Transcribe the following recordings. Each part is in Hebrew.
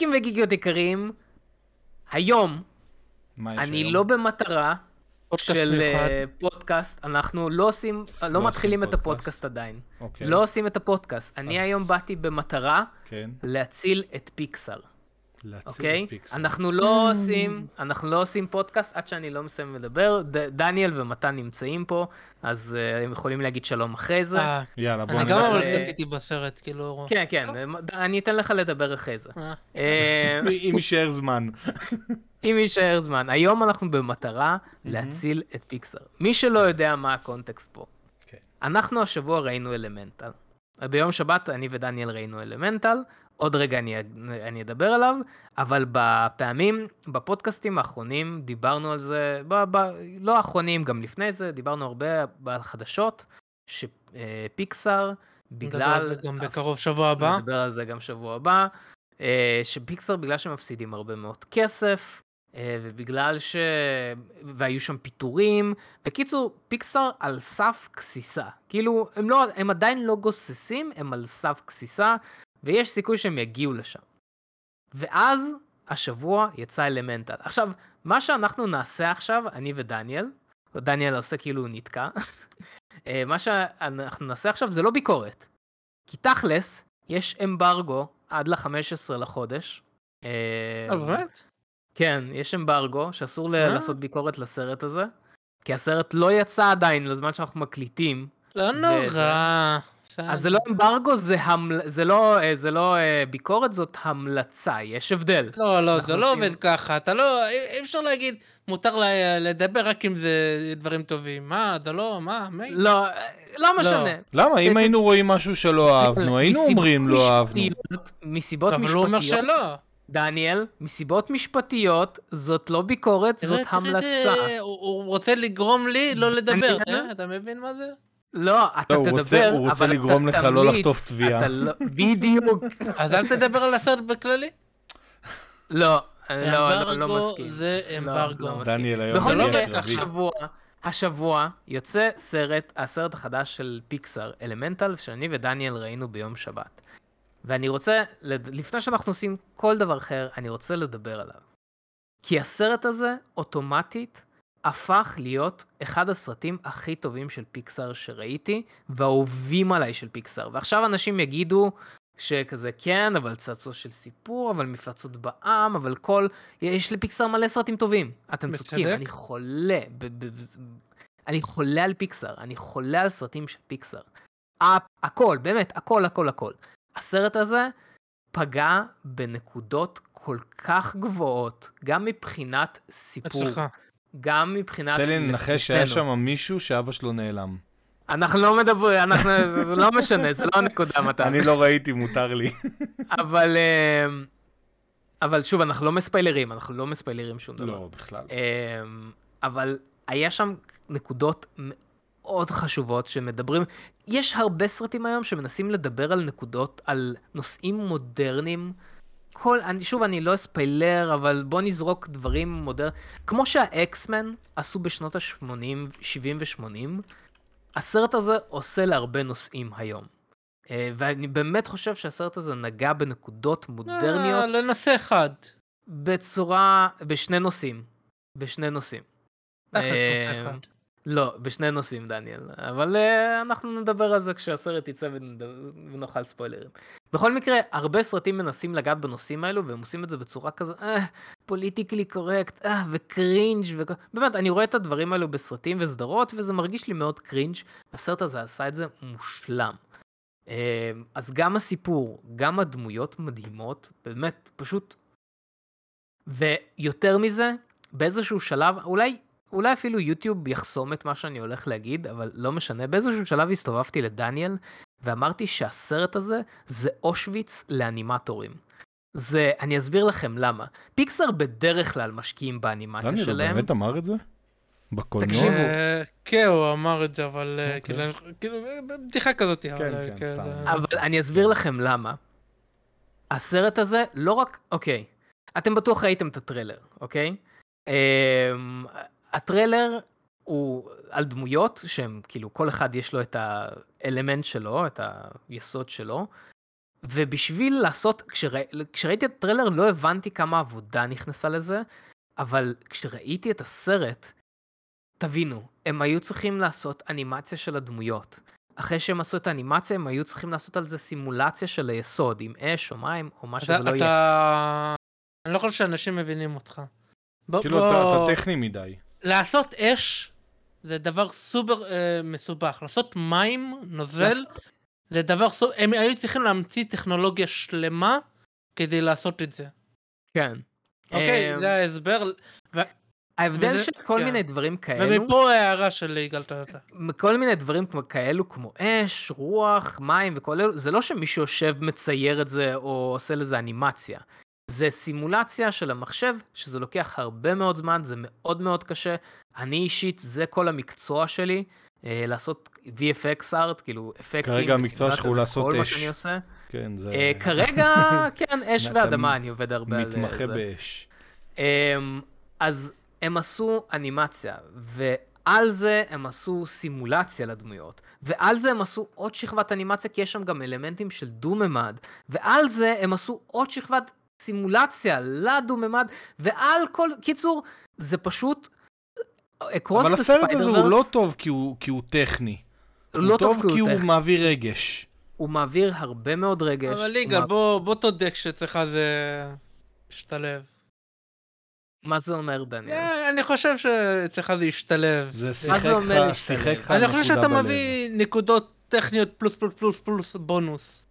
גיקים וגיקיות יקרים, היום אני היום? לא במטרה פודקאסט של מיוחד. אה, פודקאסט, אנחנו לא עושים, לא עושים מתחילים את פודקאסט. הפודקאסט עדיין. אוקיי. לא עושים את הפודקאסט. אני אז- היום באתי במטרה כן. להציל את פיקסאר, להציל אוקיי? פיקסל. אנחנו לא עושים, אנחנו לא עושים פודקאסט עד שאני לא מסיים לדבר. ד- דניאל ומתן נמצאים פה, אז אה, הם יכולים להגיד שלום אחרי זה. אה, יאללה, בוא אני גם. אבל אה, צפיתי בסרט, כאילו... כן, כן, אני אתן לך לדבר אחרי זה. אה. אה, אם יישאר זמן. אם יישאר זמן. היום אנחנו במטרה להציל את פיקסאר. מי שלא יודע מה הקונטקסט פה. כן. אנחנו השבוע ראינו אלמנטל. ביום שבת אני ודניאל ראינו אלמנטל, עוד רגע אני, אני אדבר עליו, אבל בפעמים, בפודקאסטים האחרונים דיברנו על זה, ב, ב, לא האחרונים, גם לפני זה, דיברנו הרבה בחדשות, שפיקסאר, נדבר על בגלל... זה גם בקרוב שבוע הבא. נדבר על זה גם שבוע הבא. אה, שפיקסאר, בגלל שהם מפסידים הרבה מאוד כסף, אה, ובגלל ש... והיו שם פיטורים. בקיצור, פיקסאר על סף גסיסה. כאילו, הם, לא, הם עדיין לא גוססים, הם על סף גסיסה, ויש סיכוי שהם יגיעו לשם. ואז, השבוע יצא אלמנטל. עכשיו, מה שאנחנו נעשה עכשיו, אני ודניאל, דניאל עושה כאילו הוא נתקע, אה, מה שאנחנו נעשה עכשיו זה לא ביקורת. כי תכלס, יש אמברגו עד ל-15 לחודש. אה, אה, באמת? כן, יש אמברגו שאסור אה? לעשות ביקורת לסרט הזה, כי הסרט לא יצא עדיין לזמן שאנחנו מקליטים. לא נורא. אז זה לא אמברגו, זה, המל... זה לא, אה, זה לא אה, ביקורת, זאת המלצה, יש הבדל. לא, לא, זה לא עובד ככה. אתה לא... אי אפשר להגיד, מותר ל- לדבר רק אם זה דברים טובים. מה, אתה לא... מה? מי? לא, אה, לא משנה. למה? אם ת- היינו רואים משהו שלא אהבנו, היינו אומרים לא אהבנו. משפטיות- מסיבות אבל הוא אומר משפטיות, שלא. דניאל, מסיבות משפטיות, זאת לא ביקורת, זאת המלצה. הוא רוצה לגרום לי לא לדבר, אתה מבין מה זה? לא, אתה לא, תדבר, רוצה- הוא רוצה אבל לגרום אתה לך לא לחטוף תביעה. אתה לא- בדיוק. אז אל תדבר על הסרט בכללי. לא, לא, לא, לא אמברגו מסכים. זה לא אמברגו. דניאל היום בכל לא מקרה. השבוע, השבוע יוצא סרט, הסרט החדש של פיקסאר, אלמנטל, שאני ודניאל ראינו ביום שבת. ואני רוצה, לפני שאנחנו עושים כל דבר אחר, אני רוצה לדבר עליו. כי הסרט הזה, אוטומטית, הפך להיות אחד הסרטים הכי טובים של פיקסאר שראיתי, והאהובים עליי של פיקסאר. ועכשיו אנשים יגידו שכזה, כן, אבל צעצוע של סיפור, אבל מפלצות בעם, אבל כל... יש לפיקסאר מלא סרטים טובים. אתם צודקים, בצדק. אני חולה. ב- ב- ב- אני חולה על פיקסאר, אני חולה על סרטים של פיקסאר. הכל, באמת, הכל, הכל, הכל. הסרט הזה פגע בנקודות כל כך גבוהות, גם מבחינת סיפור, אצלך. גם מבחינת... תן לי לנחש שהיה. שם מישהו שאבא שלו נעלם. אנחנו לא מדברים, אנחנו, זה לא משנה, זה לא הנקודה מתי. אני לא ראיתי, מותר לי. אבל, אמ, אבל שוב, אנחנו לא מספיילרים, אנחנו לא מספיילרים שום דבר. לא, בכלל. אמ, אבל היה שם נקודות מאוד חשובות שמדברים, יש הרבה סרטים היום שמנסים לדבר על נקודות, על נושאים מודרניים. כל, אני, שוב, אני לא אספיילר, אבל בוא נזרוק דברים מודרניים. כמו שהאקסמן עשו בשנות ה-80, 70 ו-80, הסרט הזה עושה להרבה נושאים היום. אה, ואני באמת חושב שהסרט הזה נגע בנקודות מודרניות אה, לנושא אחד. בצורה, בשני נושאים. בשני נושאים. תכלס אה, נושא אחד. לא, בשני נושאים, דניאל. אבל uh, אנחנו נדבר על זה כשהסרט יצא ונאכל ספוילרים. בכל מקרה, הרבה סרטים מנסים לגעת בנושאים האלו, והם עושים את זה בצורה כזו, אה, politically correct, אה, ו cringe וכ... באמת, אני רואה את הדברים האלו בסרטים וסדרות, וזה מרגיש לי מאוד cringe. הסרט הזה עשה את זה מושלם. אה, אז גם הסיפור, גם הדמויות מדהימות, באמת, פשוט... ויותר מזה, באיזשהו שלב, אולי, אולי אפילו יוטיוב יחסום את מה שאני הולך להגיד, אבל לא משנה, באיזשהו שלב הסתובבתי לדניאל, ואמרתי שהסרט הזה זה אושוויץ לאנימטורים. זה, אני אסביר לכם למה. פיקסאר בדרך כלל משקיעים באנימציה דניאל, הוא שלהם. באמת אמר את זה? בקולנוע? תקשיבו. אה, כן, הוא אמר את זה, אבל אה, אוקיי. כאילו, כאילו, אה, בדיחה כזאת. אבל, אה, כן, סתם. אבל אני אסביר לכם למה. הסרט הזה לא רק, אוקיי, אתם בטוח ראיתם את הטריילר, אוקיי? הטריילר הוא על דמויות שהם כאילו כל אחד יש לו את האלמנט שלו, את היסוד שלו, ובשביל לעשות, כשרא, כשראיתי את הטריילר לא הבנתי כמה עבודה נכנסה לזה, אבל כשראיתי את הסרט, תבינו, הם היו צריכים לעשות אנימציה של הדמויות. אחרי שהם עשו את האנימציה, הם היו צריכים לעשות על זה סימולציה של היסוד, עם אש או מים או מה שזה אתה, לא יהיה. אתה... אני לא חושב שאנשים מבינים אותך. בוא, כאילו, בוא... אתה אתה טכני מדי. לעשות אש זה דבר סופר אה, מסובך. לעשות מים, נוזל, זה דבר סופר... הם היו צריכים להמציא טכנולוגיה שלמה כדי לעשות את זה. כן. אוקיי, אמ, זה ההסבר. ו... ההבדל וזה- של כל כן. מיני דברים כאלו, ומפה ההערה של יגאל טויוטה. כל מיני דברים כמו כאלו כמו אש, רוח, מים וכל אלו, זה לא שמישהו יושב מצייר את זה או עושה לזה אנימציה. זה סימולציה של המחשב, שזה לוקח הרבה מאוד זמן, זה מאוד מאוד קשה. אני אישית, זה כל המקצוע שלי, אה, לעשות VFX ארט, כאילו אפקטים. כרגע המקצוע שלך הוא לעשות זה כל מה אש. שאני עושה. כן, זה... אה, כרגע, כן, אש ואדמה, אני עובד הרבה על מתמחה זה. באש. אמ, אז הם עשו אנימציה, ועל זה הם עשו סימולציה לדמויות, ועל זה הם עשו עוד שכבת אנימציה, כי יש שם גם אלמנטים של דו-ממד, ועל זה הם עשו עוד שכבת סימולציה לדו-ממד, ועל כל... קיצור, זה פשוט... across אבל the הסרט הזה הוא לא טוב כי הוא כי הוא טכני. הוא לא טוב כי הוא טכני. מעביר רגש. הוא מעביר הרבה מאוד רגש. אבל הוא יגאל, מע- בוא, בוא תודה כשאצלך זה משתלב. מה זה אומר, דניאל? אה, אני חושב שאצלך זה ישתלב. זה מה שיחק זה אומר לך? שיחק לך אני חושב נקודה שאתה בלב. מביא נקודות טכניות פלוס פלוס פלוס פלוס בונוס.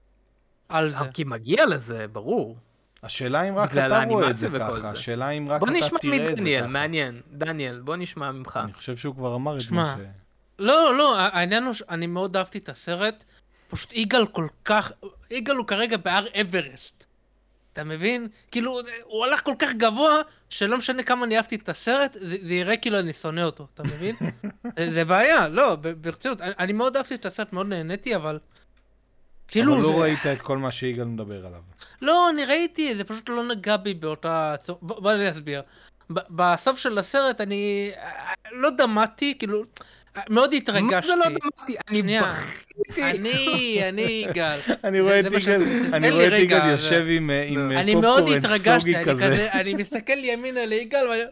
על זה. כי מגיע לזה, ברור. השאלה אם רק אתה רואה את זה ככה. השאלה אם רק בוא אתה נשמע תראה את זה מדניאל, ככה. מעניין. דניאל, בוא נשמע ממך. אני חושב שהוא כבר אמר את מה ש... לא, לא, העניין הוא שאני מאוד אהבתי את הסרט. פשוט יגאל כל כך, יגאל הוא כרגע בהר אברסט. אתה מבין? כאילו, הוא הלך כל כך גבוה, שלא משנה כמה אני אהבתי את הסרט, זה, זה יראה כאילו אני שונא אותו, אתה מבין? זה, זה בעיה, לא, ברצינות. אני, אני מאוד אהבתי את הסרט, מאוד נהניתי, אבל... כאילו, אבל לא זה- ראית את כל מה שיגאל מדבר עליו. לא, אני ראיתי, זה פשוט לא נגע בי באותה... בוא, בוא אני אסביר. בסוף של הסרט אני לא דמעתי, כאילו, מאוד מה התרגשתי. זה לא דמעתי? אני שנייה. בכיתי. אני, אני יגאל. אני רואה את מה יגאל, אני רואה את יגאל יושב עם, אה, אה, אני מאוד פופקורן התרגשתי, סוגי אני כזה. אני מסתכל ימינה ליגאל, ואני...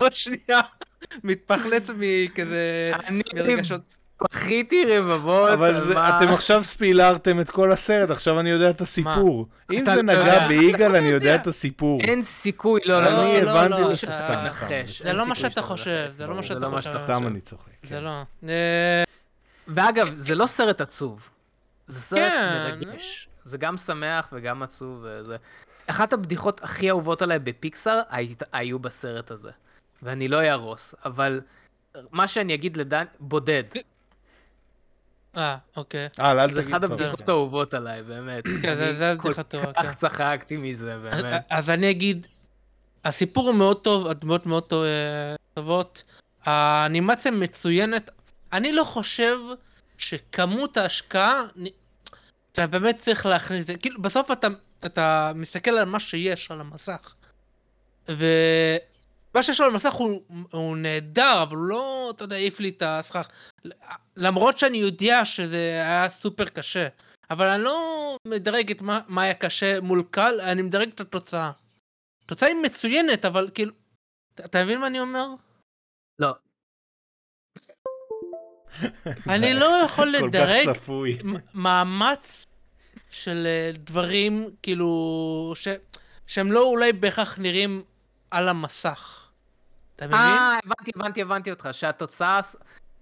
בשנייה, מתפחלץ מכזה... אני. בכיתי רבבות. אבל על זה- מה- אתם עכשיו ספילרתם את כל הסרט, עכשיו אני יודע את הסיפור. אם אתה זה לא נגע. ביגאל, אני יודע. את הסיפור. אין סיכוי, לא, לא, לא, אני לא, הבנתי לא, את זה סתם, סתם. זה לא מה שאתה חושב, זה לא מה שאתה לא מה חושב. סתם. אני צוחק. כן. זה לא. אה, ואגב, זה לא סרט עצוב. זה סרט כן. מרגש. זה גם שמח וגם עצוב וזה. אחת הבדיחות הכי אהובות עליי בפיקסאר היו בסרט הזה. ואני לא אהרוס, אבל מה שאני אגיד לדן, בודד. אה, אוקיי. אה, אל זה תגיד אחת הבדיחות כן. האהובות עליי, באמת. כן, זה- אני זה כל טובה, כך כן. צחקתי מזה, באמת. אז אני אגיד, הסיפור הוא מאוד טוב, הדמויות מאוד טוב- אה, טובות, האנימציה מצוינת, אני לא חושב שכמות ההשקעה, אתה באמת צריך להכניס את זה, כאילו בסוף אתה, אתה מסתכל על מה שיש על המסך, ומה שיש על המסך הוא, הוא נהדר, אבל הוא לא, אתה יודע, העיף לי את הסכך, למרות שאני יודע שזה היה סופר קשה. אבל אני לא מדרג את מה, מה היה קשה מול קל, אני מדרג את התוצאה. התוצאה היא מצוינת, אבל כאילו... אתה- אתה מבין מה אני אומר? לא. אני לא יכול לדרג מאמץ של אה, דברים, כאילו, ש... שהם לא אולי בהכרח נראים על המסך. אתה מבין? אה, הבנתי, הבנתי, הבנתי אותך, שהתוצאה...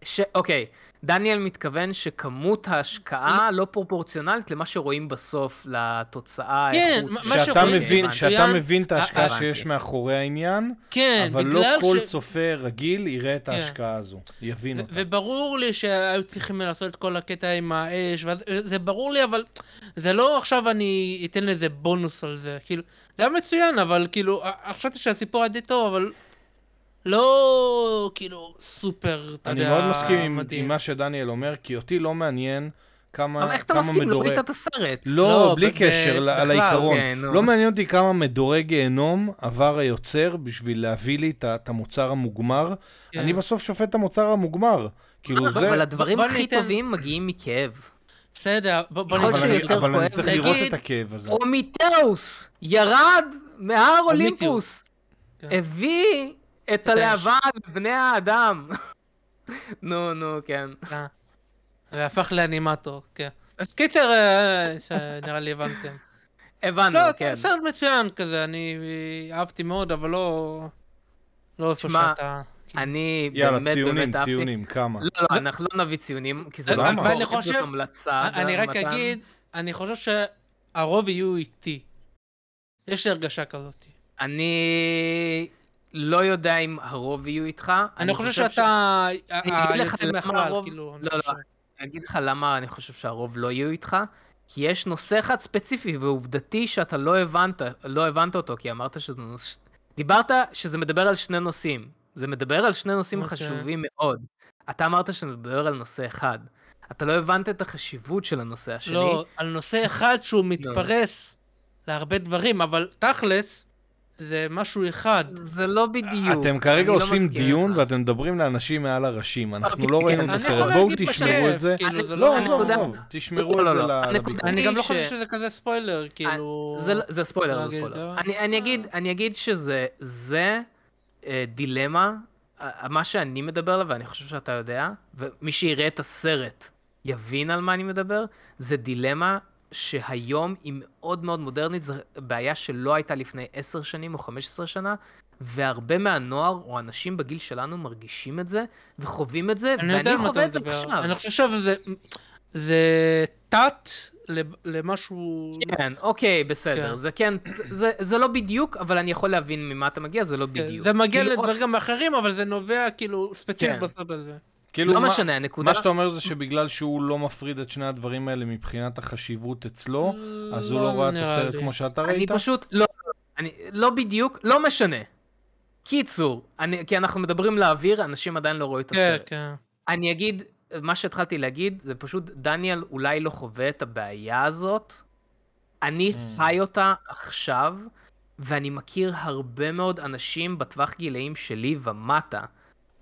ש... אוקיי, דניאל מתכוון שכמות ההשקעה לא פרופורציונלית למה שרואים בסוף, לתוצאה, כן. מה- מה שאתה שרואים מבין. שאתה. מבין את אה, ההשקעה הבנתי. שיש מאחורי העניין, כן, אבל לא כל ש... צופה רגיל יראה את כן. ההשקעה הזו, יבין ו- אותה. וברור לי שהיו צריכים לעשות את כל הקטע עם האש, ואז- זה ברור לי, אבל זה לא עכשיו אני אתן לזה בונוס על זה, כאילו, זה היה מצוין, אבל כאילו, א- חשבתי שהסיפור היה די טוב, אבל לא כאילו סופר, אתה אני יודע, מאוד מסכים עם- מדהים. עם מה שדניאל אומר, כי אותי לא מעניין כמה אבל איך אתה מסכים? לא מדורג... ראית את הסרט. לא, לא, בלי קשר, על בכלל, העיקרון. כן. לא מעניין אותי כמה מדורי גיהנום עבר היוצר בשביל להביא לי את המוצר המוגמר. כן. אני בסוף שופט את המוצר המוגמר. כאילו אבל- זה... אבל הדברים הכי ניתן- טובים מגיעים מכאב. בסדר, בוא ככל אבל נגיד- אני- אבל אני צריך נגיד- לראות את הכאב הזה. פרומיטאוס ירד מהר אולימפוס, כן. הביא את הלהבה לבני האדם. נו, נו, כן. אה, והפך לאנימטור, כן. קיצר, אה, שנראה לי הבנתם. הבנו, לא, כן. זה סרט מצוין כזה, אני אהבתי מאוד, אבל לא... לא איפה שאתה... אני יאללה, באמת ציונים, באמת אהבתי. ציונים, כמה? לא, לא, אנחנו לא נביא ציונים, כי זה לא? המקור, ואני זאת חושב- המלצה. אני רק מתן. אגיד, אני חושב שהרוב יהיו איתי. יש לי הרגשה כזאת. אני לא יודע אם הרוב יהיו איתך. אני חושב שאתה אני אגיד לך היוצא למה הרוב- כאילו. לא, לא, חושב. אני אגיד לך למה אני חושב שהרוב לא יהיו איתך. כי יש נושא אחד ספציפי ועובדתי שאתה לא הבנת, לא הבנת אותו, כי אמרת שזה נושא... דיברת שזה מדבר על שני נושאים. זה מדבר על שני נושאים אוקיי. חשובים מאוד. אתה אמרת שזה מדבר על נושא אחד. אתה לא הבנת את החשיבות של הנושא השני. לא, על נושא אחד שהוא מתפרס להרבה דברים, אבל תכלס, זה משהו אחד. זה לא בדיוק. אתם כרגע לא עושים מסכים דיון איתך. ואתם מדברים לאנשים מעל הראשים. אנחנו אוקיי, לא כן, ראינו את אני אני הסרט. בואו תשמרו את זה. לא, לא... עזוב, עזוב, תשמרו לא, את לא, זה לא. ל- הנקודה- לביטוי. אני גם לא חושב שזה כזה ספוילר, כאילו... זה, ספוילר, זה ספוילר. אה. אני, אני, אגיד, אני אגיד שזה זה, אה, דילמה, אה, מה שאני מדבר עליו, ואני חושב שאתה יודע, ומי שיראה את הסרט יבין על מה אני מדבר, זה דילמה שהיום היא מאוד מאוד מודרנית, זו בעיה שלא הייתה לפני 10 שנים או 15 שנה, והרבה מהנוער או אנשים בגיל שלנו מרגישים את זה וחווים את זה, ואני חווה את זה. עכשיו. אני חושב שזה... זה תת למשהו... כן, אוקיי, בסדר. כן. זה כן, זה, זה לא בדיוק, אבל אני יכול להבין ממה אתה מגיע, זה לא כן, בדיוק. זה מגיע כאילו, לדברים אחרים, אבל זה נובע כאילו ספציפית כן. הזה. כאילו, לא מה- משנה, הנקודה... מה שאתה אומר זה שבגלל שהוא לא מפריד את שני הדברים האלה מבחינת החשיבות אצלו, אז הוא לא ראה את נראה הסרט לי. כמו שאתה אני ראית? פשוט, לא, אני, לא בדיוק, לא משנה. קיצור, אני, כי אנחנו מדברים לאוויר, אנשים עדיין לא רואים את כן, הסרט. כן. אני אגיד, מה שהתחלתי להגיד, זה פשוט, דניאל אולי לא חווה את הבעיה הזאת. אני Mm. חי אותה עכשיו, ואני מכיר הרבה מאוד אנשים בטווח גילאים שלי ומטה,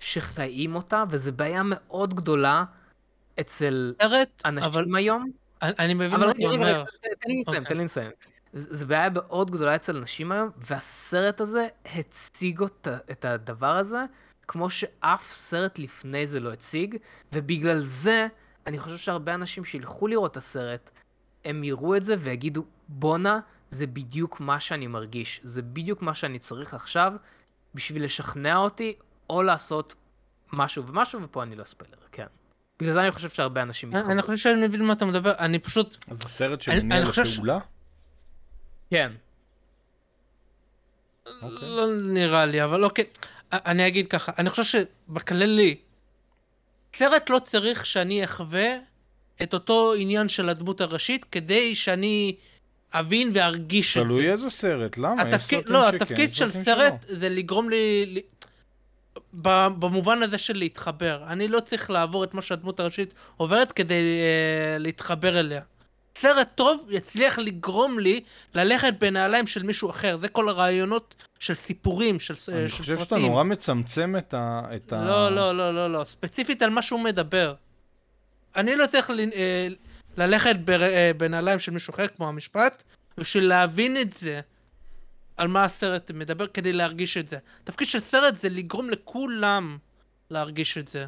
שחיים אותה, וזו בעיה מאוד גדולה אצל סרט, אנשים אבל היום. אני- אני מבין אבל מה אתה אומר. רגע, תן לי לסיים, אוקיי. תן לי לסיים. זו בעיה מאוד גדולה אצל אנשים היום, והסרט הזה הציג אותה, את הדבר הזה כמו שאף סרט לפני זה לא הציג, ובגלל זה אני חושב שהרבה אנשים שילכו לראות את הסרט, הם יראו את זה ויגידו, בואנה, זה בדיוק מה שאני מרגיש, זה בדיוק מה שאני צריך עכשיו בשביל לשכנע אותי, או לעשות משהו ומשהו, ופה אני לא ספיילר, כן. בגלל זה אני חושב שהרבה אנשים אני- יתחברו. אני חושב שאני מבין מה אתה מדבר, אני פשוט... אז זה סרט אני- שמניע אני חושב ש- לפעולה? כן. לא נראה לי, אבל אוקיי. אני אגיד ככה, אני חושב שבכללי, סרט לא צריך שאני אחווה את אותו עניין של הדמות הראשית כדי שאני אבין וארגיש את זה. תלוי איזה סרט, למה? יש התפקיד, סרטים לא, שכן, התפקיד יש של סרט שלא. זה לגרום לי, לי במובן הזה של להתחבר. אני לא צריך לעבור את מה שהדמות הראשית עוברת כדי אה, להתחבר אליה. סרט טוב יצליח לגרום לי ללכת בנעליים של מישהו אחר. זה כל הרעיונות של סיפורים, של, של אני סרטים. חושב שאתה נורא מצמצם את ה... את ה- לא, לא, לא, לא, לא. ספציפית על מה שהוא מדבר. אני לא צריך ל... אה, ללכת בר... אה, בנעליים של מישהו אחר, כמו המשפט, בשביל להבין את זה, על מה הסרט מדבר, כדי להרגיש את זה. התפקיד של סרט זה לגרום לכולם להרגיש את זה.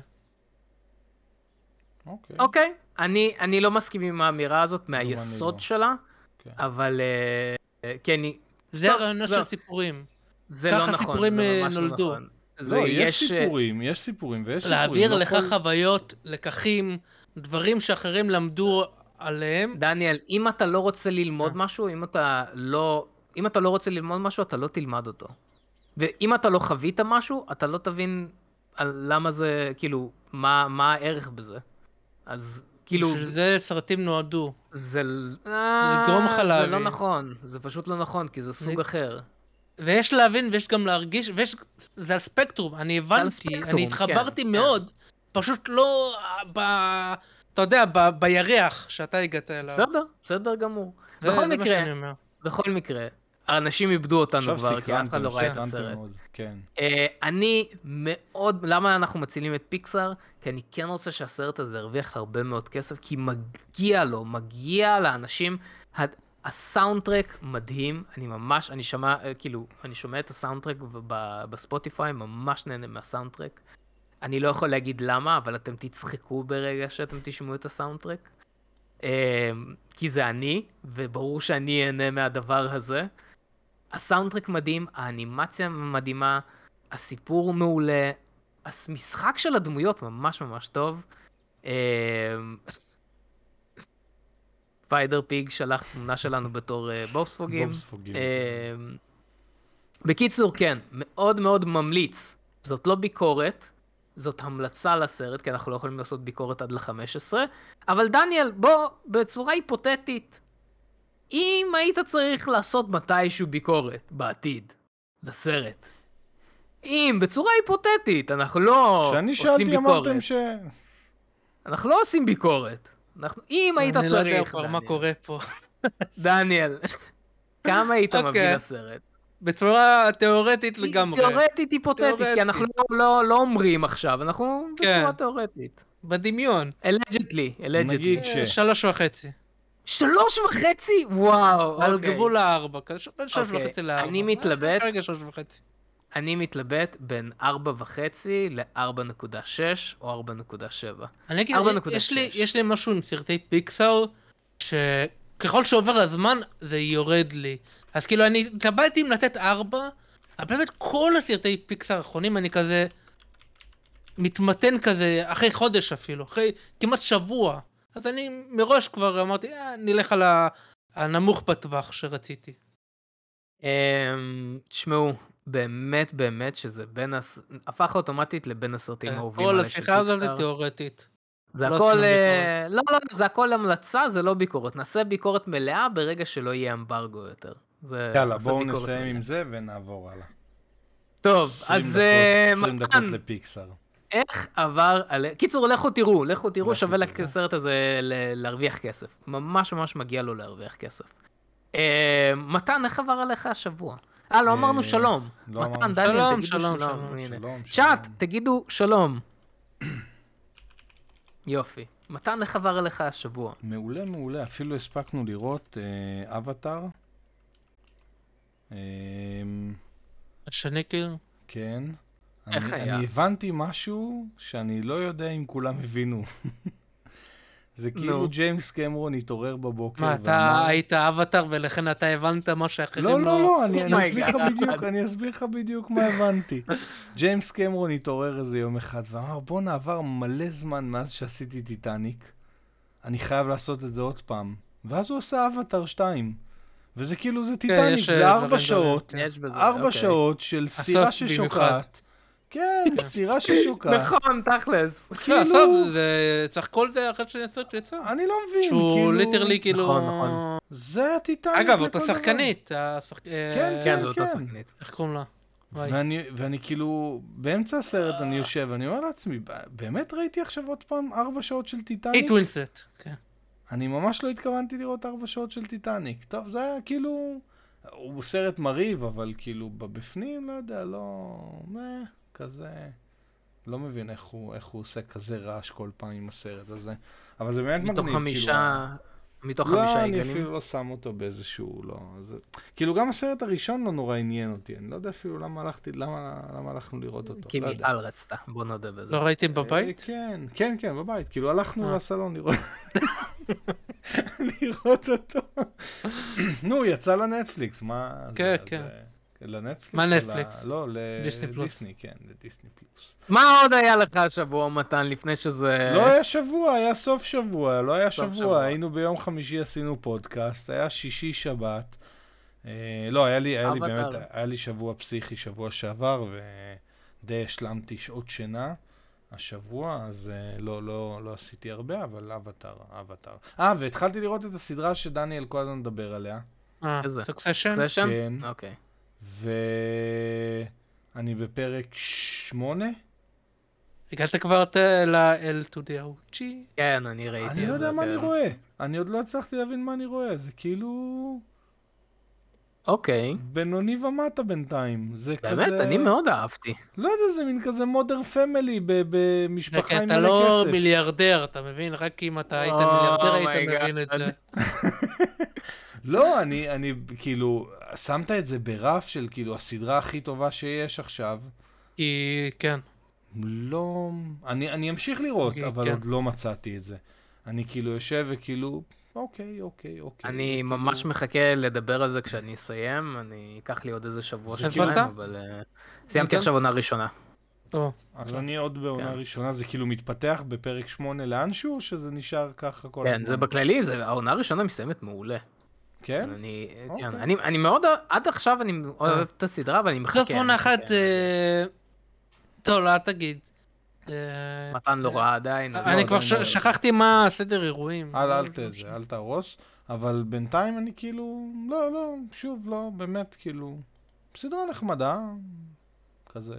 אוקיי. אוקיי, אני, אני לא מסכים עם האמירה הזאת אני מהיסוד לא. שלה, כן. אבל אה, אה, כן, היא- זה הרעיונות לא. של סיפורים. זה ככה לא נכון, סיפורים, זה אה, לא נולדו. נכון. זה לא, יש אה, סיפורים, יש סיפורים ויש סיפורים. להעביר לא לך כל- חוויות, לקחים, דברים שאחרים למדו עליהם. דניאל, אם אתה לא רוצה ללמוד אה. משהו, אם אתה לא, אם אתה לא רוצה ללמוד משהו, אתה לא תלמד אותו. ואם אתה לא חווית משהו, אתה לא תבין על למה זה, כאילו, מה, מה הערך בזה. אז כאילו, בשביל זה סרטים נועדו. זה... לגרום לך אה, זה לא להבין. נכון, זה פשוט לא נכון, כי זה סוג אחר. ויש להבין ויש גם להרגיש, ויש... זה על ספקטרום, אני הבנתי, אני התחברתי כן, מאוד, פשוט לא ב... אתה יודע, ב... בירח שאתה הגעת אליו. בסדר, בסדר גמור. בכל מקרה. בכל מקרה, אנשים איבדו אותנו כבר, כי אף אחד לא ראה את הסרט. כן. אה, אני מאוד, למה אנחנו מצילים את פיקסאר? כי אני כן רוצה שהסרט הזה ירוויח הרבה מאוד כסף, כי מגיע לו, מגיע לאנשים. הסאונדטרק מדהים, אני ממש, אני שמע, אה, כאילו, אני שומע את הסאונדטרק בספוטיפיי, ממש נהנה מהסאונדטרק. אני לא יכול להגיד למה, אבל אתם תצחקו ברגע שאתם תשמעו את הסאונדטרק. אה, כי זה אני, וברור שאני אהנה מהדבר הזה. הסאונדטרק מדהים, האנימציה מדהימה, הסיפור מעולה, המשחק של הדמויות ממש ממש טוב. אה, ספיידר פיג שלח תמונה שלנו בתור אה, בובספוגים. אה, בקיצור, כן, מאוד מאוד ממליץ. זאת לא ביקורת, זאת המלצה לסרט, כי אנחנו לא יכולים לעשות ביקורת עד ל-15, אבל דניאל, בוא, בצורה היפותטית, אם היית צריך לעשות מתישהו ביקורת בעתיד לסרט, אם, בצורה היפותטית, אנחנו לא כשאני עושים שאלתי ביקורת. אמרתם ש... אנחנו לא עושים ביקורת. אנחנו, אם היית אני לא יודע צריך, כבר מה דניאל, קורה פה. דניאל, כמה היית מביא אוקיי. לסרט? בצורה תיאורטית לגמרי. תיאורטית היפותטית, כי. אנחנו לא, לא, לא אומרים עכשיו, אנחנו כן. בצורה תיאורטית. בדמיון. אלג'דלי, אלג'דלי. נגיד ש- שלוש וחצי. שלוש וחצי? וואו, על אוקיי. גבול הארבע. בין שלוש אוקיי, וחצי לארבע. אני מתלבט. כרגע שלוש וחצי. אני מתלבט בין ארבע וחצי ל-4.6 או 4.7. אני אגיד, 4.6. יש לי, יש לי משהו עם סרטי פיקסאר, שככל שעובר הזמן זה יורד לי. אז כאילו אני התלבטתי אם לתת ארבע, אבל באמת כל הסרטי פיקסאר האחרונים אני כזה מתמתן כזה אחרי חודש אפילו, אחרי כמעט שבוע. אז אני מראש כבר אמרתי, אה, נלך על הנמוך בטווח שרציתי. אמ, תשמעו, באמת באמת שזה בין הס... הפך אוטומטית לבין הסרטים האהובים כן, כל עליי של השיחה הזאת פיקסאר. זה תיאורטית. זה לא הכל, אה, לא, לא, זה הכל המלצה, זה לא ביקורת. נעשה ביקורת מלאה ברגע שלא יהיה אמברגו יותר. זה, יאללה, בואו נסיים מלאה. עם זה ונעבור הלאה. טוב, 20 אז דקות- אה, 20 דקות מתן, לפיקסר. איך עבר על... קיצור, לכו תראו, לכו תראו, שווה. לסרט הזה ל- להרוויח כסף. ממש ממש מגיע לו להרוויח כסף. אה, מתן, איך עבר עליך השבוע? אה, לא אה, אמרנו שלום. לא מתן, דניאל, תגידו שלום, שלום. שלום, צ'אט. תגידו שלום. יופי. מתן, איך עבר עליך השבוע? מעולה, מעולה. אפילו הספקנו לראות אבטאר. אה, השני כאילו, כן. איך אני, היה? אני הבנתי משהו שאני לא יודע אם כולם הבינו. זה כאילו נו. ג'יימס קמרון התעורר בבוקר מה, אתה היית אבטאר ולכן אתה הבנת מה שאחרים לא, לא, לא, אני, אני Oh my אסביר לך. בדיוק, אני אסביר לך בדיוק מה הבנתי. ג'יימס קמרון התעורר איזה יום אחד ואמר, בואנה, עבר מלא זמן מאז שעשיתי טיטניק, אני חייב לעשות את זה עוד פעם. ואז הוא עשה אבטאר 2. וזה כאילו, זה טיטניק, יש, זה אה, ארבע שעות, ארבע אוקיי. שעות של סירה ששוקעת. כן, סירה ששוקעת. נכון, תכלס. לא, כאילו, זה צריך כל זה אחרי שהסרט יצא. אני לא מבין, שהוא כאילו, literally כאילו... נכון, נכון. זה הטיטניק אגב, אותה. שחקנית. אה, כן, כן, זו כן. אותה שחקנית. איך קוראים לה? ואני, ואני כאילו, באמצע הסרט אני יושב, אני אומר לעצמי, "ב- באמת ראיתי עכשיו עוד פעם ארבע שעות של טיטניק? קייט ווינסלט. כן. אני ממש לא התכוונתי לראות ארבע שעות של טיטניק. טוב, זה היה כאילו, הוא סרט מרהיב, אבל כאילו, בבפנים, לא יודע, לא... כזה... לא מבין איך הוא, איך הוא עושה כזה רעש כל פעם עם הסרט הזה. אבל זה באמת מגניב. מתוך כאילו, חמישה... מתוך לא, חמישה אני עיגלים. אפילו לא שם אותו באיזשהו, לא. זה... כאילו, גם הסרט הראשון לא נורא עניין אותי. אני לא יודע אפילו למה הלכתי, למה, למה הלכנו לראות אותו. כי לא. מיכל רצתה, בוא נודה בזה. לא ראיתם בבית? אה, כן, כן, כן, בבית. כאילו, הלכנו אה. לסלון לראות... לראות אותו. נו, יצא לנטפליקס, מה... זה- כן, כן. לנטפליקס? מה ל- נטפליקס? לא. לדיסני, כן, לדיסני פלוס. מה עוד היה לך השבוע, מתן, לפני שזה... לא היה שבוע, היה סוף שבוע, לא היה שבוע. שבוע. היינו ביום חמישי, עשינו פודקאסט, היה שישי, שבת. אה, לא, היה לי, היה לי. באמת, היה לי שבוע פסיכי שבוע שעבר, ודי השלמתי שעות שינה השבוע, אז אה, לא, לא, לא עשיתי הרבה, אבל אבטאר, אבטאר. אה, והתחלתי לראות את הסדרה שדניאל כל הזמן מדבר עליה. אה, איזה? סוקסשן? זה שם? כן. אוקיי. ואני בפרק שמונה. הגעת כבר ל-L to the OG? כן, אני ראיתי אני לא יודע מה כן. אני רואה. אני עוד לא הצלחתי להבין מה אני רואה. זה כאילו... אוקיי. בינוני ומטה בינתיים. זה כזה... באמת, אני מאוד אהבתי. לא יודע, זה מין כזה מודר פמילי במשפחה עם אתה מלא לא כסף. מיליארדר, אתה מבין? רק אם אתה היית Oh מיליארדר היית. מבין את זה. לא, אני, אני כאילו, שמת את זה ברף של כאילו הסדרה הכי טובה שיש עכשיו. כי כן. לא, אני, אני אמשיך לראות, כן. אבל עוד לא מצאתי את זה. אני כאילו יושב וכאילו, אוקיי, אוקיי, אוקיי. אני כאילו- ממש מחכה לדבר על זה כשאני אסיים, אני אקח לי עוד איזה שבוע שבועיים, אבל אה, סיימתי כן. עכשיו עונה ראשונה. או, אז אני עוד בעונה כן. ראשונה, זה כאילו מתפתח בפרק 8 לאנשהו, או שזה נשאר ככה כל הזמן? כן, זה בכללי, זה- העונה הראשונה מסתיימת מעולה. כן? אני, אוקיי. כן, אני, אני מאוד, עד עכשיו אני אוהב את הסדרה, אבל אני מחכה. בסוף עונה. אחת... אה, טוב, לא, תגיד. אה, מתן לא ראה עדיין. אני לא, כבר אני- שכחתי מה הסדר אירועים. אל, אל תזה, אל תהרוס. אבל בינתיים אני כאילו, לא, לא, שוב, לא, באמת, כאילו, סדרה נחמדה, כזה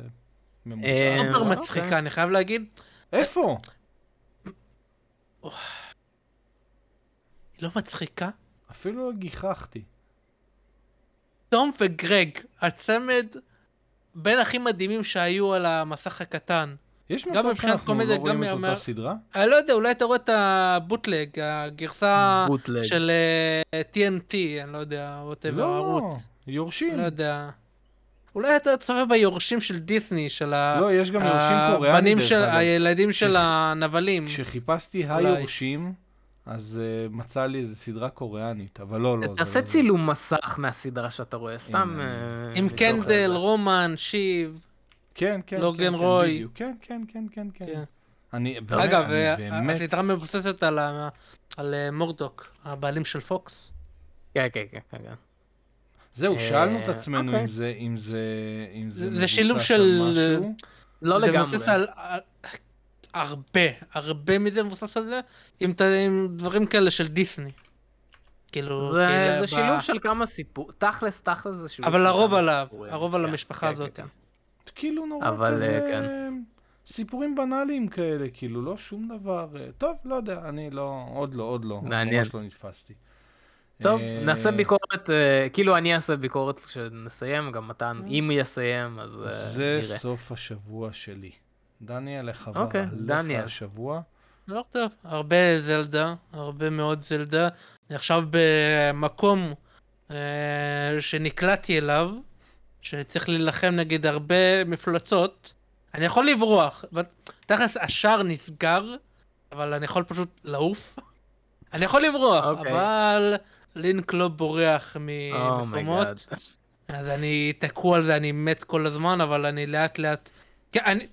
ממוסר. אה, סופר אוקיי. מצחיקה, אני חייב להגיד. איפה? היא לא מצחיקה? אפילו לא גיחכתי. תום וגרג, הצמד בין הכי מדהימים שהיו על המסך הקטן. יש גם מצב שאנחנו קומדיה, לא רואים גם את מה- אותה סדרה? אני לא יודע, אולי אתה רואה את הבוטלג, הגרסה בוטלג. של אה, TNT, אני לא יודע, ווטאבר, לא, הערוץ. יורשים. לא יודע. אולי אתה צופה ביורשים של דיסני, של ה- לא, יש גם יורשים קוריאנים, הבנים של. הילדים של כש- הנבלים. כשחיפשתי אולי. היורשים, אז uh, מצא לי איזה סדרה קוריאנית, אבל לא, לא. תעשה לא זה. צילום מסך מהסדרה שאתה רואה, סתם... אה, עם קנדל. רומן, שיב. כן, כן, לוגן כן, כן, רוי. בדיוק. כן, כן, כן, כן, כן. כן. אני, באמת, אגב, אה, הסדרה מבוססת על אה, מורדוק, הבעלים של פוקס. כן, כן, כן, כן. כן. זהו, אה, שאלנו את עצמנו אוקיי. אם זה, אם זה, אם זה זה- שילוב של- משהו. לא לגמרי. על... על- הרבה, הרבה מזה מבוסס על זה, עם ת- עם דברים כאלה של דיסני. כאילו, זה, כאילו, זה ב- שילוב של כמה סיפור, תכלס, תכלס זה שילוב אבל הרוב עליו, סיפורים. הרוב על כן, המשפחה כן, הזאת. כן, כן. כאילו נורא אבל, כזה, אה, סיפורים בנאליים כאלה, כאילו, לא שום דבר. אה, טוב, לא יודע, אני לא, עוד לא, עוד לא. מעניין. ממש לא נתפסתי. טוב, אה, נעשה ביקורת, כאילו אני אעשה ביקורת כשנסיים, גם מתן, אם יסיים, אז אה, זה נראה. סוף השבוע שלי. דניאל, איך עבר אוקיי, דניאל. השבוע? לא טוב, הרבה זלדה, הרבה מאוד זלדה. אני עכשיו במקום אה, שנקלעתי אליו, שצריך להילחם נגד הרבה מפלצות. אני יכול לברוח, אבל תכלס השער נסגר, אבל אני יכול פשוט לעוף. אני יכול לברוח, אוקיי. אבל לינק לא בורח Oh ממקומות. oh my God. אז אני תקוע על זה, אני מת כל הזמן, אבל אני לאט לאט... כן, אני...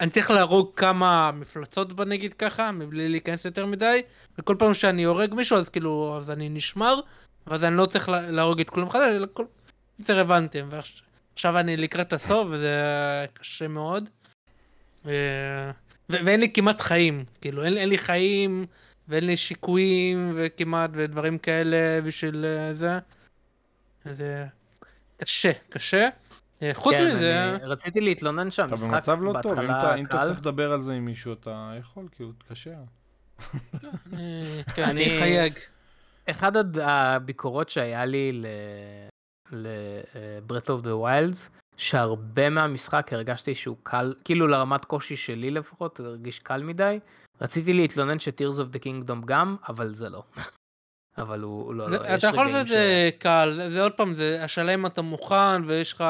אני צריך להרוג כמה מפלצות בה נגיד ככה, מבלי להיכנס יותר מדי, וכל פעם שאני הורג מישהו אז כאילו, אז אני נשמר, ואז אני לא צריך לה- להרוג את כולם מחדש, אלא כל... זה רלוונטיים, ועכשיו אני לקראת הסוף, וזה קשה מאוד. אה, ו- ואין לי כמעט חיים, כאילו, אין, אין לי חיים, ואין לי שיקויים, וכמעט, ודברים כאלה בשביל אה, זה. זה קשה, קשה. אה, חוץ כן, מזה, אני רציתי להתלונן אתה שהמשחק במצב לא טוב, אם בהתחלה אתה- אם אתה. צריך לדבר על זה עם מישהו, אתה יכול, כאילו, תתקשר. אה, כן, אני חייג. אחד הביקורות שהיה לי ל- ל-Breath of the Wilds, שהרבה מהמשחק הרגשתי שהוא קל, כאילו לרמת קושי שלי לפחות, זה הרגיש קל מדי. רציתי להתלונן ש-Tears of the Kingdom גם, אבל זה לא. אבל הוא לא, לא, אתה יכול לעשות את זה קל, זה- עוד פעם, זה השאלה אם אתה מוכן ויש לך...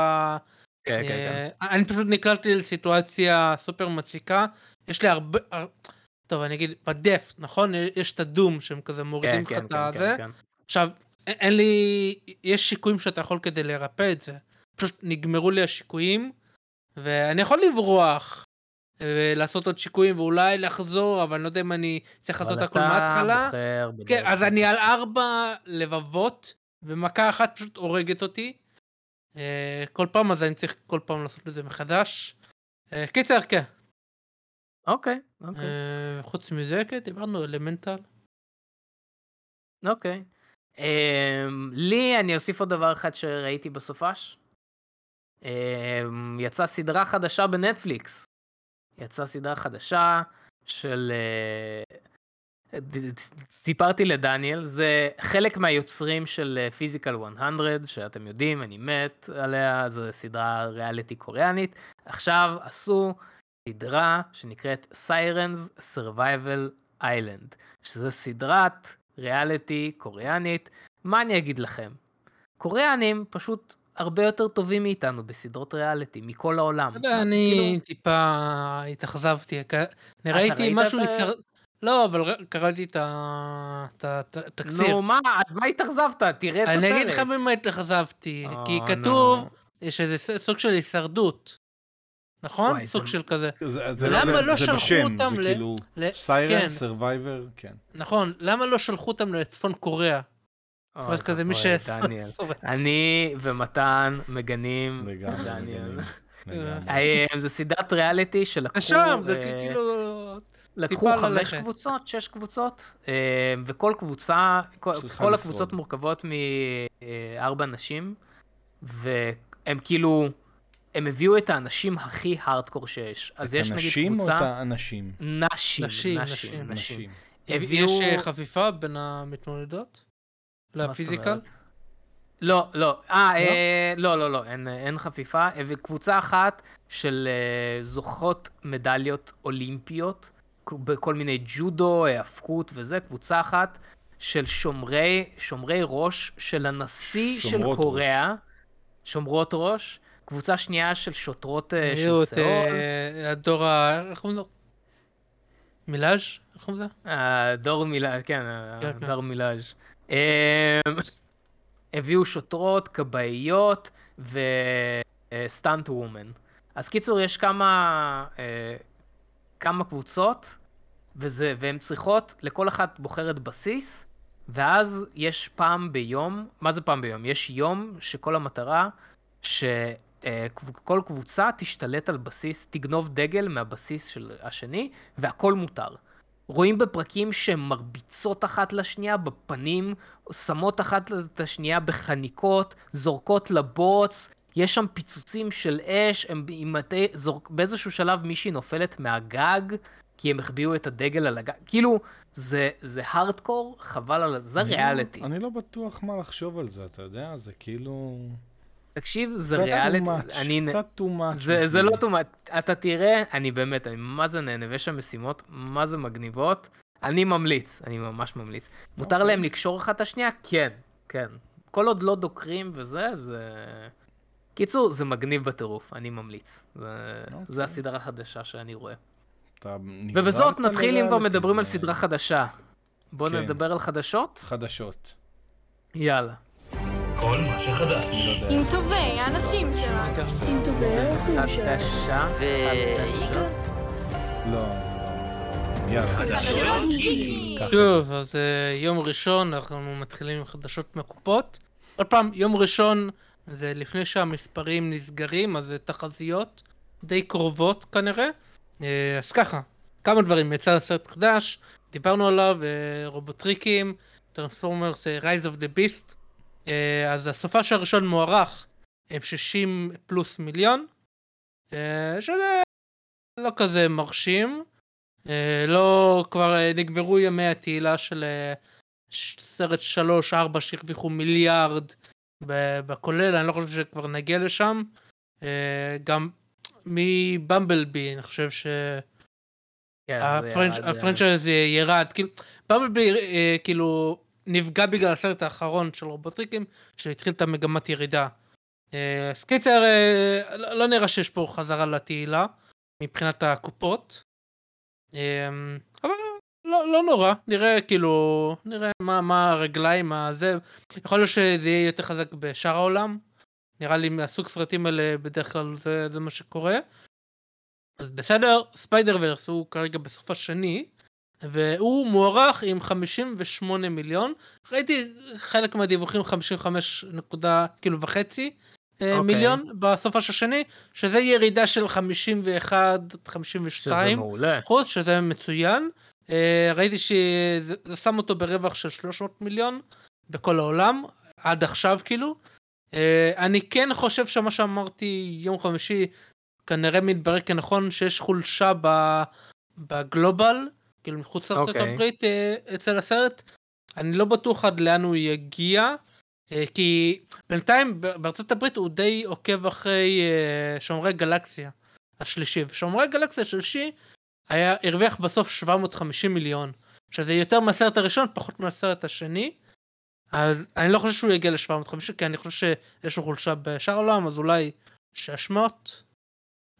כן, כן, כן. אה, אני פשוט נקלטתי לסיטואציה סופר מציקה, יש לי הרבה... הר- טוב, אני אגיד, בדף, נכון? יש את הדום שהם כזה מורידים לך כן, את כן, הזה. כן, כן. עכשיו, אין לי... יש שיקויים שאתה יכול כדי לרפא את זה. פשוט נגמרו לי השיקויים, ואני יכול לברוח, ולעשות עוד שיקויים, ואולי לחזור, אבל אני לא יודע אם אני צריך לעשות הכל מההתחלה. כן, אז. אני על ארבע לבבות, ומכה אחת פשוט הורגת אותי. אה, כל פעם, אז אני צריך כל פעם לעשות את זה מחדש. אה, קיצר, כן. אוקיי, אוקיי. אה, חוץ מזה, כן, דיברנו אלמנטל. אוקיי. לי, אני אוסיף עוד דבר אחד שראיתי בסופש. יצאה סדרה חדשה בנטפליקס. יצאה סדרה חדשה של... אה, סיפרתי לדניאל, זה חלק מהיוצרים של פיזיקל 100, שאתם יודעים, אני מת עליה, זו סדרה ריאליטי קוריאנית. עכשיו עשו סדרה שנקראת Sirens Survival Island, שזה סדרת ריאליטי קוריאנית. מה אני אגיד לכם? קוריאנים פשוט הרבה יותר טובים מאיתנו בסדרות ריאליטי, מכל העולם. אני כאילו- טיפה התאכזבתי, אני אתה ראיתי ראית משהו, לא, אבל קראתי את התקציר. נו מה, אז מה התאכזבת? תראה את הפרק. אני אגיד לך ממה התאכזבתי, כי אה, כתוב נו. שזה סוג של הישרדות. נכון? וואי, סוג זה- של כזה. זה, זה למה זה לא שלחו בשם, אותם זה ל- כאילו ל- Siren, כן. Survivor, כן. נכון, למה לא שלחו אותם לצפון קוריאה? ואז כזה מי ש... ואבוי, דניאל. אני ומתן מגנים דניאל. אה, זה סדרת ריאליטי שלקחו, שם, זה אה, כאילו... לקחו חמש. קבוצות, שש קבוצות, אה, וכל קבוצה, כל. הקבוצות מורכבות מארבע נשים, והם כאילו, הם הביאו את האנשים הכי הארדקור שיש. אז יש את נגיד הנשים או קבוצה... את האנשים? נשים, נשים, נשים. יש אה, חפיפה בין המתמודדות? לפיזיקל? לא, לא, אה, אה, לא, לא, לא, אין, אין חפיפה. הביא קבוצה אחת של אה, זוכות מדליות אולימפיות, בכל מיני ג'ודו, האבקות וזה, קבוצה אחת של שומרי, שומרי ראש של הנשיא של קוריאה, שומרות ראש, קבוצה שנייה של שוטרות אה, של אה, הדור ה... איך קוראים לו? מילאז'? איך קוראים לזה? הדור מילאז', כן, כן, כן. הדור מילאז'. אמ, הביאו שוטרות, כבאיות וסטאנט וומן. אז קיצור, יש כמה, אה, כמה קבוצות, וזה, והן צריכות, לכל אחת בוחרת בסיס, ואז יש פעם ביום, מה זה פעם ביום? יש יום שכל המטרה, שכל קבוצה תשתלט על בסיס, תגנוב דגל מהבסיס של השני, והכל מותר. רואים בפרקים שהן מרביצות אחת לשנייה בפנים, שמות אחת את השנייה בחניקות, זורקות לבוץ, יש שם פיצוצים של אש, הם מטה, זורק, באיזשהו שלב מישהי נופלת מהגג, כי הם החביאו את הדגל על הגג, כאילו, זה, זה הארדקור, חבל על זה, זה אני לא- ריאליטי. אני לא בטוח מה לחשוב על זה, אתה יודע? זה כאילו... תקשיב, זה ריאליטי, אני, קצת much. זה, זה בשבילי. לא טומאת, אתה תראה, אני באמת, אני מה זה נהנה, ויש שם משימות, מה זה מגניבות, אני ממליץ, אני ממש ממליץ. מותר אוקיי. להם לקשור אחת את השנייה? כן, כן. כל עוד לא דוקרים וזה, זה... קיצור, זה מגניב בטירוף, אני ממליץ. זה, אוקיי. זה הסדרה החדשה שאני רואה. ובזאת נתחיל, אם כבר מדברים על זה סדרה חדשה. בואו כן. נדבר על חדשות? חדשות. יאללה. כל מה שחדש. לא. עם טובי האנשים שלנו. עם טובי האורחים שלנו. חדשה, חדשה. לא, לא. טוב, אז אה, יום ראשון אנחנו מתחילים עם חדשות מהקופות. עוד פעם, יום ראשון זה לפני שהמספרים נסגרים, אז זה תחזיות די קרובות כנראה. אה, אז ככה, כמה דברים, יצא סרט חדש, דיברנו עליו, אה, רובוטריקים, Transformers, Rise of the Beasts. אז הסופ"ש הראשון מוערך עם 60 פלוס מיליון, אה, שזה לא כזה מרשים. אה, לא, כבר אה, נגמרו ימי התהילה של אה, ש- סרט 3-4 שהרוויחו מיליארד בכולל, אני לא חושב שכבר נגיע לשם. אה, גם מבמבלבי, אני חושב כן, זה ירד, אה, כאילו, במבלבי אה, כאילו נפגע בגלל הסרט האחרון של רובוטריקים, שהתחיל את המגמת ירידה. אה, אז קיצר, אה, לא לא נראה שיש פה חזרה לתהילה מבחינת הקופות. אה, אבל לא, לא נורא, נראה כאילו, נראה מה, מה הרגליים, מה זה, יכול להיות שזה יהיה יותר חזק בשאר העולם. נראה לי מהסוג סרטים האלה בדרך כלל זה, זה מה שקורה. אז בסדר, ספיידר ורס הוא כרגע בסוף השני, והוא מוערך עם 58 מיליון. ראיתי חלק מהדיווחים 55 נקודה כאילו וחצי אה, אוקיי. מיליון בסוף השני, שזה ירידה של 51 שזה 52 מעולה. אחוז, שזה מצוין. אה, ראיתי שזה זה שם אותו ברווח של 300 מיליון בכל העולם, עד עכשיו כאילו. אה, אני כן חושב שמה שאמרתי יום חמישי כנראה מתברר כנכון שיש חולשה ב, בגלובל, כאילו מחוץ לארצות אוקיי. הברית אה, אצל הסרט. אני לא בטוח עד לאן הוא יגיע, אה, כי בינתיים בארצות הברית הוא די עוקב אחרי אה, שומרי גלקסיה השלישי, ושומרי גלקסיה השלישי היה, הרוויח בסוף 750 מיליון, שזה יותר מהסרט הראשון, פחות מהסרט השני. אז אני לא חושב שהוא יגיע ל-750, כי אני חושב שיש לו חולשה בשאר העולם, אז אולי 600,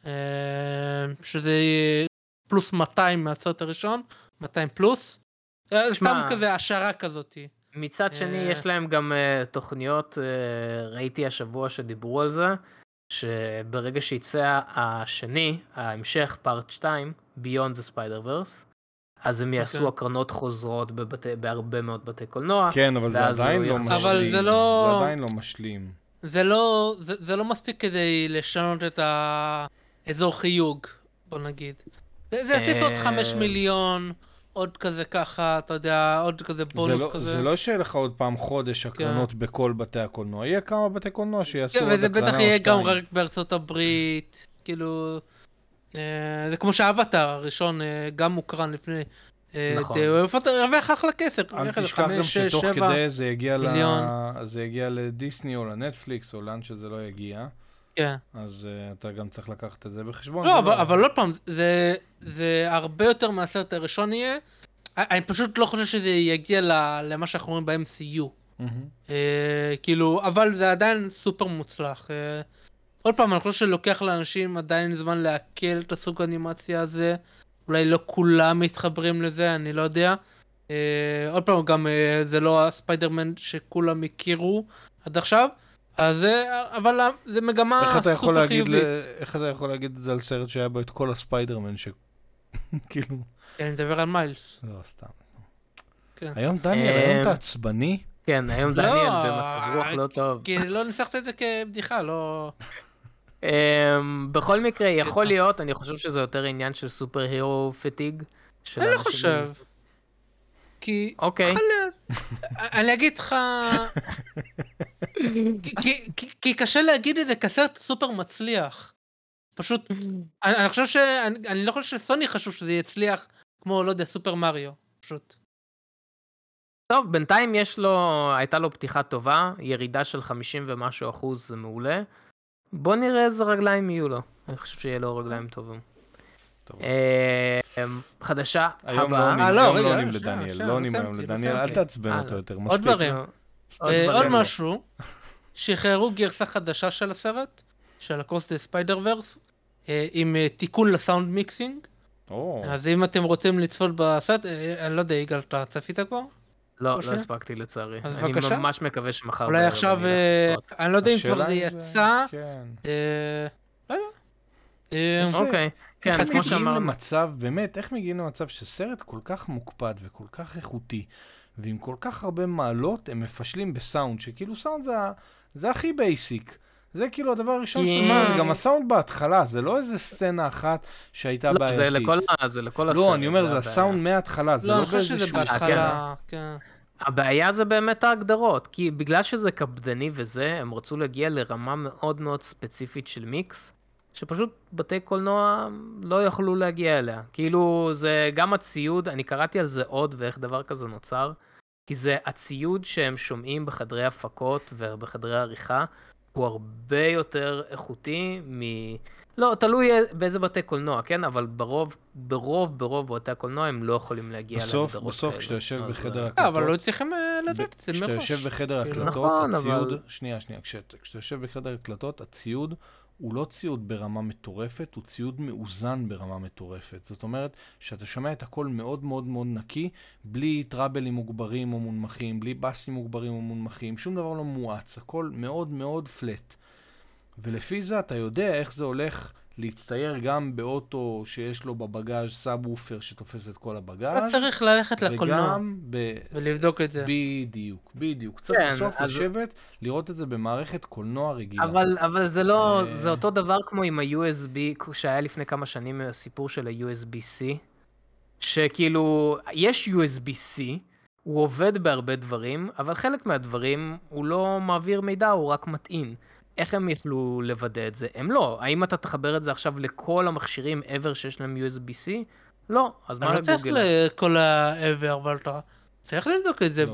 אה, שזה פלוס 200 מהסרט הראשון, 200 פלוס. אה, סתם כזה השערה כזאתי. מצד שני, אה. יש להם גם uh, תוכניות, uh, ראיתי השבוע שדיברו על זה, שברגע שיצא השני, ההמשך, פארט 2, Beyond the Spider-Verse, אז הם יעשו אוקיי. הקרנות חוזרות בבתי, בהרבה מאוד בתי קולנוע. כן, אבל זה עדיין לא. משלים. אבל זה לא- זה עדיין לא משלים. זה לא, זה, זה לא מספיק כדי לשנות את האזור חיוג, בוא נגיד. זה יוסיף עוד אה. 5 מיליון, עוד כזה ככה, אתה יודע, עוד כזה זה בונוס לא, כזה. זה לא שיהיה לך עוד פעם חודש הקרנות בכל בתי הקולנוע, יהיה כמה בתי קולנוע שיעשו כן, עוד וזה הקרנה בטח או יהיה גם שתיים. רק בארצות הברית, כאילו... אה, זה כמו שהאבטר הראשון אה, גם מוקרן לפני... נכון. הוא הרוויח אחלה כסף. אל תשכח גם חמש, שתוך. כדי. זה יגיע לדיסני או לנטפליקס או לאן שזה לא יגיע, כן. אז uh, אתה גם צריך לקחת את זה בחשבון. לא, זה אבל, אבל עוד פעם, זה, זה הרבה יותר מהסרט הראשון יהיה. אני פשוט לא חושב שזה יגיע למה שאנחנו רואים ב-MCU. מהמם. אה, כאילו, אבל זה עדיין סופר מוצלח. אה, עוד פעם, אני חושב שלוקח לאנשים עדיין זמן לעכל את הסוג האנימציה הזה. אולי לא כולם מתחברים לזה, אני לא יודע. אה, עוד פעם, גם אה, זה לא הספיידרמן שכולם הכירו עד עכשיו. אז אה, אבל אה, זה מגמה סופר. חיובית. איך אתה יכול להגיד את זה על סרט שהיה בו את כל הספיידרמן, ש... כאילו, אני מדבר על מיילס. לא, סתם. כן. היום דניאל, היום אמ, אתה עצבני? כן, היום לא, דניאל במצב רוח לא טוב. כי לא ניסחת את זה כבדיחה, לא... Um, בכל מקרה, יכול להיות, אני חושב שזה יותר עניין של סופר הירו פטיג. אני לא חושב. כי... אוקיי. אני אגיד לך... כי- קשה להגיד את זה כסרט סופר מצליח. פשוט, אני חושב ש... אני לא חושב שסוני חשוב שזה יצליח כמו, לא יודע, סופר מריו. פשוט. טוב, בינתיים יש לו, הייתה לו פתיחה טובה, ירידה של 50 ומשהו אחוז זה מעולה. בוא נראה איזה רגליים יהיו לו. אני חושב שיהיה לו רגליים טובים. אה, חדשה לא הבאה. אה, לא, היום רגע, לא עונים שנייה, לדניאל, לא עונים היום לדניאל, אל. תעצבן אה, אותו יותר, עוד מספיק. דברים. עוד אה, עוד דברים. משהו, שחררו גרסה חדשה של הסרט, של ה Across the Spider-Verse, עם אה, תיקון ל sound mixing. אז אם אתם רוצים לצפות בסרט, אה, אני לא יודע, יגאל, אתה צפית כבר? לא, לא? הספקתי לצערי. אז אני בבקשה. ממש מקווה שמחר אולי עכשיו, אני אה. אני לא יודע אם כבר זה אם כן. אה, אוקיי, כן, איך כמו מגיעים שאמרנו. למצב, באמת, איך מגיעים למצב שסרט כל כך מוקפד וכל כך איכותי, ועם כל כך הרבה מעלות, הם מפשלים בסאונד, שכאילו סאונד זה, זה הכי basic. זה כאילו הדבר הראשון כי- שאתה גם הסאונד בהתחלה, זה לא איזה סצנה אחת שהייתה לא, בעייתית. זה לכל זה לכל הסרט. לא, אני אומר, זה. הסאונד מההתחלה, זה לא, לא אני חושב שזה באיזשהו... בהתחלה, כן. הבעיה זה באמת ההגדרות, כי בגלל שזה קפדני וזה, הם רצו להגיע לרמה מאוד מאוד ספציפית של מיקס, שפשוט בתי קולנוע לא יכלו להגיע אליה. כאילו, זה גם הציוד, אני קראתי על זה עוד ואיך דבר כזה נוצר, כי זה הציוד שהם שומעים בחדרי הפקות ובחדרי עריכה, הוא הרבה יותר איכותי מ... לא, תלוי באיזה בתי קולנוע, כן? אבל ברוב, ברוב, ברוב בתי הקולנוע הם לא יכולים להגיע בסוף, להגדרות בסוף כאלו. כשאתה יושב בחדר אה, הקלטות... אה, אבל לא צריכים אה, לדעת את זה כשאתה מראש. יושב בחדר כאילו. הקלטות, נכון, הציוד, אבל- שנייה, שנייה, כשאתה כשאתה יושב בחדר הקלטות, הציוד הוא לא ציוד ברמה מטורפת, הוא ציוד מאוזן ברמה מטורפת. זאת אומרת, שאתה שומע את הכל מאוד מאוד מאוד נקי, בלי טראבלים מוגברים או מונמכים, בלי באסים מוגברים או מונמכים, שום דבר לא מואץ, הכל מאוד מאוד פלט. ולפי זה אתה יודע איך זה הולך להצטייר גם באוטו שיש לו בבגאז' סאב וופר שתופס את כל אתה הבגאז', צריך ללכת לקולנוע ב... ולבדוק את זה. בדיוק, בדיוק. צריך כן, בסוף אז- לשבת, לראות את זה במערכת קולנוע רגילה. אבל, אבל זה לא, אה. זה אותו דבר כמו עם ה-USB שהיה לפני כמה שנים הסיפור של ה-USB-C, שכאילו, יש USB-C, הוא עובד בהרבה דברים, אבל חלק מהדברים הוא לא מעביר מידע, הוא רק מטעין. איך הם יכלו לוודא את זה? הם לא. האם אתה תחבר את זה עכשיו לכל המכשירים ever שיש להם USB-C? לא, אז אתה מה לא צריך לגוגל? לכל העבר, אבל אתה צריך לבדוק את זה לא,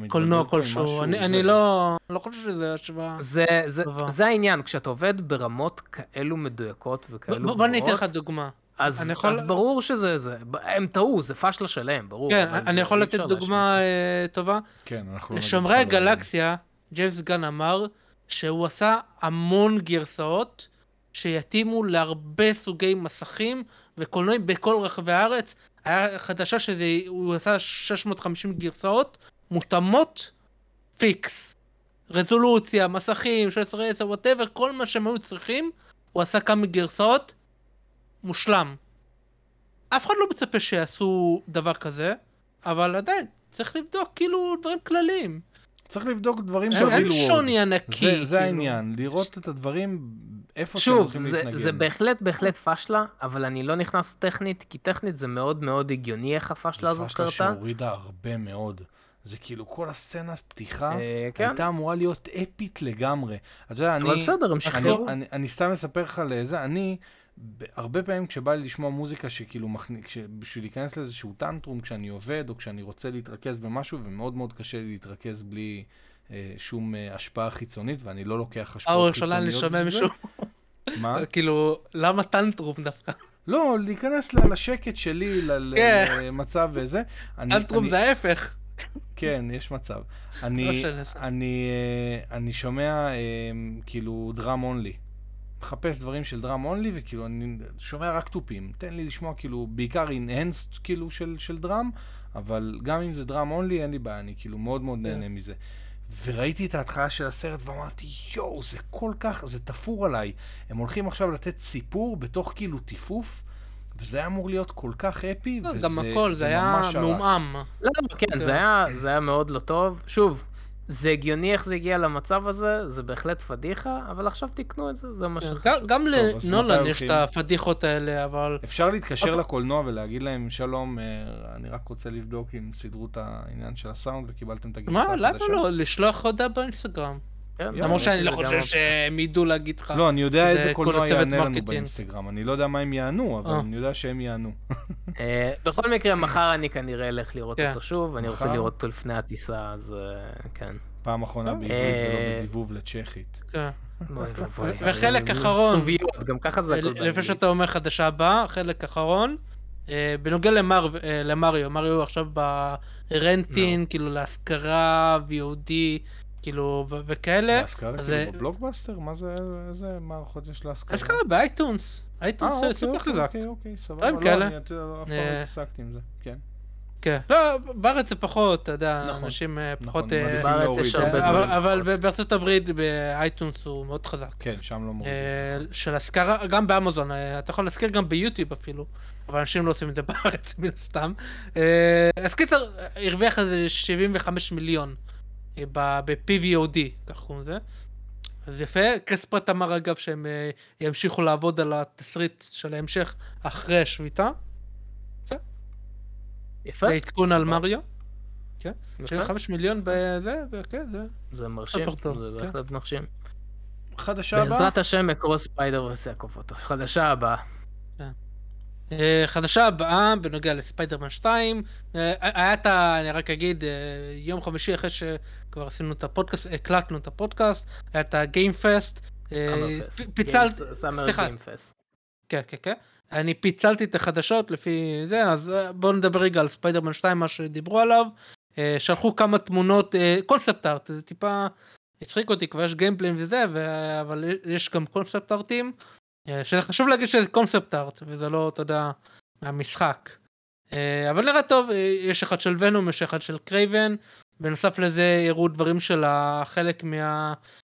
בקולנוע כלשהו. אני אני לא לא חושב שזה השוואה. זה, זה, טובה. זה העניין, כשאתה עובד ברמות כאלו מדויקות וכאלו גבוהות, בוא אני אתן לך דוגמה. אז, אני יכול- אז ברור שזה, זה, הם טעו, זה פשלה שלהם, ברור. כן, אני יכול לתת דוגמה אה, טובה. כן, אנחנו לא לא- הגלקסיה, ג'יימס גן אמר שהוא עשה המון גרסאות שיתאימו להרבה סוגי מסכים וקולנועים בכל רחבי הארץ. היה חדשה שהוא עשה 650 גרסאות מותאמות פיקס. רזולוציה, מסכים, 16 10, whatever, כל מה שהם היו צריכים, הוא עשה כמה גרסאות, מושלם. אף אחד לא מצפה שיעשו דבר כזה, אבל עדיין, צריך לבדוק כאילו דברים כלליים. צריך לבדוק דברים אין של אין real world. שוני ענקי. זה, זה כאילו. העניין, לראות את הדברים איפה שהם שוב, הולכים זה, להתנגן. זה בהחלט בהחלט פשלה, אבל אני לא נכנס טכנית, כי טכנית זה מאוד מאוד הגיוני איך הפשלה הזאת פשלה קרתה. שהורידה הרבה מאוד. זה כאילו כל הסצנת פתיחה אה, כן, הייתה אמורה להיות אפית לגמרי. אתה יודע, אני... אבל בסדר, הם אני, שחררו. אני, אני סתם אספר לך לזה, אני, הרבה פעמים כשבא לי לשמוע מוזיקה שכאילו, מכני- כש- בשביל להיכנס לאיזשהו טנטרום כשאני עובד, או כשאני רוצה להתרכז במשהו, ומאוד מאוד קשה לי להתרכז בלי אה, שום אה, השפעה חיצונית, ואני לא לוקח השפעות אני חיצוניות זה. מישהו, מה? כאילו, למה טנטרום דווקא? לא, להיכנס לשקט שלי, כן. למצב וזה. טנטרום זה ההפך. כן, יש מצב. לא אני, אה, אני שומע אה, כאילו דראם אונלי. מחפש דברים של דראם אונלי, וכאילו אני שומע רק תופים. תן לי לשמוע כאילו, בעיקר אינהנסט כאילו של, של דראם, אבל גם אם זה דראם אונלי, אין לי בעיה, אני כאילו מאוד מאוד נהנה מזה. וראיתי את ההתחלה של הסרט ואמרתי, יואו, זה כל כך, זה תפור עליי. הם הולכים עכשיו לתת סיפור בתוך כאילו טיפוף, וזה היה אמור להיות כל כך אפי, לא, וזה גם הכל, זה היה ממש הרס. מעומעם. לא, לא, כן, זה היה, זה היה מאוד לא טוב. שוב, זה הגיוני איך זה הגיע למצב הזה, זה בהחלט פדיחה, אבל עכשיו תיקנו את זה, זה מה כן, שחשוב. גם- לנולן יש? את הפדיחות האלה, אבל... אפשר להתקשר אבל- לקולנוע ולהגיד להם, שלום, אה, אני רק רוצה לבדוק אם סידרו את העניין של הסאונד וקיבלתם את הגרסה מה, החדשה. למה לא? לשלוח הודעה באינסטגרם. כן, למרות שאני לא חושב. שהם ידעו להגיד לך. לא, אני יודע זה איזה קולנוע יענה לנו. באינסטגרם. אני לא יודע מה הם יענו, אבל אה. אני יודע שהם יענו. אה, בכל מקרה, מחר אני כנראה אלך לראות כן. אותו שוב, אני רוצה? לראות אותו לפני הטיסה, אז אה, כן. פעם אחרונה בעברית אה, ולא בדיבוב לצ'כית. כן. וחלק אחרון. כתוביות, גם ככה זה הכל לפני. שאתה אומר חדשה הבאה, חלק אחרון. בנוגע למר, למריו, מריו עכשיו ב renting, כאילו להשכרה, VOD, כאילו, ו- וכאלה. להשכרה אז כאילו זה- בבלוקבאסטר? מה זה, איזה מערכות יש להשכרה? השכרה ב iTunes. אה, iTunes אוקיי, סופר אוקיי, חזק. אוקיי, אוקיי, סבבה. לא, כאלה. אני אף פעם לא אה, התעסקתי עם זה, כן. כן. לא, בארץ זה פחות, אתה יודע, נכון, אנשים אה, נכון, פחות... מעדיפים בארץ. יש הרבה אבל- דברים אבל. בארצות הברית, באייטונס הוא מאוד חזק. כן, שם לא מורידים. אה, של השכרה, גם באמזון, אה, אתה יכול להזכיר גם ביוטיוב אפילו, אבל אנשים לא עושים את זה בארץ מן הסתם. אה, אז קיצר, הרוויח איזה 75 מיליון ב-PVOD, כך קוראים לזה. אז יפה, קריס פרט אמר אגב שהם אה, ימשיכו לעבוד על התסריט של ההמשך אחרי השביתה, יפה, זה עדכון על מריו. כן, יפה. 75 מיליון בזה, וכן, זה... זה מרשים, זה כן. בהחלט מרשים. חדשה הבאה? בעזרת השם מקרוס ספיידר ויעקוף אותו. חדשה הבאה. אה, חדשה הבאה בנוגע לספיידרמן 2, אה, היה את ה... אני רק אגיד, אה, יום חמישי אחרי שכבר עשינו את הפודקאסט, הקלטנו את הפודקאסט, היה את הגיימפסט. פיצלת... סאמר סליחה. כן, כן, כן. אני פיצלתי את החדשות לפי זה, אז בואו נדבר רגע על ספיידרמן 2, מה שדיברו עליו. שלחו כמה תמונות, concept art, זה טיפה הצחיק אותי, כבר יש gameplay ים וזה, אבל יש גם concept art ים. אה, שחשוב להגיד שזה concept art, וזה לא, אתה יודע, מהמשחק. אה, אבל נראה טוב, אה, יש אחד של ונום, יש אחד של קרייבן. בנוסף לזה הראו דברים של חלק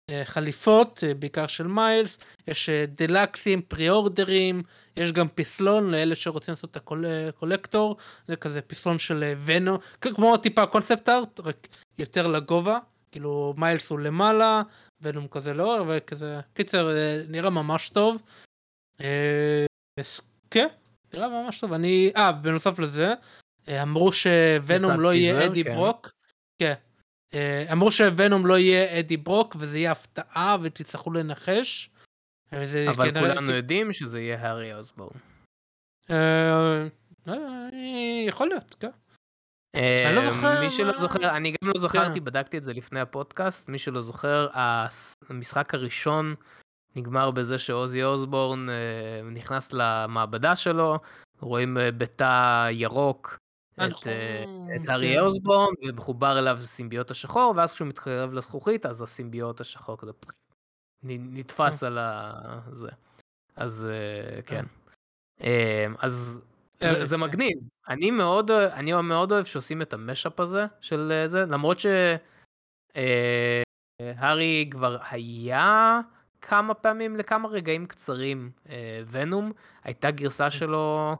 מהחליפות, בעיקר של מיילס. יש דלקסים, פרי אורדרים, יש גם פסלון לאלה שרוצים לעשות את הקולקטור, זה כזה פסלון של ונו, כ- כמו טיפה קונספט ארט, רק יותר לגובה, כאילו מיילס הוא למעלה, ונום כזה לאור, וכזה, קיצר, אה, נראה ממש טוב. אה, כן, נראה ממש טוב. אני, אה, בנוסף לזה, אה, אמרו שוונום לא יהיה אדי כן. ברוק. כן. אמרו שוונום לא יהיה אדי ברוק, וזה יהיה הפתעה ותצטרכו לנחש. אבל כולנו יודעים שזה יהיה הארי אוסבורן. יכול להיות, כן. אני לא אה, זוכר מי שלא זוכר, אני גם לא זכרתי, כן. בדקתי את זה לפני הפודקאסט, מי שלא זוכר, המשחק הראשון נגמר בזה שעוזי אוסבורן אה, נכנס למעבדה שלו, רואים אה, בתא ירוק את, נכון, אה, את כן. הארי אוסבורן, ומחובר אליו סימביוט השחור, ואז כשהוא מתקרב לזכוכית, אז הסימביוט השחור כזה נתפס על ה... זה. אז כן. אה, אז זה, כן. מגניב. אני מאוד, אני מאוד אוהב שעושים את המשאפ הזה של אה, זה, למרות ש... אה, כבר היה כמה פעמים לכמה רגעים קצרים אה, ונום, הייתה גרסה שלו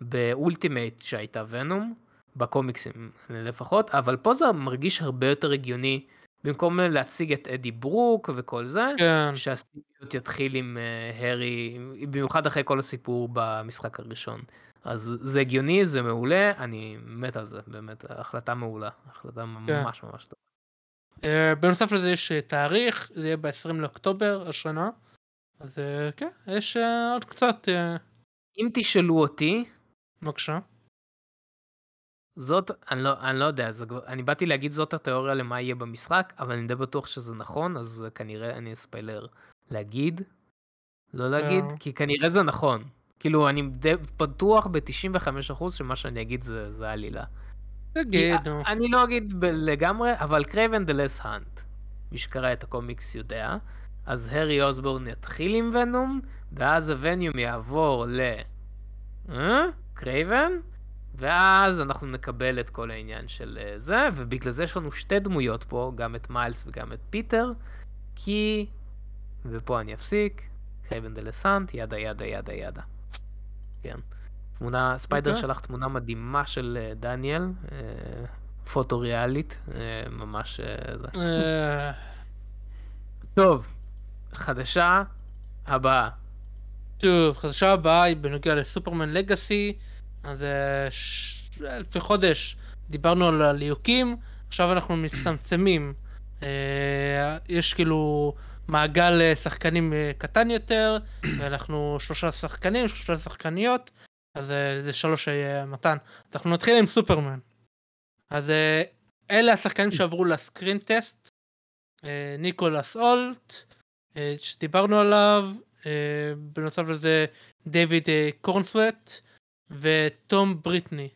ב Ultimate שהייתה ונום, בקומיקסים לפחות, אבל פה זה מרגיש הרבה יותר הגיוני, במקום להציג את אדי ברוק וכל זה, כן. שהסימביוט יתחיל עם הארי, במיוחד אחרי כל הסיפור במשחק הראשון. אז זה הגיוני, זה מעולה, אני מת על זה, באמת, החלטה מעולה, החלטה ממש ממש טובה. אה, בנוסף לזה יש אה, תאריך, זה יהיה ב-20 לאוקטובר השנה. אז אה, כן, יש אה, עוד קצת, אם תשאלו אותי, בבקשה. זאת, אני לא, אני לא יודע, זה, אני באתי להגיד זאת התיאוריה למה יהיה במשחק, אבל אני די בטוח שזה נכון, אז כנראה אני אספיילר להגיד, לא להגיד, אה. כי כנראה זה נכון. כאילו, אני די בטוח ב-95% שמה שאני אגיד זה, זה עלילה. תגיד, נו. אני לא אגיד לגמרי, אבל Kraven the Last Hunt, מי שקרא את הקומיקס יודע, אז הארי אוסבורן יתחיל עם ונום, ואז הוונום יעבור ל... אה? קרייבן, ואז אנחנו נקבל את כל העניין של אה, זה, ובגלל זה יש לנו שתי דמויות פה, גם את מיילס וגם את פיטר, כי... ופה אני אפסיק, Kraven the Last Hunt, yada yada yada yada. כן. תמונה, ספיידר אוקיי. שלח תמונה מדהימה של אה, דניאל, אה, פוטו-ריאלית, אה, ממש זה. טוב, חדשה הבאה. טוב, חדשה הבאה היא בנוגע לסופרמן לגאסי, אז ש- לפני חודש דיברנו על הליהוקים, עכשיו אנחנו מצטמצמים. יש כאילו מעגל אה, שחקנים אה, קטן יותר, ואנחנו שלושה שחקנים, שלושה שחקניות, אז אה, זה שלוש מתן. אנחנו נתחיל עם סופרמן. אז אלה השחקנים שעברו לסקרין טסט, ניקולס אולט, שדיברנו עליו, בנוסף לזה דייוויד אה, קורנסווט וטום בריטני.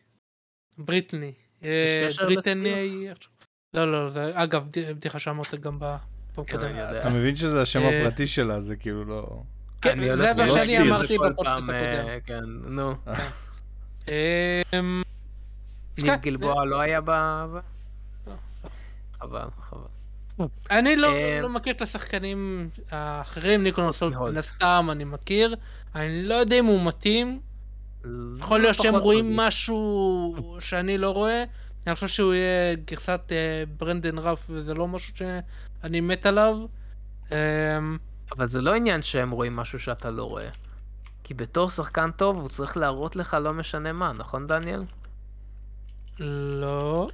בריטני. בריטני... לא, לא, זה אגב בד- בדיחה שאמרת גם בפעם כן. אתה מבין שזה השם אה, הפרטי שלה, זה כאילו לא... כן, זה מה להזכיר שאני אמרתי בפודקאסט אה, הקודם. כן, נו. אמ, ניב כן, גלבוע לא היה בזה? לא, חבל, חבל. אני לא, אה, לא מכיר את השחקנים האחרים, מהולט. מן הסתם אני מכיר, אני לא יודע אם הוא מתאים, יכול להיות שהם פחות רואים. משהו שאני לא רואה, אני חושב שהוא יהיה גרסת אה, ברנדן רף וזה לא משהו שאני מת עליו. אמ, אבל זה לא עניין שהם רואים משהו שאתה לא רואה. כי בתור שחקן טוב הוא צריך להראות לך לא משנה מה, נכון דניאל? לא.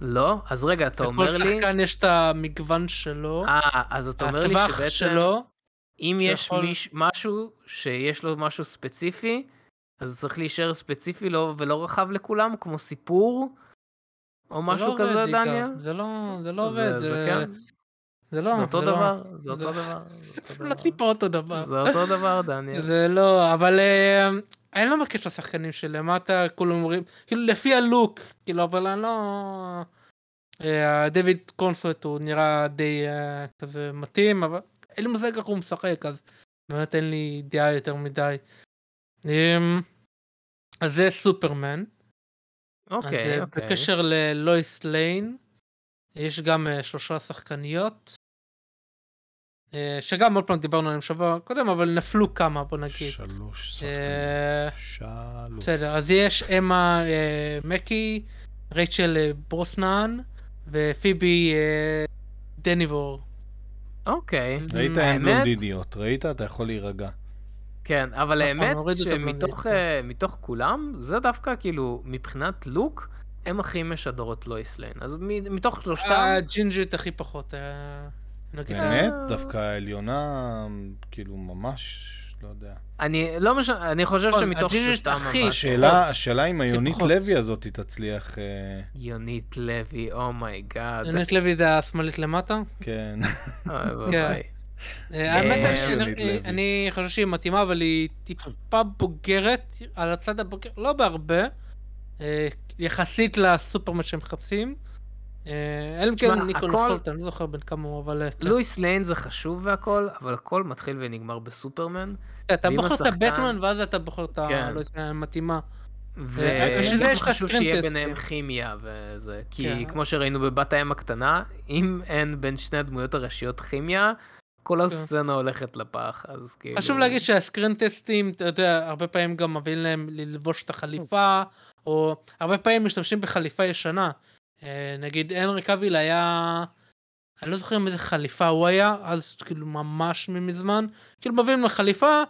לא? אז רגע, אתה אומר לכל לי... שחקן יש את המגוון שלו, אה, אז אתה אומר לי שבעצם שלו, אם יש שיכול- מיש... משהו שיש לו משהו ספציפי, אז צריך להישאר ספציפי לא... ולא רחב לכולם, כמו סיפור, או לא משהו עובד, כזה, יגאל. דניאל? זה לא, זה לא זה- עובד, זה זה כן. זה לא, זה אותו זה לא- דבר, זה אותו זה- דבר. לא. טיפה אותו דבר. זה אותו דבר, דניאל. זה לא, אבל אני לא מכיר את השחקנים שלמטה, כולם אומרים, כאילו לפי הלוק, כאילו, אבל אני לא... אה, דויד קונסוט הוא נראה די אה, כזה מתאים, אבל אין לי מושג איך הוא משחק, אז באמת אין לי דעה יותר מדי. אמ, אז זה סופרמן. אוקיי, אוקיי. בקשר ללואיס ליין, יש גם אה, שלושה שחקניות. אה, שגם עוד פעם דיברנו עליהם שבוע קודם, אבל נפלו כמה, בוא נגיד. שלוש אה, שחקנים. שלוש. בסדר, אז יש אמה אה, מקי, רייצ'ל ברוסנן ופיבי דניבור. אוקיי. ראית אין בלונדיניות, ראית? אתה יכול להירגע. כן, אבל נכון, האמת שמתוך מתוך כולם, זה דווקא כאילו, מבחינת לוק, הם הכי משדרות לואיס ליין. אז מתוך שלושתם, הג'ינג'ית הכי פחות. נגיד. באמת? אה. דווקא העליונה, כאילו, ממש לא יודע. אני לא משנה, אני חושב נכון, שמתוך שלושתם... אבל- השאלה, השאלה אם היונית. לוי הזאת תצליח, אה, יונית לוי, oh my god. יונית לוי זה השמאלית למטה. כן. אוי כן. אה, האמת שאני-. אני חושב שהיא מתאימה, אבל היא טיפה בוגרת, על הצד הבוגר, לא בהרבה, יחסית לסופרמן שהם מחפשים. אה, אלא אם כן ניקולס הולט, אני לא זוכר בן כמה הוא, אבל... אה, כן. לואיס ליין זה חשוב והכל, אבל הכל מתחיל ונגמר בסופרמן. אתה ואם בוחר את הבטמן, ואז אתה בוחר את כן. הלואיס ליין המתאימה. ו- בשביל זה יש חשוב שיהיה ביניהם. כימיה וזה. כי כן. כמו שראינו בבת הים הקטנה, אם אין בין שני הדמויות הראשיות כימיה, כל הסצנה הולכת לפח, אז כאילו... חשוב להגיד שהסקרין טסטים, אתה יודע, הרבה פעמים גם מביאים להם ללבוש את החליפה, או הרבה פעמים משתמשים בחליפה ישנה. אה, נגיד הנרי קוויל היה, אני לא זוכר עם איזה חליפה הוא היה, אז כאילו ממש מזמן, כאילו מביאים לו חליפה,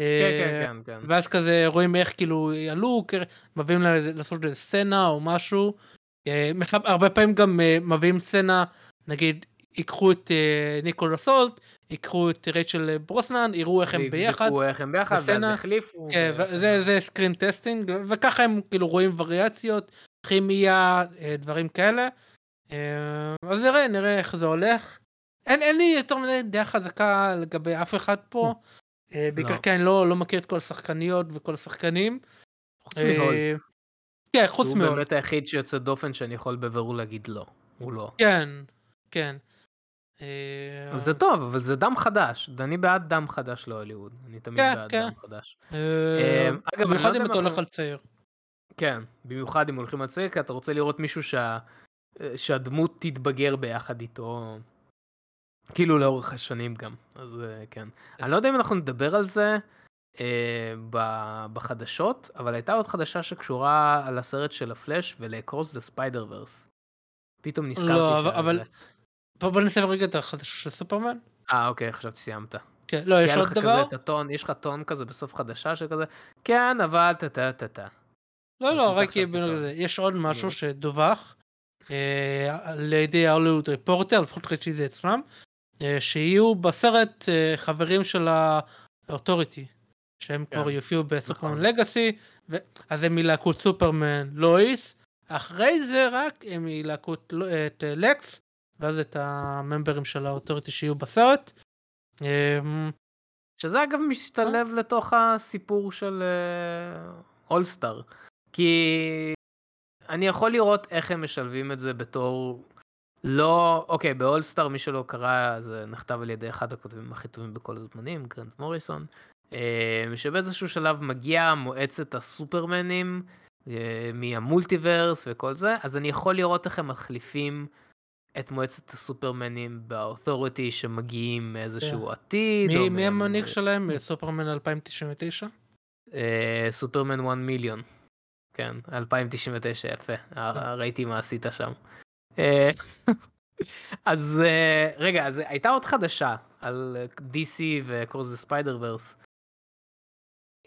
אה, כן, כן, כן, כן. ואז כזה רואים איך כאילו עלו, כ- מביאים לה לעשות איזה סצנה או משהו. אה, הרבה פעמים גם מביאים סצנה, נגיד ייקחו את אה, ניקולס הולט, ייקחו את רייצ'ל ברוסנן, יראו איך הם ביחד. ויבדקו איך הם ביחד, ואז בסצנה. יחליפו. כן, זה screen testing, וככה הם כאילו רואים וריאציות, כימיה, אה, דברים כאלה. אה, אז נראה, נראה איך זה הולך. אין, אין לי יותר מדי דעה חזקה לגבי אף אחד פה, אה, בעיקר. כי אני לא, לא מכיר את כל השחקניות וכל השחקנים. חוץ מהולד. אה, כן, חוץ שהוא מהולד. באמת היחיד שיוצא דופן שאני יכול בבירור להגיד לא. הוא לא. כן, כן. אה, זה טוב, אבל זה דם חדש. אני בעד דם חדש להוליווד. אני תמיד כן, בעד כן. דם חדש. אה, אגב, אני לא במיוחד יודע אם אתה הולך על צעיר. כן, במיוחד אם הולכים על כי אתה רוצה לראות מישהו שה... שהדמות תתבגר ביחד איתו, כאילו לאורך השנים גם, אז אה, כן. אני לא יודע אם אנחנו נדבר על זה אה, ב- בחדשות, אבל הייתה עוד חדשה שקשורה על הסרט של הפלאש ול Across the Spider-Verse. פתאום נזכרתי לא, אבל- שזה- אבל... בוא בוא נסיים רגע את החדשה של סופרמן. אה, אוקיי, חשבתי שסיימת. כן, לא, יש עוד דבר? כזה יש לך טון כזה בסוף חדשה שכזה, כן, אבל טה-טה-טה-טה. לא, לא, רק. יש עוד משהו נו. שדווח אה, על ידי ה Hollywood Reporter, לפחות ראיתי את זה אצלם, אה, שיהיו בסרט אה, חברים של ה Authority, שהם כן. כבר יופיעו בסופרמן נכון. Legacy, אז הם ילהקו סופרמן לואיס, אחרי זה רק הם ילהקו את אה, לקס, ואז את ה member ים של ה Authority שיהיו בסרט. אה, שזה אגב משתלב לתוך הסיפור של אולסטאר. כי אני יכול לראות איך הם משלבים את זה בתור לא, אוקיי, באולסטאר מי שלא קרא זה נכתב על ידי אחד הכותבים הכי טובים בכל הזמנים, גרנט מוריסון, אה, שבאיזשהו שלב מגיע מועצת הסופרמנים אה, מהמולטיברס וכל זה, אז אני יכול לראות איך הם מחליפים את מועצת הסופרמנים באותוריטי שמגיעים מאיזשהו עתיד. מי או מי מ- המנהיג שלהם? סופרמן 2099? אה, סופרמן 1 מיליון. כן, 2099, יפה. אה, ראיתי מה עשית שם. אה, אז אה, רגע, אז הייתה עוד חדשה על DC ו Across the Spider-Verse.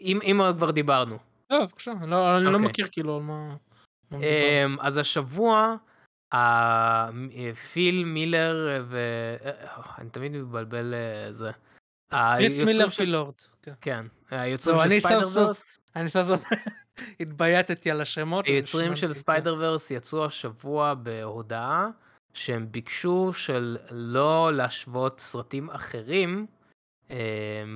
אם אם כבר דיברנו. לא, בבקשה, לא, אני לא אוקיי. מכיר כאילו על מה... אמ, אז השבוע, פיל מילר ו... אני תמיד מתבלבל אה, זה. היוצרים מילר פיל לורד. כן. כן, היוצרים לא, של Spider-Verse. אני סוף סוף התבייתתי על השמות. היוצרים של השמנתי, Spider-Verse יצאו השבוע בהודעה שהם ביקשו של לא להשוות סרטים אחרים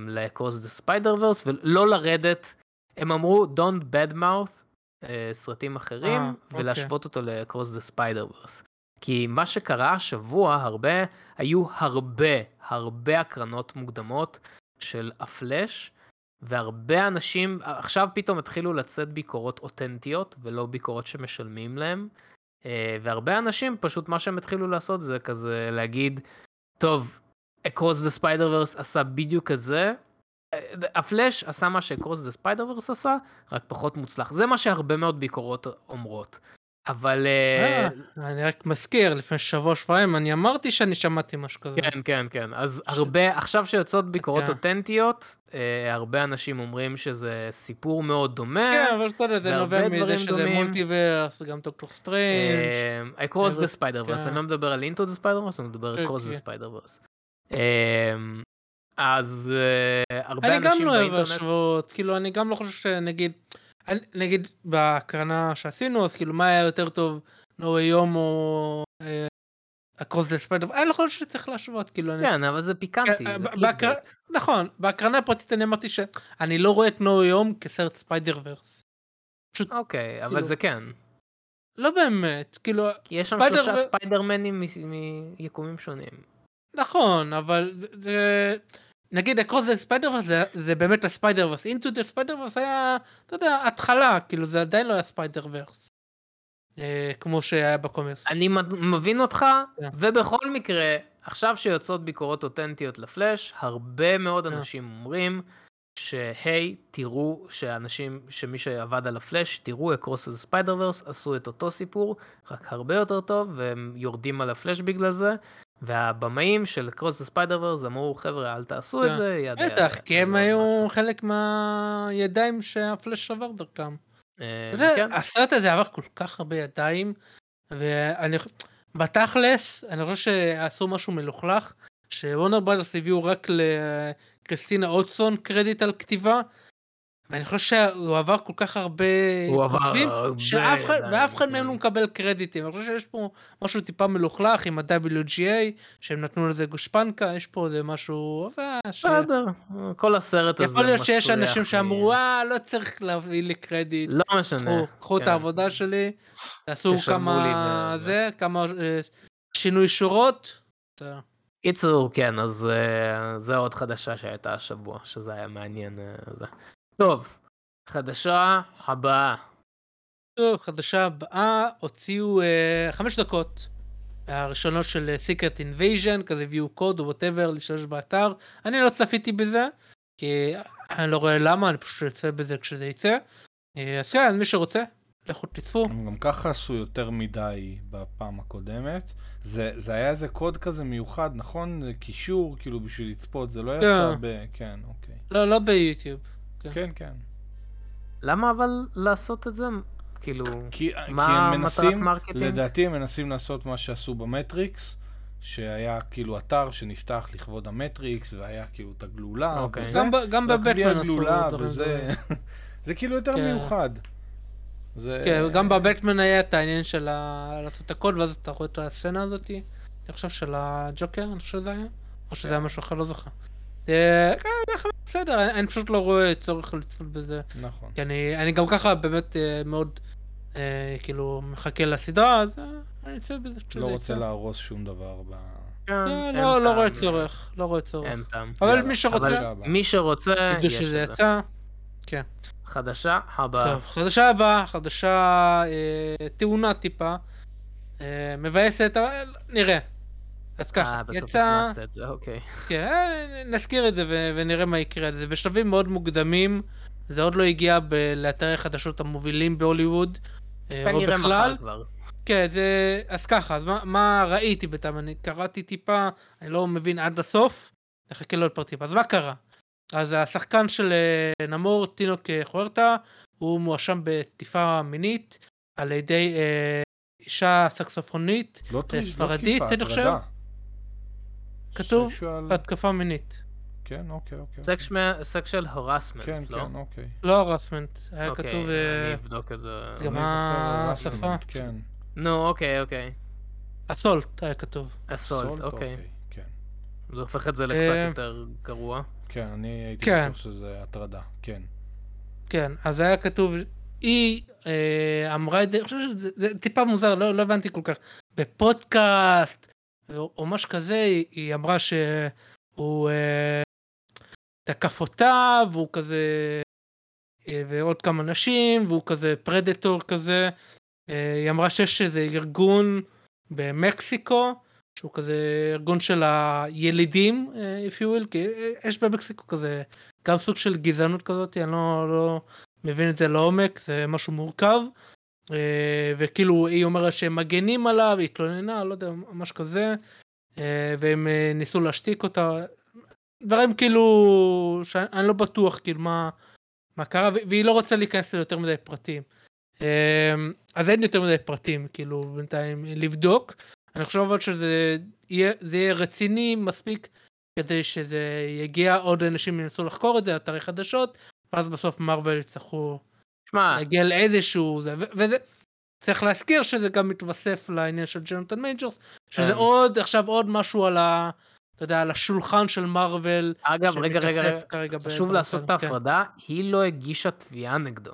ל Across the Spider-Verse ולא לרדת, הם אמרו Don't bad mouth אה, סרטים אחרים אה, אוקיי. ולהשוות אותו ל Across the Spider-Verse. כי מה שקרה השבוע הרבה, היו הרבה הרבה הקרנות מוקדמות של הפלאש. והרבה אנשים עכשיו פתאום התחילו לצאת ביקורות אותנטיות ולא ביקורות שמשלמים להם. אה, והרבה אנשים פשוט מה שהם התחילו לעשות זה כזה להגיד טוב Across the Spider-Verse עשה בדיוק את זה. אה, הפלאש עשה מה ש Across the Spider-Verse עשה רק פחות מוצלח זה מה שהרבה מאוד ביקורות אומרות. אבל אה, אה, אני רק מזכיר, לפני שבוע שבועיים אני אמרתי שאני שמעתי משהו כזה. כן כן כן אז הרבה עכשיו שיוצאות ביקורות כן. אותנטיות אה, הרבה אנשים אומרים שזה סיפור מאוד דומה. כן, אבל אתה יודע, זה נובע מזה שזה. multiverse, גם דוקטור סטרנג'. אבל- the Spider-Verse. אני לא מדבר על Into the Spider-Verse, אני מדבר על Across the. Spider-Verse. אז אה, הרבה אני אנשים גם לא אוהב באינטרנט... השוואות, כאילו אני גם לא חושב שנגיד, אני- נגיד בהקרנה שעשינו, אז כאילו מה היה יותר טוב, way home או Across the Spider, אני לא חושב שצריך להשוות, כאילו אני... כן, אבל זה פיקנטי, אה, נכון, בהקרנה הפרטית אני אמרתי שאני לא רואה את way home כסרט Spider-Verse. אוקיי, אבל כאילו- זה כן. לא באמת, כאילו, כי יש שם ספיידר שלושה ספיידרמנים מיקומים שונים. נכון, אבל זה... נגיד Across the Spider זה, זה באמת ה Spider-Verse, Into the Spider-Verse היה, אתה יודע, התחלה, כאילו זה עדיין לא היה Spider-Verse. אה, כמו שהיה בקומיקס. אני מבין אותך, כן. ובכל מקרה, עכשיו שיוצאות ביקורות אותנטיות לפלאש, הרבה מאוד כן. אנשים אומרים שהי, תראו שאנשים, שמי שעבד על הפלאש, תראו Across the Spider-Verse, עשו את אותו סיפור, רק הרבה יותר טוב, והם יורדים על הפלאש בגלל זה. והבמאים של Across Spider-Verse אמרו, חבר'ה, אל תעשו את כן. זה, yada yada. בטח, כי הם היו. חלק מהידיים שהפלאש עבר דרכם. אה, אתה יודע, כן. הסרט הזה עבר כל כך הרבה ידיים, ואני בתכלס, אני חושב שעשו משהו מלוכלך, שוורנר ברדרס הביאו רק לכריסטינה הודסון קרדיט על כתיבה, ואני חושב שהוא עבר כל כך הרבה כותבים, שאף אחד, ואף אחד כן. מהם לא מקבל קרדיטים. אני חושב שיש פה משהו טיפה מלוכלך עם ה-WGA, שהם נתנו לזה גושפנקה, יש פה איזה משהו... אה, בסדר, כל הסרט הזה יכול להיות שיש אנשים שאמרו, אה, לא צריך להביא לי קרדיט. לא משנה. קחו, את כן. העבודה שלי, תעשו כמה ו- זה, כמה אה, שינוי שורות. קיצור, כן, אז uh, זה עוד חדשה שהייתה השבוע, שזה היה מעניין. Uh, זה. טוב, חדשה הבאה. טוב, חדשה הבאה, הוציאו אה, חמש דקות. הראשונות של אה, Secret Invasion, כזה הביאו קוד או whatever להשתמש באתר. אני לא צפיתי בזה, כי אני לא רואה למה, אני פשוט אצפה בזה כשזה יצא. אה, אז כן, מי שרוצה, לכו תצפו. הם גם ככה עשו יותר מדי בפעם הקודמת. זה, זה היה איזה קוד כזה מיוחד, נכון? קישור, כאילו בשביל לצפות, זה לא יצא כן. ב... כן, אוקיי. לא, לא ביוטיוב. כן. כן, כן. למה אבל לעשות את זה? כאילו, כי, מה כי הם מטרת מנסים, marketing? לדעתי הם מנסים לעשות מה שעשו במטריקס, שהיה כאילו אתר שנפתח לכבוד המטריקס, והיה כאילו את הגלולה, אוקיי. וזה, גם, גם בבטמן עשו הגלולה, דברים וזה... זה כאילו יותר כן. מיוחד. זה... כן, גם בבטמן היה את העניין של ה- לעשות את הקוד, ואז אתה רואה את הסצנה הזאתי, אני חושב של הג'וקר, אני חושב שזה היה, או שזה היה משהו אחר, לא זוכר. אה, כן, בסדר, אני- פשוט לא רואה צורך לצפות בזה, נכון. כי אני גם ככה באמת אה, מאוד, אה, כאילו, מחכה לסדרה, אז אני אצא בזה לא רוצה. להרוס שום דבר ב... כן, לא, לא רואה צורך, לא רואה צורך. אין טעם. אבל מי שרוצה. מי שרוצה, תדעו יש שזה את זה. יצא. חדשה הבאה. טוב, חדשה הבאה, חדשה טעונה טיפה, מבאסת, אבל נראה. אז ככה, אה, בסוף יצא, הכנסת את זה, אוקיי. כן, אה, נזכיר את זה ו- ונראה מה יקרה. זה בשלבים מאוד מוקדמים, זה עוד לא הגיע ב- לאתרי החדשות המובילים בהוליווד, אה, כנראה. מחר כבר. כן, זה... אז ככה, אז מה, מה ראיתי בינתיים? אני קראתי טיפה, אני לא מבין עד הסוף, נחכה לעוד פרטים. אז מה קרה? אז השחקן של אה, נמור, טינוק אה, חוארטה, הוא מואשם בתקיפה מינית על ידי אה, אישה סקסופונית, לא טריז, לא ספרדית, תקיפה, אני חושב? כתוב סקשואל- התקפה מינית. כן, אוקיי, אוקיי. סקשל הרסמנט, כן, לא? כן, אוקיי. לא הרסמנט, היה אוקיי, כתוב... אני אה, אבדוק את זה. גם זוכר השפה? כן. נו, אוקיי, אוקיי. אסולט היה כתוב. אסולט, סולט, אוקיי. כן. זה הופך את זה לקצת אה, יותר גרוע. כן, אני הייתי כן. בטוח שזה הטרדה, כן. כן, אז היה כתוב, היא אה, אמרה את זה, אני חושב שזה זה טיפה מוזר, לא, לא הבנתי כל כך. בפודקאסט, או, משהו כזה, היא, היא אמרה שהוא אה, תקף אותה, והוא כזה, אה, ועוד כמה נשים, והוא כזה פרדטור כזה. אה, היא אמרה שיש איזה ארגון במקסיקו, שהוא כזה ארגון של הילידים, אה, if you will, כי אה, יש במקסיקו כזה גם סוג של גזענות כזאת, אני לא, לא מבין את זה לעומק, זה משהו מורכב. אה, וכאילו היא אומרת שהם מגנים עליו, היא התלוננה, לא יודע, משהו כזה, אה, והם אה, ניסו להשתיק אותה. דברים כאילו, שאני לא בטוח כאילו מה, מה קרה, והיא לא רוצה להיכנס ליותר מדי פרטים. אז אין יותר מדי פרטים, כאילו, בינתיים לבדוק. אני חושב אבל שזה יהיה, יהיה רציני מספיק כדי שזה יגיע, עוד אנשים ינסו לחקור את זה, אתרי חדשות, ואז בסוף מארוול יצטרכו שמע, להגיע לאיזשהו, זה, וזה, צריך להזכיר שזה גם מתווסף לעניין של ג'ונתן מייג'ורס, שזה כן. עוד, עכשיו עוד משהו על ה... אתה יודע, על השולחן של מארוול. אגב, רגע, רגע, רגע, חשוב לעשות את כן. ההפרדה, היא לא הגישה תביעה נגדו.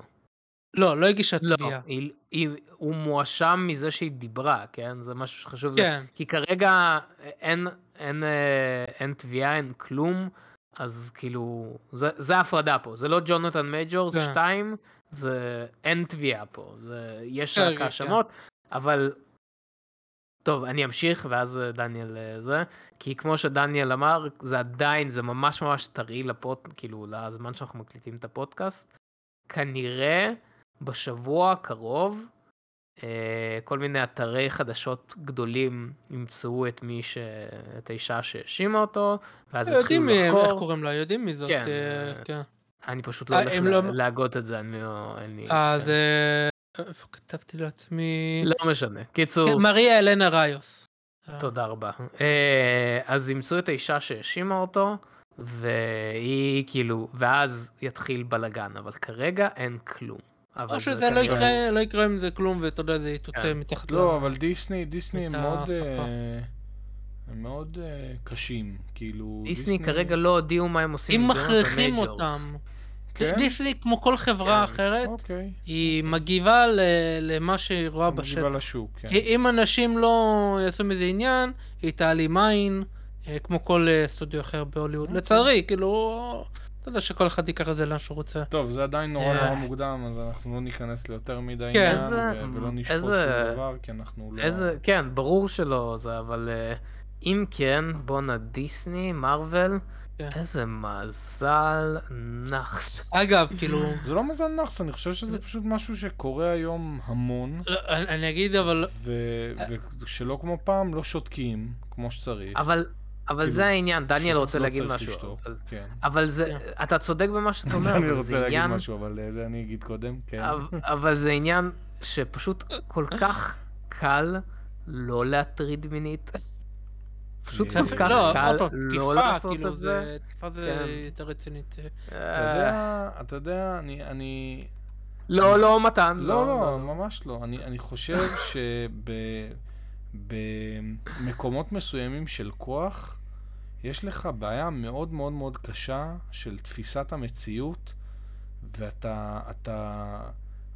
לא, לא הגישה לא, תביעה. היא- היא- הוא מואשם מזה שהיא דיברה, כן? זה משהו שחשוב. זה- כן. כי כרגע אין, אין, אה, אין תביעה, אין כלום, אז כאילו, זה, זה ההפרדה פה. זה לא ג'ונתן מייג'ורס כן. 2, זה אין תביעה פה. זה, יש כן, רק כן, האשמות, אבל... טוב, אני אמשיך, ואז אה, דניאל אה, זה, כי כמו שדניאל אמר, זה עדיין, זה ממש ממש טרי לפוד, כאילו, לזמן שאנחנו מקליטים את הפודקאסט. כנראה בשבוע הקרוב, אה, כל מיני אתרי חדשות גדולים ימצאו את מי ש... את האישה שהאשימה אותו, ואז יתחילו יודעים מי- איך לחקור. קוראים לה, יודעים מי זאת. כן, כן. אני פשוט לא אה, הולך לא- להגות את זה, אני לא... אה, איפה כתבתי לעצמי? לא משנה. קיצור, כן, מריה אלנה ראיוס. אה, תודה רבה. אה, אז ימצאו את האישה שהאשימה אותו, והיא כאילו, ואז יתחיל בלאגן, אבל כרגע אין כלום. או זה שזה לא כנראה- יקרה, לא יקרה עם זה כלום, ואתה יודע, זה יטוטה כן. מתחת לא, אבל דיסני, דיסני הם מאוד... הם מאוד אה, קשים, כאילו... דיסני כרגע לא הודיעו מה הם עושים אם מכריחים. אותם. כן? דיסני, כמו כל חברה כן. אחרת, אוקיי. היא מגיבה ל- למה שהיא רואה בשטח. מגיבה לשוק, כן. אם אנשים לא יעשו מזה עניין, היא תעלים עין, אה, כמו כל אה, סטודיו אחר בהוליווד. אוקיי. לצערי, כאילו, אתה יודע שכל אחד ייקח את זה לאן שהוא רוצה. טוב, זה עדיין נורא. נורא מוקדם, אז אנחנו לא ניכנס ליותר מדי כן. עניין, ולא נשפוט שום דבר, כי אנחנו לא... כן, ברור שלא זה, אבל אם כן, בואנה דיסני, מארוול, כן. איזה מזל נאחס. אגב, כאילו, זה לא מזל נאחס, אני חושב שזה פשוט משהו שקורה היום המון, לא, אני אני אגיד, אבל ו- ושלא כמו פעם, לא שותקים כמו שצריך. אבל, אבל כאילו, זה העניין, דניאל רוצה לא להגיד משהו. לשתוק, אבל- כן. אבל זה, אתה צודק במה שאתה אומר, אני אבל רוצה זה להגיד עניין, משהו, אבל אה, זה אני אגיד קודם, כן. אבל- אבל זה עניין שפשוט כל כך קל לא להטריד מינית. פשוט כל כך לא, קל לא לעשות כאילו, את זה. תקיפה זה כן. יותר רצינית. אתה אה, יודע, אתה יודע, אני... אני... לא, לא, מתן. לא, לא, ממש לא. אני, אני חושב שבמקומות מסוימים של כוח, יש לך בעיה מאוד מאוד מאוד קשה של תפיסת המציאות, ואתה אתה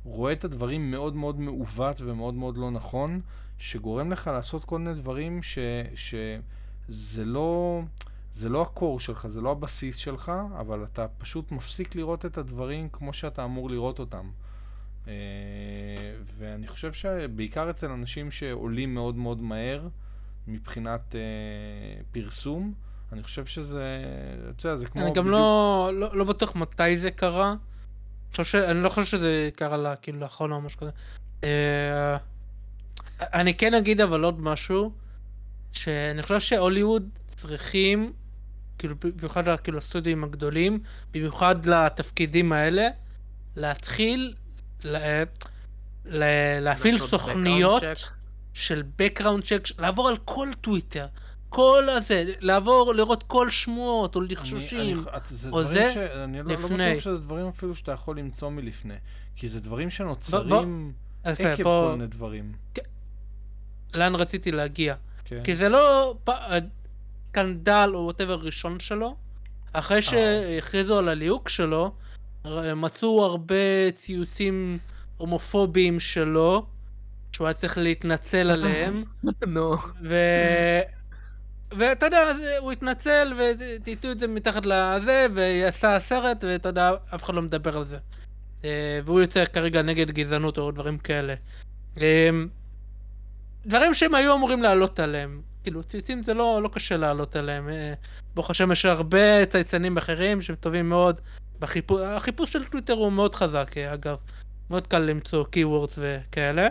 רואה את הדברים מאוד מאוד מעוות ומאוד מאוד לא נכון, שגורם לך לעשות כל מיני דברים ש, שזה לא... זה לא הקור שלך, זה לא הבסיס שלך, אבל אתה פשוט מפסיק לראות את הדברים כמו שאתה אמור לראות אותם. אה, ואני חושב שבעיקר אצל אנשים שעולים מאוד מאוד מהר מבחינת אה, פרסום, אני חושב שזה, אתה יודע, זה כמו... אני גם בדיוק- לא, לא, לא בטוח מתי זה קרה. ש- אני לא חושב שזה קרה לה, כאילו לאחרונה או משהו כזה. אה, אני כן אגיד אבל עוד משהו, שאני חושב שהוליווד צריכים, כאילו במיוחד כאילו הסטודיו הגדולים, במיוחד לתפקידים האלה, להתחיל ל- ל- להפעיל סוכניות background check. של background check, לעבור על כל טוויטר, כל הזה, לעבור לראות כל שמועות או אני- לחשושים. אני- או זה ש... אני לא, לא לפני. בטוח שזה דברים אפילו שאתה יכול למצוא מלפני. כי זה דברים שנוצרים יפה, עקב בוא- כל מיני דברים. לאן רציתי להגיע. כן? כי זה לא פ- סקנדל או ווטאבר ראשון שלו. אחרי שהכריזו על הליהוק שלו, ר- מצאו הרבה ציוצים הומופוביים שלו, שהוא היה צריך להתנצל עליהם, נו. ו... ואתה יודע, זה- הוא התנצל וטייטו את זה מתחת לזה, ועשה סרט, ואתה יודע, אף אחד לא מדבר על זה. אה, והוא יוצא כרגע נגד גזענות או דברים כאלה. דברים שהם היו אמורים לעלות עליהם. כאילו, ציוצים זה לא, לא קשה לעלות עליהם. אה, ברוך השם יש הרבה צייצנים אחרים שהם טובים מאוד. בחיפוש, החיפוש של טוויטר הוא מאוד חזק, אה, אגב. מאוד קל למצוא keywords וכאלה.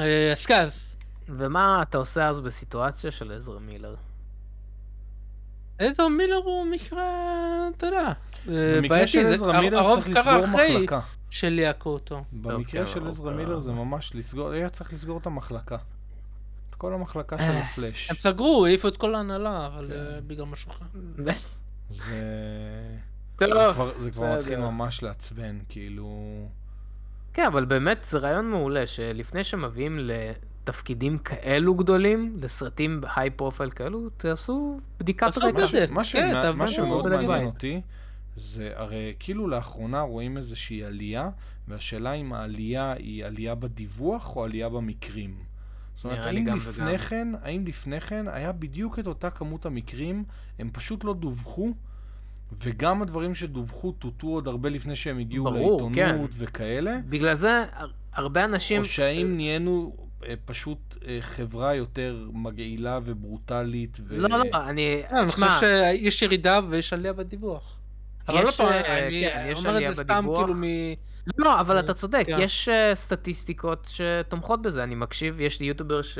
אה, אז כן, ומה אתה עושה אז בסיטואציה של עזרא מילר? עזר מילר הוא מקרה, אתה יודע, במקרה בעייתי, הרוב צריך קרה לסגור אחרי מחלקה. שליהקו אותו. במקרה כן, של עזרא מילר זה ממש לסגור, היה צריך לסגור את המחלקה. את כל המחלקה של אה, הפלאש. הם סגרו, העיפו את כל ההנהלה, אבל אה, בגלל משהו אחר. זה... כבר-. מתחיל ממש לעצבן, כאילו... כן, אבל באמת זה רעיון מעולה, שלפני שמביאים לתפקידים כאלו גדולים, לסרטים היי פרופיל כאלו, תעשו בדיקת תעשו רקע. מה, כן, שמאוד מעניין. אותי, זה הרי כאילו לאחרונה רואים איזושהי עלייה, והשאלה אם העלייה היא עלייה בדיווח או עלייה במקרים. זאת אומרת, האם לפני וגם. כן, האם לפני כן היה בדיוק את אותה כמות המקרים, הם פשוט לא דווחו, וגם הדברים שדווחו טוטו עוד הרבה לפני שהם הגיעו ברור, לעיתונות כן. וכאלה, בגלל זה הר- הרבה אנשים... או שהאם נהיינו אה, פשוט אה, חברה יותר מגעילה וברוטלית, ו... לא, לא, אני... אה, אני חושב שיש ירידה ויש עלייה בדיווח. אבל לא יש, פעם, אה, אני כן, יש אומר את זה סתם. כאילו מ... לא, אבל אתה צודק, כן. יש אה, סטטיסטיקות שתומכות בזה. אני מקשיב, יש לי יוטיובר ש...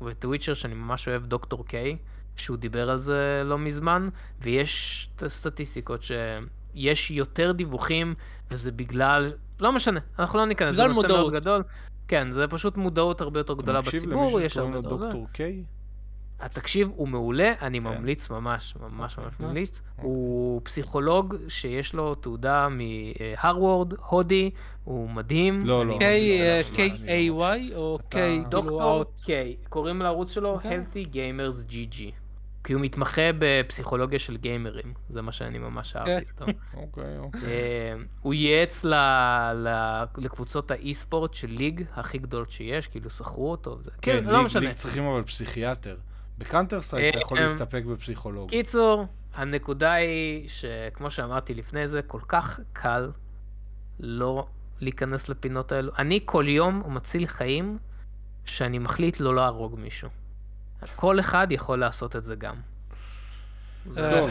בטוויצ'ר שאני ממש אוהב, דוקטור קיי, שהוא דיבר על זה לא מזמן, ויש את הסטטיסטיקות שיש יותר דיווחים, וזה בגלל... לא משנה, אנחנו לא ניכנס, זה נושא. מאוד גדול. כן, זה פשוט מודעות הרבה יותר גדולה אתה מקשיב בציבור, למישהו יש שקוראים הרבה לו יותר זה. דוקטור קיי? התקשיב הוא מעולה, אני כן. ממליץ ממש, ממש ממש אוקיי. ממליץ. הוא פסיכולוג שיש לו תעודה מהרווארד, הודי, הוא מדהים. לא, לא. K. אני לא K-A-Y או K, אתה- כאילו דוקטור? קיי, קוראים לערוץ שלו אוקיי. Healthy Gamers GG. כי הוא מתמחה בפסיכולוגיה של גיימרים, זה מה שאני ממש אהבתי כן. אותו. אוקיי, אוקיי. אה, הוא ייעץ ל- ל- לקבוצות האי-ספורט של ליג הכי גדולות שיש, כאילו שכרו אותו, וזה. כן, כאילו, לא משנה. League צריכים אבל פסיכיאטר. ב Counter-Strike אתה יכול אה, להסתפק בפסיכולוג. קיצור, הנקודה היא שכמו שאמרתי לפני זה, כל כך קל לא להיכנס לפינות האלו. אני כל יום מציל חיים שאני מחליט לא להרוג מישהו. כל אחד יכול לעשות את זה גם. טוב.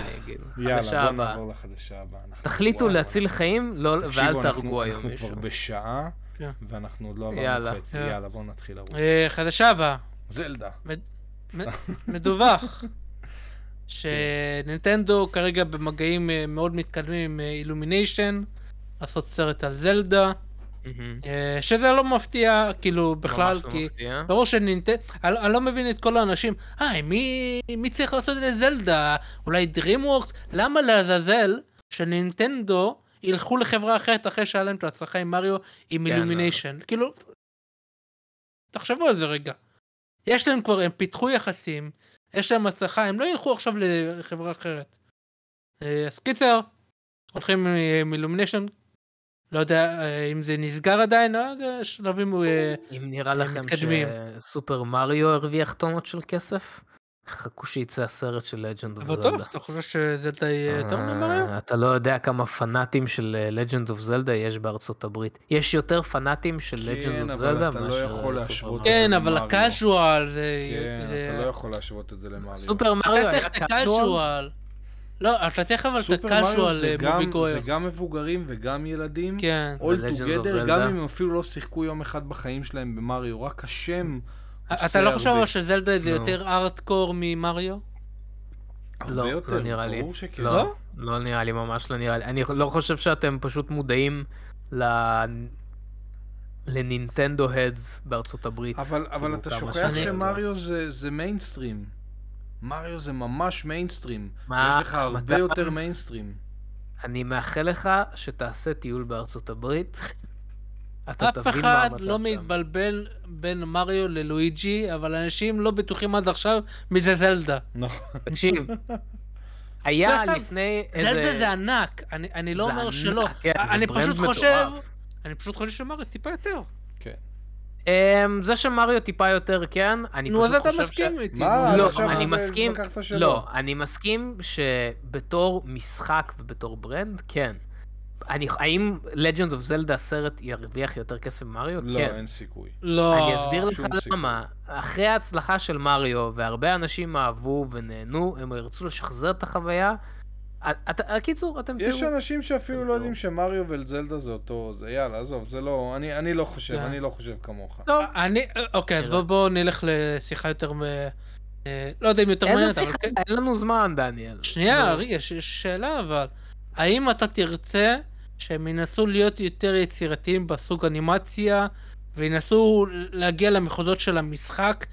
יאללה, בוא. נעבור לחדשה הבאה. אנחנו- תחליטו להציל חיים לא- ואל אנחנו- תהרגו היום אנחנו מישהו. כבר בשעה, כן. ואנחנו עוד לא עברנו. חצי. יאללה, בואו נתחיל לרוץ. אה, חדשה הבאה. זלדה. מדווח שנינטנדו כרגע במגעים אה, מאוד מתקדמים עם אילומיניישן, לעשות סרט על זלדה. אה, שזה לא מפתיע, כאילו, בכלל, ממש לא כי... מפתיע. ברור שנינטנדו, אני, אני לא מבין את כל האנשים, היי, מי, מי צריך לעשות את זלדה? אולי DreamWorks? למה לעזאזל שנינטנדו ילכו לחברה אחרת אחרי שהיה להם את ההצלחה עם מריו עם כן, אילומיניישן? כאילו, תחשבו על זה רגע. יש להם כבר, הם פיתחו יחסים, יש להם הצלחה, הם לא ילכו עכשיו לחברה אחרת. אה, אז קיצר, הולכים עם אילומיניישן, לא יודע אה, אם זה נסגר עדיין, לא יודע, שלבים... אה, אם נראה לכם מתקדמים. שסופר מריו הרוויח טונות של כסף, חכו שיצא הסרט של Legend of Zelda. בטוח, אתה חושב שזלדה יהיה יותר ממריו? אה, אתה לא יודע כמה פנאטים של Legend of Zelda יש בארצות הברית. יש יותר פנאטים של כן, Legend of אבל זלדה אתה לא מאשר יכול להשוות. כן, זה אבל למריו. ה casual זה... כן, אתה לא יכול להשוות את זה למריו. סופר מריו אתה היה את casual. לא, אתה צריך אבל את ה casual זה movie גם- זה goers. גם מבוגרים וגם ילדים. כן. All together. גם אם הם אפילו לא שיחקו יום אחד בחיים שלהם במריו, רק השם אתה לא חושב שזלדה זה לא. יותר ארטקור ממריו? לא, לא נראה לי. לא, לא? נראה לי, ממש לא נראה לי. אני לא חושב שאתם פשוט מודעים ל... ל Nintendo heads בארצות הברית. אבל, אבל כאילו, אתה שוכח. שמריו זה, זה מיינסטרים. מריו זה ממש מיינסטרים. מה, יש לך הרבה? יותר מיינסטרים. אני מאחל לך שתעשה טיול בארצות הברית. אתה אף אחד לא שם. מתבלבל בין מריו ללואיג'י, אבל אנשים לא בטוחים עד עכשיו מי זה זלדה. נכון. תקשיב, היה לפני זלדה איזה... זה ענק, אני אני לא אומר ענק, שלא. כן, אני פשוט מטורף. חושב... אני פשוט חושב שמריו טיפה יותר. אמ, זה שמריו טיפה יותר כן, אני נו, אז פשוט אתה חושב ש... מסכים איתי. מה? נו. לא, עכשיו אני מסכים, לקחת שלא. לא, אני מסכים שבתור משחק ובתור ברנד, כן. אני, האם Legend of Zelda הסרט ירוויח יותר כסף ממריו? לא, כן. אין סיכוי. לא. אני אסביר לך סיכוי. למה. אחרי ההצלחה של מריו, והרבה אנשים אהבו ונהנו, הם ירצו לשחזר את החוויה. את- קיצור, אתם יש תראו. אנשים שאפילו לא. יודעים שמריו וזלדה זה אותו, זה יאללה, עזוב, זה לא, אני, אני לא חושב, כן. אני לא חושב כמוך. טוב, אני, אוקיי, אז נראה. בוא- בואו נלך לשיחה יותר, מ- אה, לא יודע אם יותר איזה מעניינת, אבל שיחה? כן. אין לנו זמן, דניאל. שנייה, נו. רגע, יש יש שאלה אבל. האם אתה תרצה שהם ינסו להיות יותר יצירתיים בסוג אנימציה, וינסו להגיע למחוזות של המשחק,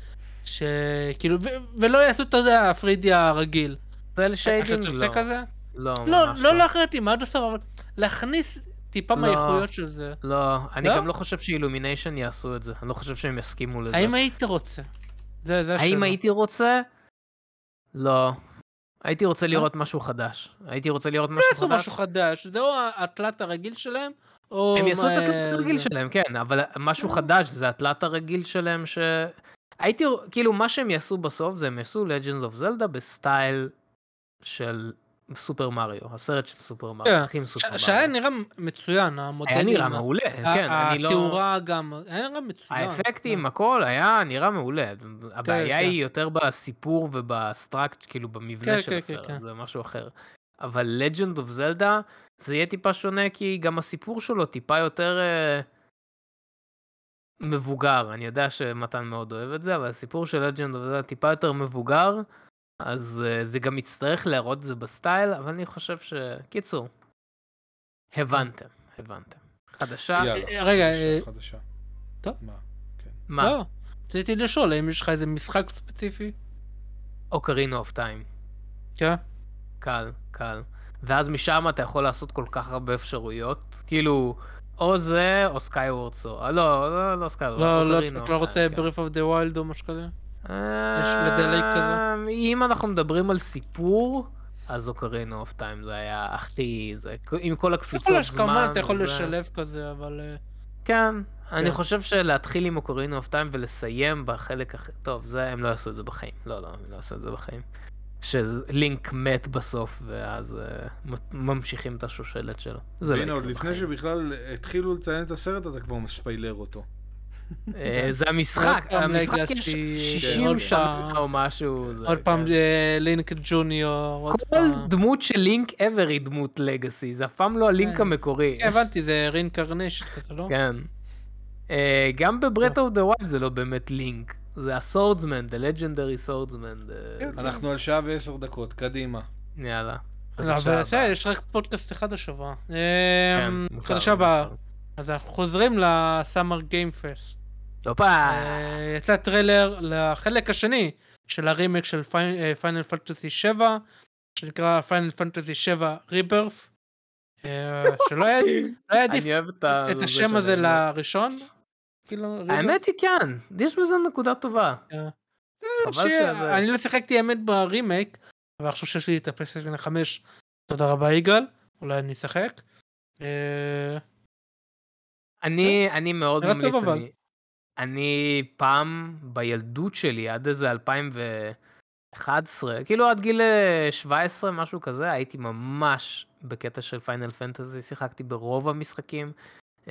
שכאילו, ו- ולא יעשו, אתה יודע, ה 3D הרגיל. cel shading? אתה לא. כזה? לא, לא, ממש לא ללכת עם עד הסוף, אבל להכניס טיפה לא. מהאיכויות של זה. לא, אני לא? גם לא חושב שאילומיניישן יעשו את זה. אני לא חושב שהם יסכימו לזה. האם היית רוצה? זה, זה השאלה. האם הייתי רוצה? לא. הייתי רוצה לא? לראות משהו חדש. הייתי רוצה לראות לא משהו יעשו חדש. משהו חדש, זה או התלת הרגיל שלהם, או... הם יעשו את התלת הרגיל זה. שלהם, כן, אבל משהו אה. חדש זה התלת הרגיל שלהם ש... הייתי, כאילו, מה שהם יעשו בסוף זה הם יעשו Legends of Zelda בסטייל של סופר מריו, הסרט של סופר מריו, כן. הכי עם סופר ש- מריו. שהיה נראה מצוין, המודלים. היה נראה מעולה, כן, אני לא... התאורה גם, היה נראה מצוין. האפקטים, הכל היה נראה מעולה. הבעיה כן. היא יותר בסיפור וב structure, כאילו במבנה כן, של כן, הסרט, כן. זה משהו אחר. אבל Legend of Zelda זה יהיה טיפה שונה כי גם הסיפור שלו טיפה יותר אה, מבוגר. אני יודע שמתן מאוד אוהב את זה, אבל הסיפור של Legend of Zelda טיפה יותר מבוגר, אז אה, זה גם יצטרך להראות את זה בסטייל, אבל אני חושב ש... קיצור, הבנתם, הבנתם. חדשה, יאללה, אה, רגע, חדשה, אה. טוב. מה? כן. מה? לא, רציתי לשאול, האם יש לך איזה משחק ספציפי? Ocarina of Time. כן. קל, קל. ואז משם אתה יכול לעשות כל כך הרבה אפשרויות, כאילו, או זה או Skyward Sword. לא, לא, לא Skyward. לא, לא, Ocarina אתה לא רוצה. Breath of the Wild או משהו כזה? יש כזה? אם אנחנו מדברים על סיפור, אז Ocarina of Time זה היה הכי, זה, עם כל אתה הקפיצות יכול, זמן. כמובן אתה יכול וזה. לשלב כזה, אבל... אה, כן, אני כן. חושב שלהתחיל עם Ocarina of Time ולסיים בחלק אחר, טוב, זה, הם לא יעשו את זה בחיים. לא, לא, הם לא יעשו את זה בחיים. שלינק מת בסוף, ואז אה, ממשיכים את השושלת שלו. זה לא והנה, עוד יקרה לפני בחיים. שבכלל התחילו לציין את הסרט, אתה כבר מספיילר אותו. אה, זה המשחק, המשחק יש כן, 60 עוד שנה. או משהו. עוד פעם כן. אה, לינק ג'וניור, כל. דמות של לינק ever היא דמות legacy, זה אף פעם לא הלינק כן. המקורי. כן, הבנתי, זה reincarnation כזה, לא? כן. אה, גם ב Breath of the Wild זה לא באמת לינק, זה ה swordsman, the legendary swordsman. אנחנו על שעה ועשר דקות, קדימה. יאללה. לא, אבל. יש רק פודקאסט אחד השבוע. כן, אמ, חדשה הבאה. אז אנחנו חוזרים ל Summer Game Fest. הופה. אה, יצא טריילר לחלק השני של הרימייק של Final Fantasy 7, שנקרא Final Fantasy 7 Rebirth. שלא היה לא עדיף את השם הזה שלהם. לראשון. כאילו. האמת היא כן, יש בזה נקודה טובה. אה, אני לא שיחקתי האמת ברימייק, אבל עכשיו שיש לי את הפלייסטיישן 5, תודה רבה יגאל, אולי אני אשחק. אה, אני, אני מאוד ממליץ, טוב. אני, אני פעם בילדות שלי, עד איזה 2011, כאילו עד גיל אה, 17, משהו כזה, הייתי ממש בקטע של Final Fantasy, שיחקתי ברוב המשחקים.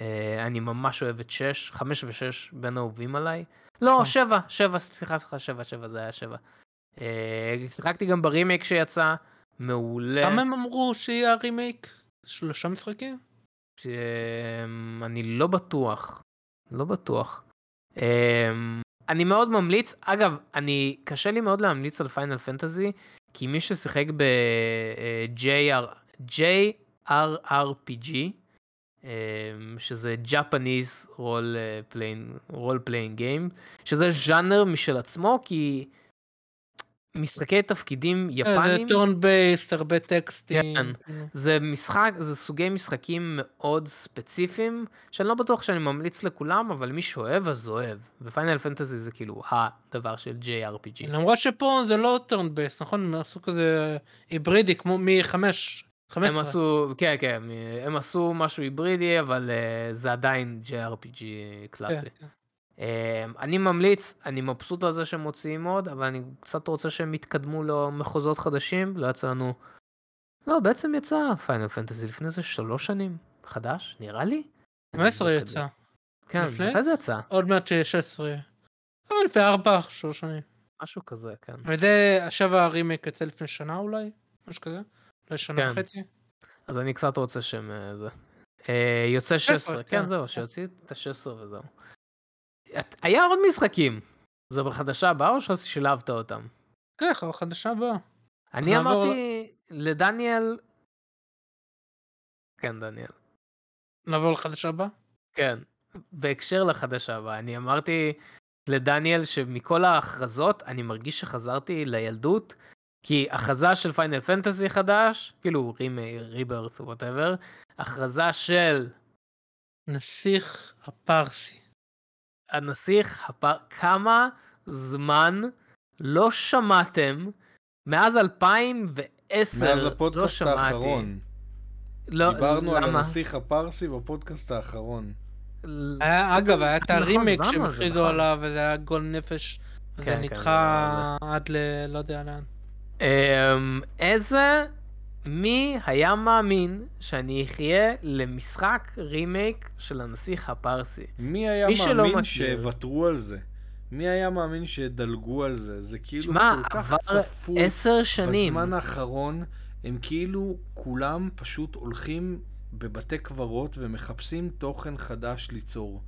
אה, אני ממש אוהב את 6, 5 ו-6 בין אהובים עליי. לא, אה. 7, 7, סליחה, סליחה, 7, 7, זה היה 7. אה, שיחקתי גם ברימייק שיצא, מעולה. כמה הם אמרו שיהיה הרימייק? שלושה משחקים? אני לא בטוח, לא בטוח. אמ, אני מאוד ממליץ, אגב, אני, קשה לי מאוד להמליץ על Final Fantasy, כי מי ששיחק ב-JRPG, אמ, שזה Japanese Role Playing, Role Playing Game, שזה ז'אנר משל עצמו, כי משחקי תפקידים זה יפנים, turn based, הרבה טקסטים. כן. זה משחק, זה סוגי משחקים מאוד ספציפיים, שאני לא בטוח שאני ממליץ לכולם, אבל מי שאוהב אז אוהב. ו Final Fantasy זה כאילו הדבר של JRPG. למרות שפה זה לא turn based, נכון? הם עשו כזה היברידי כמו מ-5, 15. הם עשו, כן, כן, הם עשו משהו היברידי, אבל אה, זה עדיין JRPG קלאסי. כן, כן. אמ, אני ממליץ, אני מבסוט על זה שהם מוציאים עוד, אבל אני קצת רוצה שהם יתקדמו למחוזות חדשים, לא יצא לנו... לא, בעצם יצא פיינל פנטזי לפני זה שלוש שנים, חדש, נראה לי. 15 אני לא יצא. כן? מתי זה יצא? עוד מעט 16. אבל לפני 4, 3 שנים. משהו כזה, כן. וזה עכשיו הרימייק יצא לפני שנה אולי? משהו כזה? אולי שנה כן. וחצי? אז אני קצת רוצה שהם... אה, זה. אה, יוצא 16, כן. כן, זהו, שיוציא את ה-16 וזהו. היה עוד משחקים. זה בחדשה הבאה או ששילבת אותם? כן, חדשה הבאה. אני אמרתי לדניאל... כן, דניאל. נעבור לחדשה הבאה? כן. בהקשר לחדשה הבאה, אני אמרתי לדניאל שמכל ההכרזות אני מרגיש שחזרתי לילדות, כי הכרזה של Final Fantasy חדש, כאילו Rebirth או whatever, הכרזה של נסיך הפרסי. הנסיך, הפ... כמה זמן לא שמעתם מאז 2010, מאז לא הפודקאסט שמעתי. האחרון. לא, דיברנו על למה? הנסיך הפרסי בפודקאסט האחרון. היה, אגב, היה את נכון, דיברנו שהם על זה, הכריזו. עליו, וזה היה גול נפש. כן, וזה כן, נדחה עד ל... לא יודע לאן. אמ, איזה, מי היה מאמין שאני אחיה למשחק רימייק של הנסיך הפרסי? מי היה מי מאמין. שיוותרו על זה? מי היה מאמין שידלגו על זה? זה כאילו שמע, כל כך צפוי. עשר שנים. בזמן האחרון הם כאילו כולם פשוט הולכים בבתי קברות ומחפשים תוכן חדש ליצור.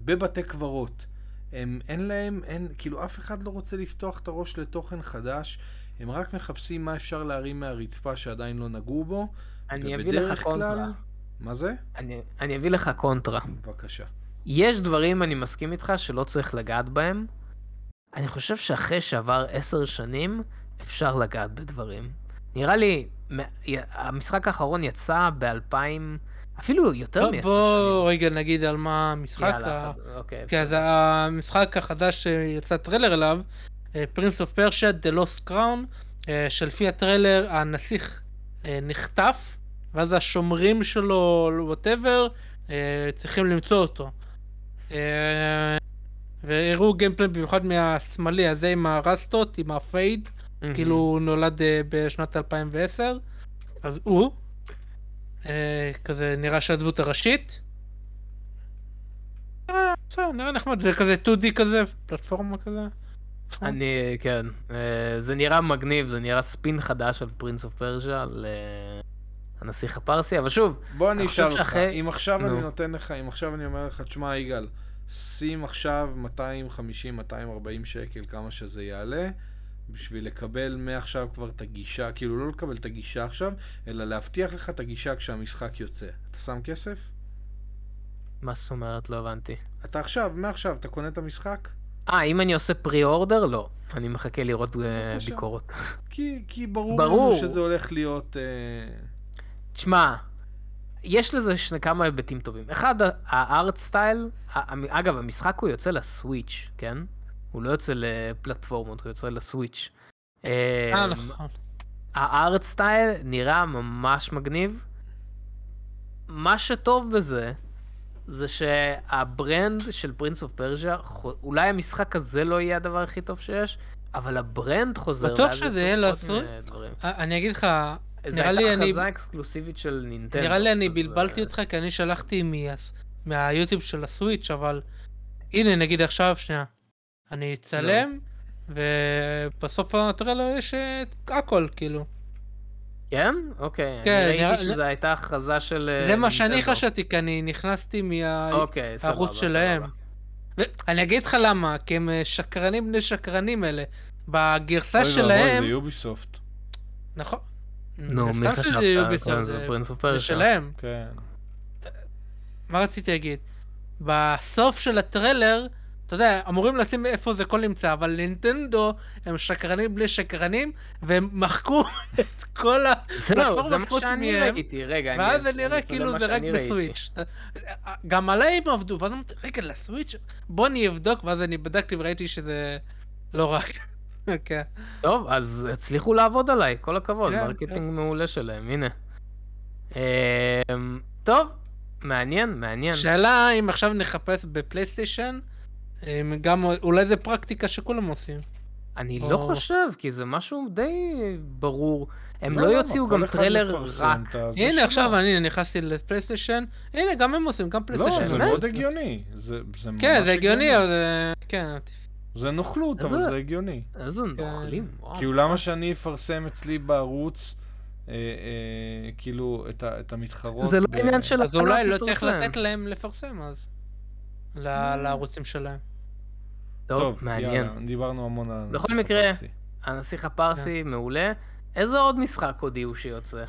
בבתי קברות. הם, אין להם, אין, כאילו אף אחד לא רוצה לפתוח את הראש לתוכן חדש, הם רק מחפשים מה אפשר להרים מהרצפה שעדיין לא נגעו בו. אני אביא לך קונטרה. כלל- מה זה? אני, אני אביא לך קונטרה. בבקשה. יש דברים, אני מסכים איתך, שלא צריך לגעת בהם. אני חושב שאחרי שעבר עשר שנים, אפשר לגעת בדברים. נראה לי, המשחק האחרון יצא ב-2000, אפילו יותר בוא- מעשר בוא רגע נגיד על מה המשחק. שנים. יאללה, ה- אוקיי. כן, אז המשחק החדש שיצא טריילר אליו, Prince of Persia, The Lost Crown, אה, שלפי הטריילר הנסיך אה, נחטף, ואז השומרים שלו, whatever, צריכים למצוא אותו. אה, והראו gameplay במיוחד מהשמאלי הזה עם הרסטות, עם ה fade, מהמם. כאילו הוא נולד אה, בשנת 2010, אז הוא, אה, כזה נראה שהדמות הראשית. בסדר, נראה נחמד, זה כזה 2D כזה, פלטפורמה כזה. אני, כן. אה, זה נראה מגניב, זה נראה ספין חדש על פרינס אוף פרז'ה, על אה, הנסיך הפרסי, אבל שוב, בוא אני אשאל אותך, שאחרי- אם עכשיו אני נו. נותן לך, אם עכשיו אני אומר לך, תשמע יגאל, שים עכשיו 250-240 שקל, כמה שזה יעלה, בשביל לקבל מעכשיו כבר את הגישה, כאילו לא לקבל את הגישה עכשיו, אלא להבטיח לך את הגישה כשהמשחק יוצא. אתה שם כסף? מה זאת אומרת? לא הבנתי. אתה עכשיו, מעכשיו, אתה קונה את המשחק? אה, אם אני עושה פרי אורדר? לא. אני מחכה לראות אה, בבקשה. ביקורות. כי, כי ברור, ברור. לנו שזה הולך להיות... אה... תשמע, יש לזה שני כמה היבטים טובים. אחד, הארט סטייל, אגב, המשחק הוא יוצא לסוויץ', כן? הוא לא יוצא לפלטפורמות, הוא יוצא לסוויץ'. אה, נכון. הארט סטייל נראה ממש מגניב. מה שטוב בזה, זה שה brand של פרינס אוף פרז'ה, אולי המשחק הזה לא יהיה הדבר הכי טוב שיש, אבל ה brand חוזר. בטוח שזה יהיה לעשות? אה, אני אגיד לך, נראה לי הייתה אני... הכרזה אקסקלוסיבית של נינטנדו. נראה לי אני בלבלתי אה, אותך כי אני שלחתי מה- מהיוטיוב של הסוויץ', אבל הנה נגיד עכשיו שנייה. אני אצלם, ובסוף הטריילר יש את הכל כאילו. כן? אוקיי. כן, אני נראה- ראיתי שזו הייתה הכרזה של אה, זה מה שאני. חשבתי, כי אני נכנסתי מהערוץ אוקיי. שלהם. ואני אגיד לך למה, כי הם אה, שקרנים בני שקרנים אלה. בגרסה אוי ואבוי, שלהם, זה יוביסופט. נכון. נו, מי חשבת? כן, זה- פרינס אוף זה. שלהם. כן. מה רציתי להגיד? בסוף של הטריילר, אתה יודע, אמורים לשים איפה זה כל נמצא, אבל נינטנדו הם שקרנים בני שקרנים, והם מחקו את כל ה... זהו, זה מה חוץ שאני מהם, ראיתי. רגע. ואז זה נראה כאילו זה רק שאני. בסוויץ'. גם עליי הם עבדו, ואז אמרתי, רגע, לסוויץ'? בוא אני אבדוק, ואז אני בדקתי וראיתי שזה לא רק. כן. טוב, אז הצליחו לעבוד עליי, כל הכבוד, כן, marketing מעולה שלהם, הנה. אמ, טוב, מעניין, מעניין. שאלה אם עכשיו נחפש בפלייסטיישן, גם אולי זה פרקטיקה שכולם עושים. אני או- לא חושב, כי זה משהו די ברור. הם לא למה? יוציאו כל גם טריילר רק. הנה. עכשיו אני נכנסתי לפלייסטיישן, הנה גם הם עושים, גם לא, פלייסטיישן. זה באמת? מאוד הגיוני. זה זה ממש כן, זה הגיוני, אבל זה... כן. זה נוכלות, איזה- אבל זה הגיוני. איזה נוכלים, וואו. כאילו, למה שאני אפרסם אצלי בערוץ, אה, אה, כאילו, את ה- את המתחרות? זה לא ב- עניין של אז אולי לא צריך. לתת להם לפרסם אז. ל- לערוצים שלהם. טוב, טוב, מעניין. יאללה, דיברנו המון על... בכל הנסיך מקרה, הפרסי. הנסיך הפרסי, מעולה. איזה עוד משחק הודיעו שיוצא?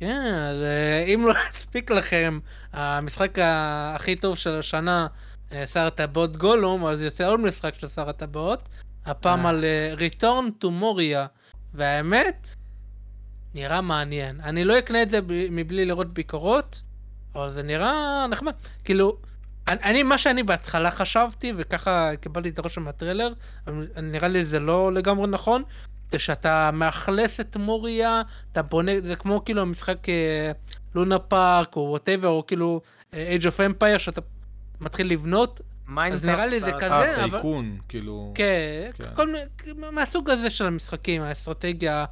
כן, אז אה, אם לא הספיק לכם, המשחק הכי טוב של השנה, אה, שר הטבעות גולום, אז יוצא עוד משחק של שר הטבעות, הפעם אה. על אה, Return to Moria, והאמת, נראה מעניין. אני לא אקנה את זה מבלי לראות ביקורות, אבל זה נראה נחמד. כאילו, אני, אני מה שאני בהתחלה חשבתי, וככה קיבלתי את הרושם מהטריילר, נראה לי זה לא לגמרי נכון, זה שאתה מאכלס את מוריה, אתה בונה, זה כמו כאילו המשחק אה, לונה פארק או whatever, או כאילו אה, Age of Empire, שאתה מתחיל לבנות, מיינקראפט, נראה לי זה כזה. אה, אבל- tycoon, כאילו... כן, כן. כל מיני, מהסוג הזה של המשחקים, האסטרטגיה,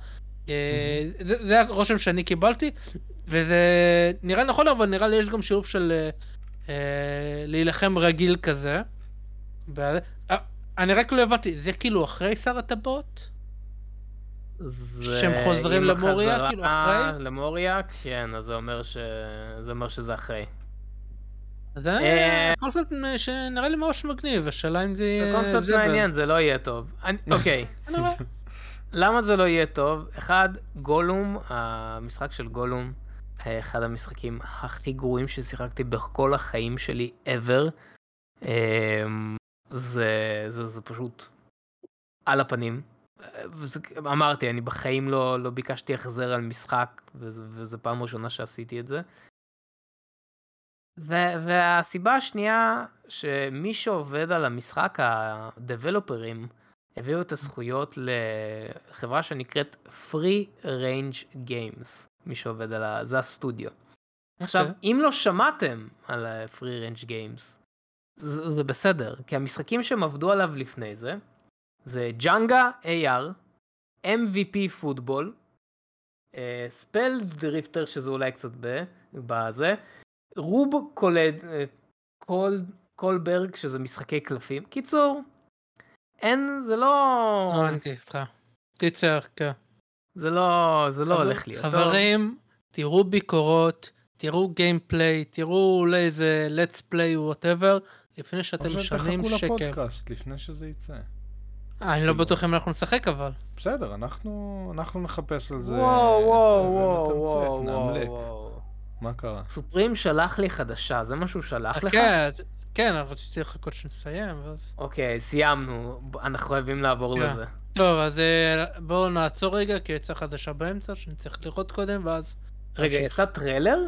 זה, זה הרושם שאני קיבלתי, וזה נראה נכון, אבל נראה לי יש גם שילוב של להילחם רגיל כזה. אה, אני רק לא הבנתי, זה כאילו אחרי שר הטבעות? זה שהם חוזרים למוריה, החזרה כאילו, אחרי? למוריה, כן, אז זה אומר ש... זה אומר שזה אחרי. זה אה, קונספט שנראה לי ממש מגניב, השאלה אם זה זה יהיה קונספט זבל. מעניין, זה לא יהיה טוב. אוקיי, כנראה. למה זה לא יהיה טוב? אחד, גולום, המשחק של גולום, אחד המשחקים הכי גרועים ששיחקתי בכל החיים שלי ever. אמ, זה, זה, זה פשוט על הפנים. וזה, אמרתי, אני בחיים לא, לא ביקשתי החזר על משחק, וזה פעם ראשונה שעשיתי את זה. ו, והסיבה השנייה, שמי שעובד על המשחק, הדבלופרים, הביאו את הזכויות לחברה שנקראת Free Range Games, מי שעובד על ה... זה הסטודיו. עכשיו, אוקיי. אם לא שמעתם על ה-Free Range Games, זה, בסדר, כי המשחקים שהם עבדו עליו לפני זה, זה ג'אנגה AR, MVP Football, Spell Drifter שזה אולי קצת ב- בזה, רוב קולד, קול, קולברג שזה משחקי קלפים. קיצור, אין, זה לא, הבנתי אותך. קיצר, כן. זה לא, זה לא חבר- הולך להיות טוב. חברים, תראו ביקורות, תראו gameplay, תראו אולי איזה let's play או whatever, לפני שאתם או משלמים שתחכו שקל. לפודקאסט לפני שזה יצא. אה, אני לא בטוח אם אנחנו נשחק אבל. בסדר, אנחנו אנחנו נחפש על זה... וואו, וואו, וואו, וואו, וואו. מה קרה? סופרים שלח לי חדשה, זה מה שהוא שלח לך? כן, כן, אבל רציתי לחכות שנסיים. ואז- אוקיי, סיימנו, אנחנו חייבים לעבור כן. לזה. טוב, אז אה, בואו נעצור רגע, כי יצאה חדשה באמצע, שנצטרך לראות קודם, ואז... רגע, נמשיך. יצא טריילר?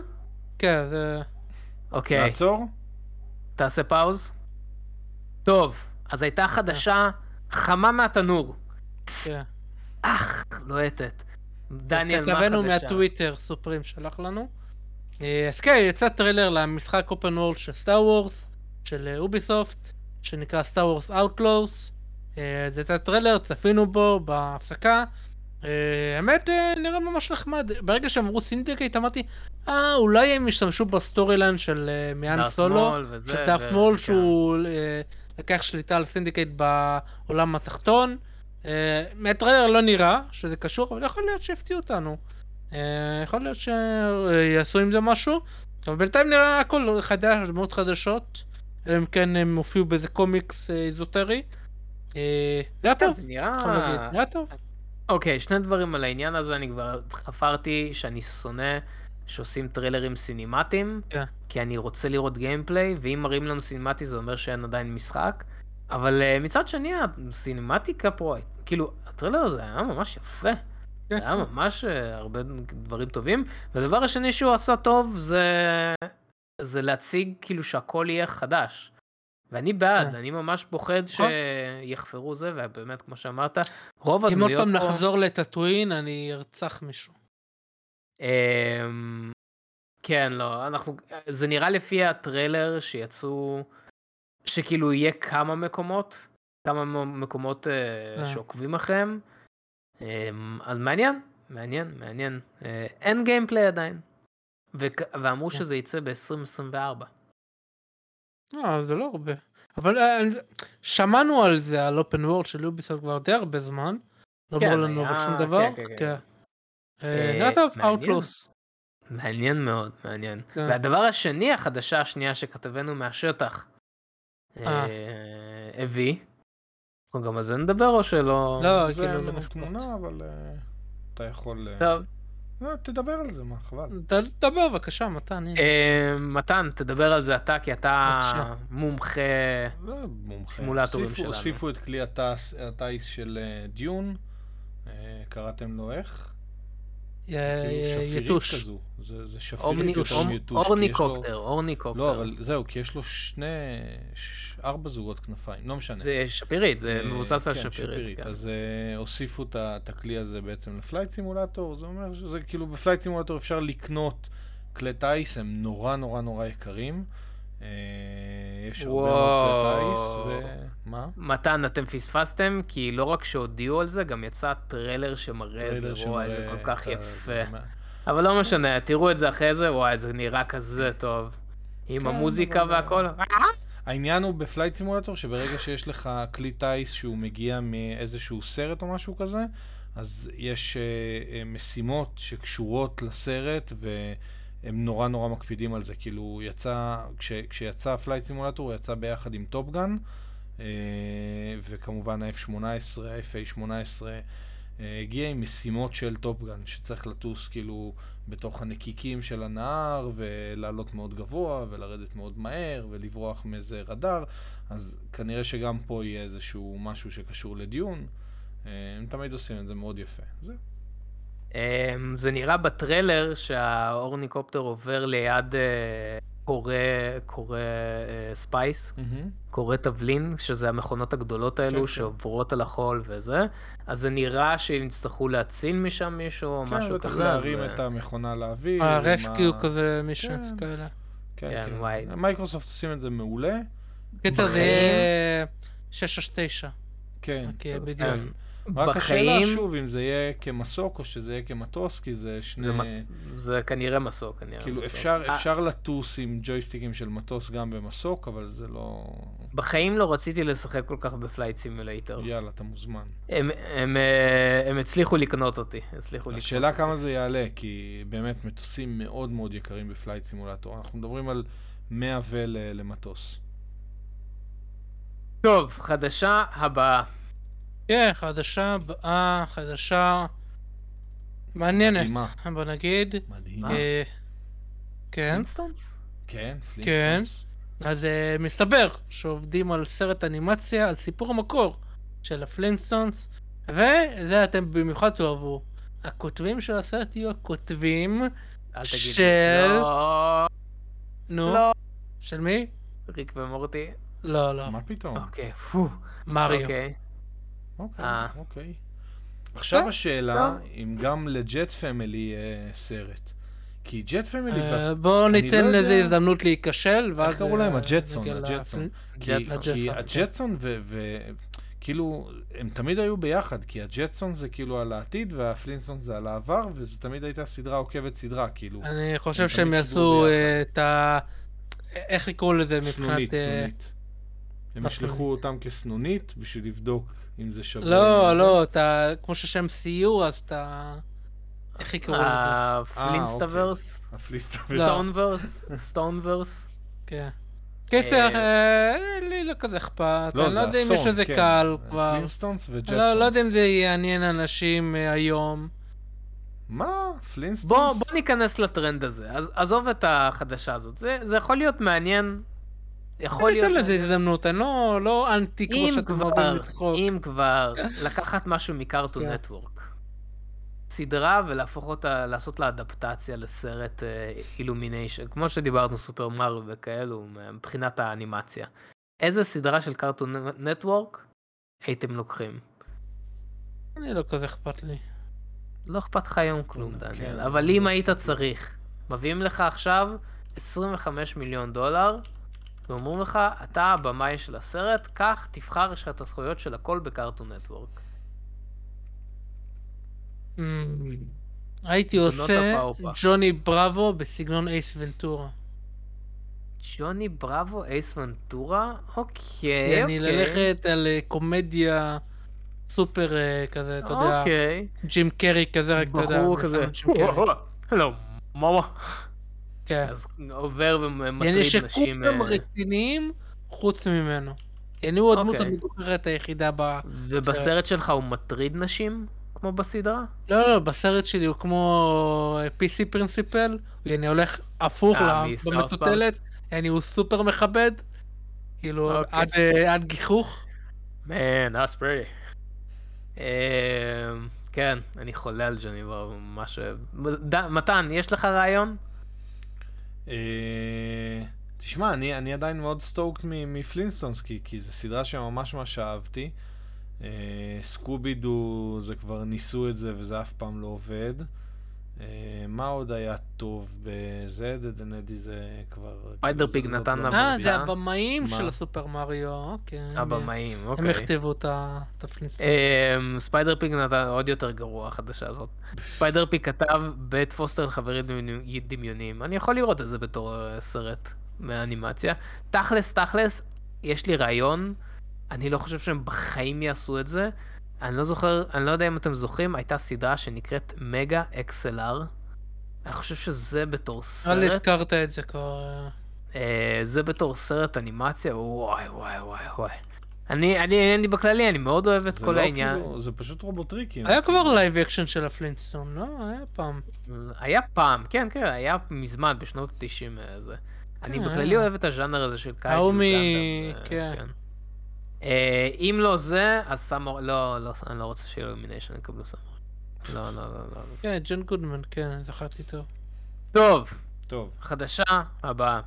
כן, זה... אוקיי, נעצור? תעשה פאוז. טוב, אז הייתה חדשה חמה מהתנור. כן. אך, לוהטת. דניאל, מה כתבנו החדשה? מהטוויטר סופרים שלח לנו. אה, אז כן, יצא טריילר למשחק open world של סטאר וורס, של יוביסופט, שנקרא סטאר וורס אאוטלוז. זה יצא טריילר, צפינו בו בהפסקה. אה, האמת, אה, נראה ממש נחמד. ברגע שהם אמרו syndicate, אמרתי, אה, אולי הם ישתמשו ב story line של אה, מהאן סולו. מול וזה, של מול כן. שהוא אה, לקח שליטה על syndicate בעולם התחתון. אה, מהטריילר לא נראה שזה קשור, אבל יכול להיות שיפתיעו אותנו. אה, יכול להיות שיעשו עם זה משהו. אבל בינתיים נראה הכל חדש, דמויות חדשות. אלא אם כן הם הופיעו באיזה קומיקס אה, אזוטרי. אה, נראה טוב, זה נראה... טוב. אוקיי, שני דברים על העניין הזה, אני כבר חפרתי שאני שונא שעושים טריילרים סינימטיים, כן. כי אני רוצה לראות gameplay, ואם מראים לנו cinematic זה אומר שאין עדיין משחק. אבל uh, מצד שני, הסינימטיקה פה, כאילו, הטריילר הזה היה ממש יפה. כן, היה ממש אה, הרבה דברים טובים. והדבר השני שהוא עשה טוב זה, זה להציג כאילו שהכל יהיה חדש. ואני בעד, כן. אני ממש פוחד נכון. שיחפרו זה, ובאמת, כמו שאמרת, רוב אם עוד הדמויות פעם פה... נחזור לטאטואין, אני ארצח מישהו. אמ, כן, לא, אנחנו, זה נראה לפי הטריילר שיצאו, שכאילו יהיה כמה מקומות, כמה מקומות אה, אה. שעוקבים אחריהם. אמ, אז מעניין, מעניין, מעניין. אה, אין גיימפליי עדיין. וכ- ואמרו כן. שזה יצא ב-2024. אה, זה לא הרבה. אבל אה, שמענו על זה, על אופן וורד של יוביסופט כבר די הרבה זמן. לא כן, אמרו לנו היה- אבל שום דבר. כן, כן, כן. כן. אה, אה, נראה טוב, מעניין. אאוטלוס. מעניין מאוד, מעניין. כן. והדבר השני, החדשה השנייה שכתבנו מהשטח, אה. אה, הביא, אנחנו גם על זה נדבר או שלא? לא, זה כאילו, לא לנו. תמונה, אבל אה, אתה יכול... אה, טוב. לא, תדבר על זה, מה, חבל. ת- דבר בבקשה, מתן. אה, מתן, תדבר על זה אתה, כי אתה. מומחה. לא. סימולטורים הוסיפו- שלנו. הוסיפו את כלי הטיס של אה, דיון, אה, קראתם לו איך? י- כאילו י- שפירית יתוש. כזו. זה זה שפירית אורני- יותר אורני- מיתוש. כי יש לו- אורניקופטר, אורניקופטר. לא, אבל זהו, כי יש לו שני... ש- ארבע זוגות כנפיים, לא משנה. זה שפירית, זה אה, מבוסס על כן, שפירית. כן. אז אה, הוסיפו את הכלי הזה בעצם לפלייט סימולטור, זה אומר שזה כאילו בפלייט סימולטור אפשר לקנות כלי טיס, הם נורא נורא נורא יקרים. אה, יש הרבה מאוד. כלי טיס, ומה? מתן, אתם פספסתם, כי לא רק שהודיעו על זה, גם יצא טריילר שמראה איזה וואי, זה כל כך יפה. אבל לא משנה, תראו את זה אחרי זה, וואי, זה נראה כזה טוב. עם כן, המוזיקה והכל. העניין הוא בפלייט סימולטור שברגע שיש לך כלי טיס שהוא מגיע מאיזשהו סרט או משהו כזה, אז יש אה, אה, משימות שקשורות לסרט והם נורא נורא מקפידים על זה. כאילו, הוא יצא, כש, כשיצא פלייט סימולטור הוא יצא ביחד עם טופגן, אה, וכמובן ה-F-18, ה-FA-18 אה, הגיע עם משימות של Top Gun, שצריך לטוס כאילו בתוך הנקיקים של הנהר, ולעלות מאוד גבוה, ולרדת מאוד מהר, ולברוח מאיזה רדאר, אז כנראה שגם פה יהיה איזשהו משהו שקשור ל Dune. אה, הם תמיד עושים את זה מאוד יפה. זהו. אמ, זה נראה בטריילר שהאורניקופטר עובר ליד אה, קורא, קורא אה, spice, קורא תבלין, שזה המכונות הגדולות כן, האלו כן. שעוברות על החול וזה, אז זה נראה שהם יצטרכו להציל משם מישהו או כן, משהו בטח כזה. להרים אז, את אה, המכונה לאוויר. ה rescue עם ה- כזה, מישהו כן. כאלה. כן, כן, כן. וואי. מייקרוסופט עושים את זה מעולה. קיצר זה בחיים- יהיה 669. כן. אוקיי, בדיוק. כן. רק השאלה, בחיים, שוב, אם זה יהיה כמסוק או שזה יהיה כמטוס, כי זה שני... זה, זה כנראה מסוק. כנראה כאילו, מסוק. אפשר, אה, אפשר לטוס עם ג'ויסטיקים של מטוס גם במסוק, אבל זה לא... בחיים לא רציתי לשחק כל כך ב Flight Simulator. יאללה, אתה מוזמן. הם, הם, אה, הם הצליחו לקנות אותי. הצליחו לקנות השאלה אותי. כמה זה יעלה, כי באמת מטוסים מאוד מאוד יקרים ב Flight Simulator. אנחנו מדברים על 100 ו ל- למטוס. טוב, חדשה הבאה. כן, חדשה הבאה, חדשה מעניינת. מדהימה. בוא נגיד. מדהימה. אה, כן. Flintstones? כן, כן. Flintstones. אז אה, מסתבר שעובדים על סרט אנימציה על סיפור המקור של ה Flintstones, וזה אתם במיוחד תאהבו. הכותבים של הסרט יהיו הכותבים, אל תגיד לי. של- לא, נו, לא. של מי? ריק ומורטי? לא, לא, מה פתאום? אוקיי, פו. מריו. אוקיי. אוקיי, אה. אוקיי. עכשיו השאלה. אם גם ל Jet Family יהיה סרט. כי Jet Family, אה, בואו ניתן לא לזה הזדמנות להיכשל, ואז... איך קראו להם? אה, הג'טסון, הג'טסון. כי, כן. הג'טסון ו... ו... כאילו, הם תמיד היו ביחד, כי הג'טסון זה כאילו על העתיד והפלינסטון זה על העבר, וזה תמיד הייתה סדרה עוקבת סדרה, כאילו. אני חושב הם שהם יעשו אה, את ה... איך יקראו לזה מבחינת... סנונית, אה, סנונית. הם ישלחו? אותם כסנונית בשביל לבדוק אם זה שווה. לא. לא, אתה... כמו ששם סייעו, אז אתה... איך יקראו לזה? הפלינסטאברס? הפליסטה לא. סטונברס? סטונברס? כן. קיצר, אה, אה, לי לא כזה אכפת, לא, אני לא זה יודע אם יש לזה כן. קל כבר. פלינסטונס וג'טסונס. לא לא יודע אם זה יעניין אנשים אה, היום. מה? פלינסטונס? בוא בוא ניכנס לטרנד הזה. אז עזוב את החדשה הזאת. זה זה יכול להיות מעניין. יכול להיות... ניתן לזה הזדמנות, אני לא לא אנטי כמו אם שאתם אוהבים לצחוק. אם כבר, לקחת משהו מקארטון כן. נטוורק. סדרה ולהפוך אותה, לעשות לה אדפטציה לסרט אילומיניישן, כמו שדיברנו סופר מריו וכאלו, מבחינת האנימציה. איזה סדרה של קארטון נטוורק הייתם לוקחים? אני לא כזה אכפת לי. לא אכפת לך היום כלום, כן, דניאל, לא אבל אם היית צריך, מביאים לך עכשיו 25 מיליון דולר, ואומרים לך, אתה הבמאי של הסרט, קח, תבחר, יש לך את הזכויות של הכל בקארטון נטוורק. Mm, הייתי בנות עושה. ג'וני בראבו בסגנון אייס ונטורה. ג'וני בראבו, אייס ונטורה? אוקיי, אני אוקיי. ללכת על אה, קומדיה סופר אה, כזה, אתה יודע, אוקיי. ג'ים קרי כזה, רק אתה יודע, בחור כזה. הלו, מאמה. כן. אז עובר ומטריד נשים. שכולם אה, רציניים חוץ ממנו. יעני הוא הדמות אוקיי. המגוחרת היחידה ב... ובסרט שלך הוא מטריד נשים? כמו בסדרה? לא, לא, בסרט שלי הוא כמו PC פרינסיפל, אני הולך הפוך אה, במטוטלת, אני הוא סופר מכבד, כאילו אוקיי. עד, אה, עד גיחוך. Man, that's pretty. אמ, כן, אני חולה על ג'וני ממש אוהב. מתן, יש לך רעיון? אה, תשמע, אני, אני עדיין מאוד סטוקט מפלינסטונס, כי, כי זו סדרה שממש ממש אהבתי. אה, סקובי דו, זה כבר ניסו את זה וזה אף פעם לא עובד. אה, מה עוד היה טוב בזה? דד אנדי זה כבר... ספיידר כאילו, נתן לא- עבודה. אה, זה הבמאים? של הסופר מריו, אוקיי. הבמאים, הם אוקיי. הכתבו את התפניץ. אמ, ספיידר פיג נתן עוד יותר גרוע החדשה הזאת. ספיידר פיג כתב בית פוסטר לחברים דמיוני- דמיוניים. אני יכול לראות את זה בתור אה, סרט מאנימציה. תכלס, תכלס, יש לי רעיון, אני לא חושב שהם בחיים יעשו את זה. אני לא זוכר, אני לא יודע אם אתם זוכרים, הייתה סדרה שנקראת מגה XLR. אני חושב שזה בתור לי סרט, הזכרת את זה כבר. אה. אה, זה בתור סרט אנימציה, וואי וואי וואי וואי. אני, אני, אני בכללי, אני מאוד אוהב את כל לא העניין. כאילו, זה פשוט רובוטריקים. היה כבר live action של הפלינסטון, לא? היה פעם. היה פעם, כן, כן, היה מזמן, בשנות ה-90 זה. אני כן, בכללי היה. אוהב את הז'אנר הזה של kaiju. ההוא מ- Gundam, כן. אה, אם לא זה, אז סאמור... לא, לא, אני לא רוצה ש Illumination יקבלו סאמור. לא, לא, לא, לא. כן, ג'ון גודמן, כן, זכרתי טוב. טוב, טוב, חדשה הבאה.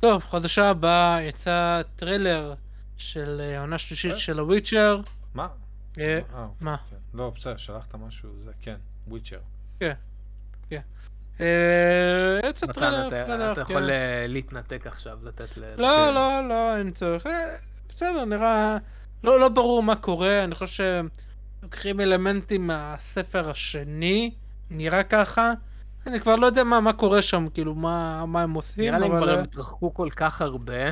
טוב, חדשה הבאה יצא טריילר של אה, עונה שלישית אה? של ה Witcher. מה? מה? כן. לא, בסדר, שלחת משהו, זה כן, Witcher. אה, יצא מתן, טריילר, אתה- כן. יכול אה, להתנתק עכשיו, לתת ל... לא, לא, לא, אין צורך. בסדר, נראה... לא, לא ברור מה קורה, אני חושב שלוקחים אלמנטים מהספר השני, נראה ככה. אני כבר לא יודע מה, מה קורה שם, כאילו, מה, מה הם עושים, נראה לי הם אבל... כבר אה, התרחקו כל כך הרבה.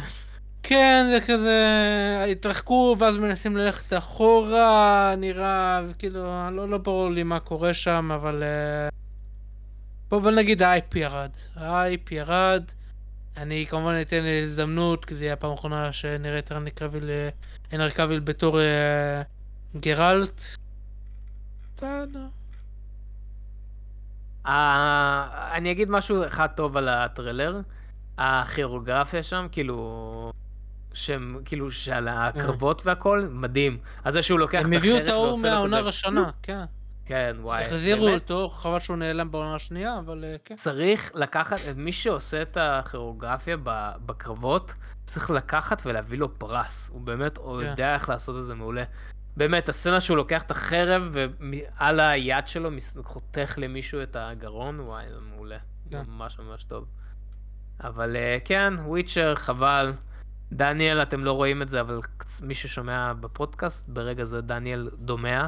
כן, זה כזה... התרחקו ואז מנסים ללכת אחורה, נראה, וכאילו, לא, לא ברור לי מה קורה שם, אבל... אה, בוא, בוא נגיד האייפ ירד. האייפ ירד. אני כמובן אתן הזדמנות, כי זה יהיה הפעם האחרונה שנראה את קרביל, אה, הנרי קרביל בתור אה, גרלט. בסדר. אה, אני אגיד משהו אחד טוב על הטרילר. הכירוגרפיה שם, כאילו... שהם, כאילו, שעל הקרבות והכל, מדהים. אז זה שהוא לוקח את הם החרב הביאו את ההוא ועושה מהעונה הראשונה, כן. כן, וואי. החזירו באמת אותו, חבל שהוא נעלם בעונה השנייה, אבל אה, כן. צריך לקחת, את מי שעושה את הכירוגרפיה בקרבות, צריך לקחת ולהביא לו פרס. הוא באמת, כן. יודע איך לעשות את זה מעולה. באמת, הסצנה שהוא לוקח את החרב ועל היד שלו חותך למישהו את הגרון, וואי, זה מעולה. כן. ממש ממש טוב. אבל אה, כן, וויצ'ר, חבל. דניאל, אתם לא רואים את זה, אבל מי ששומע בפודקאסט, ברגע זה דניאל דומע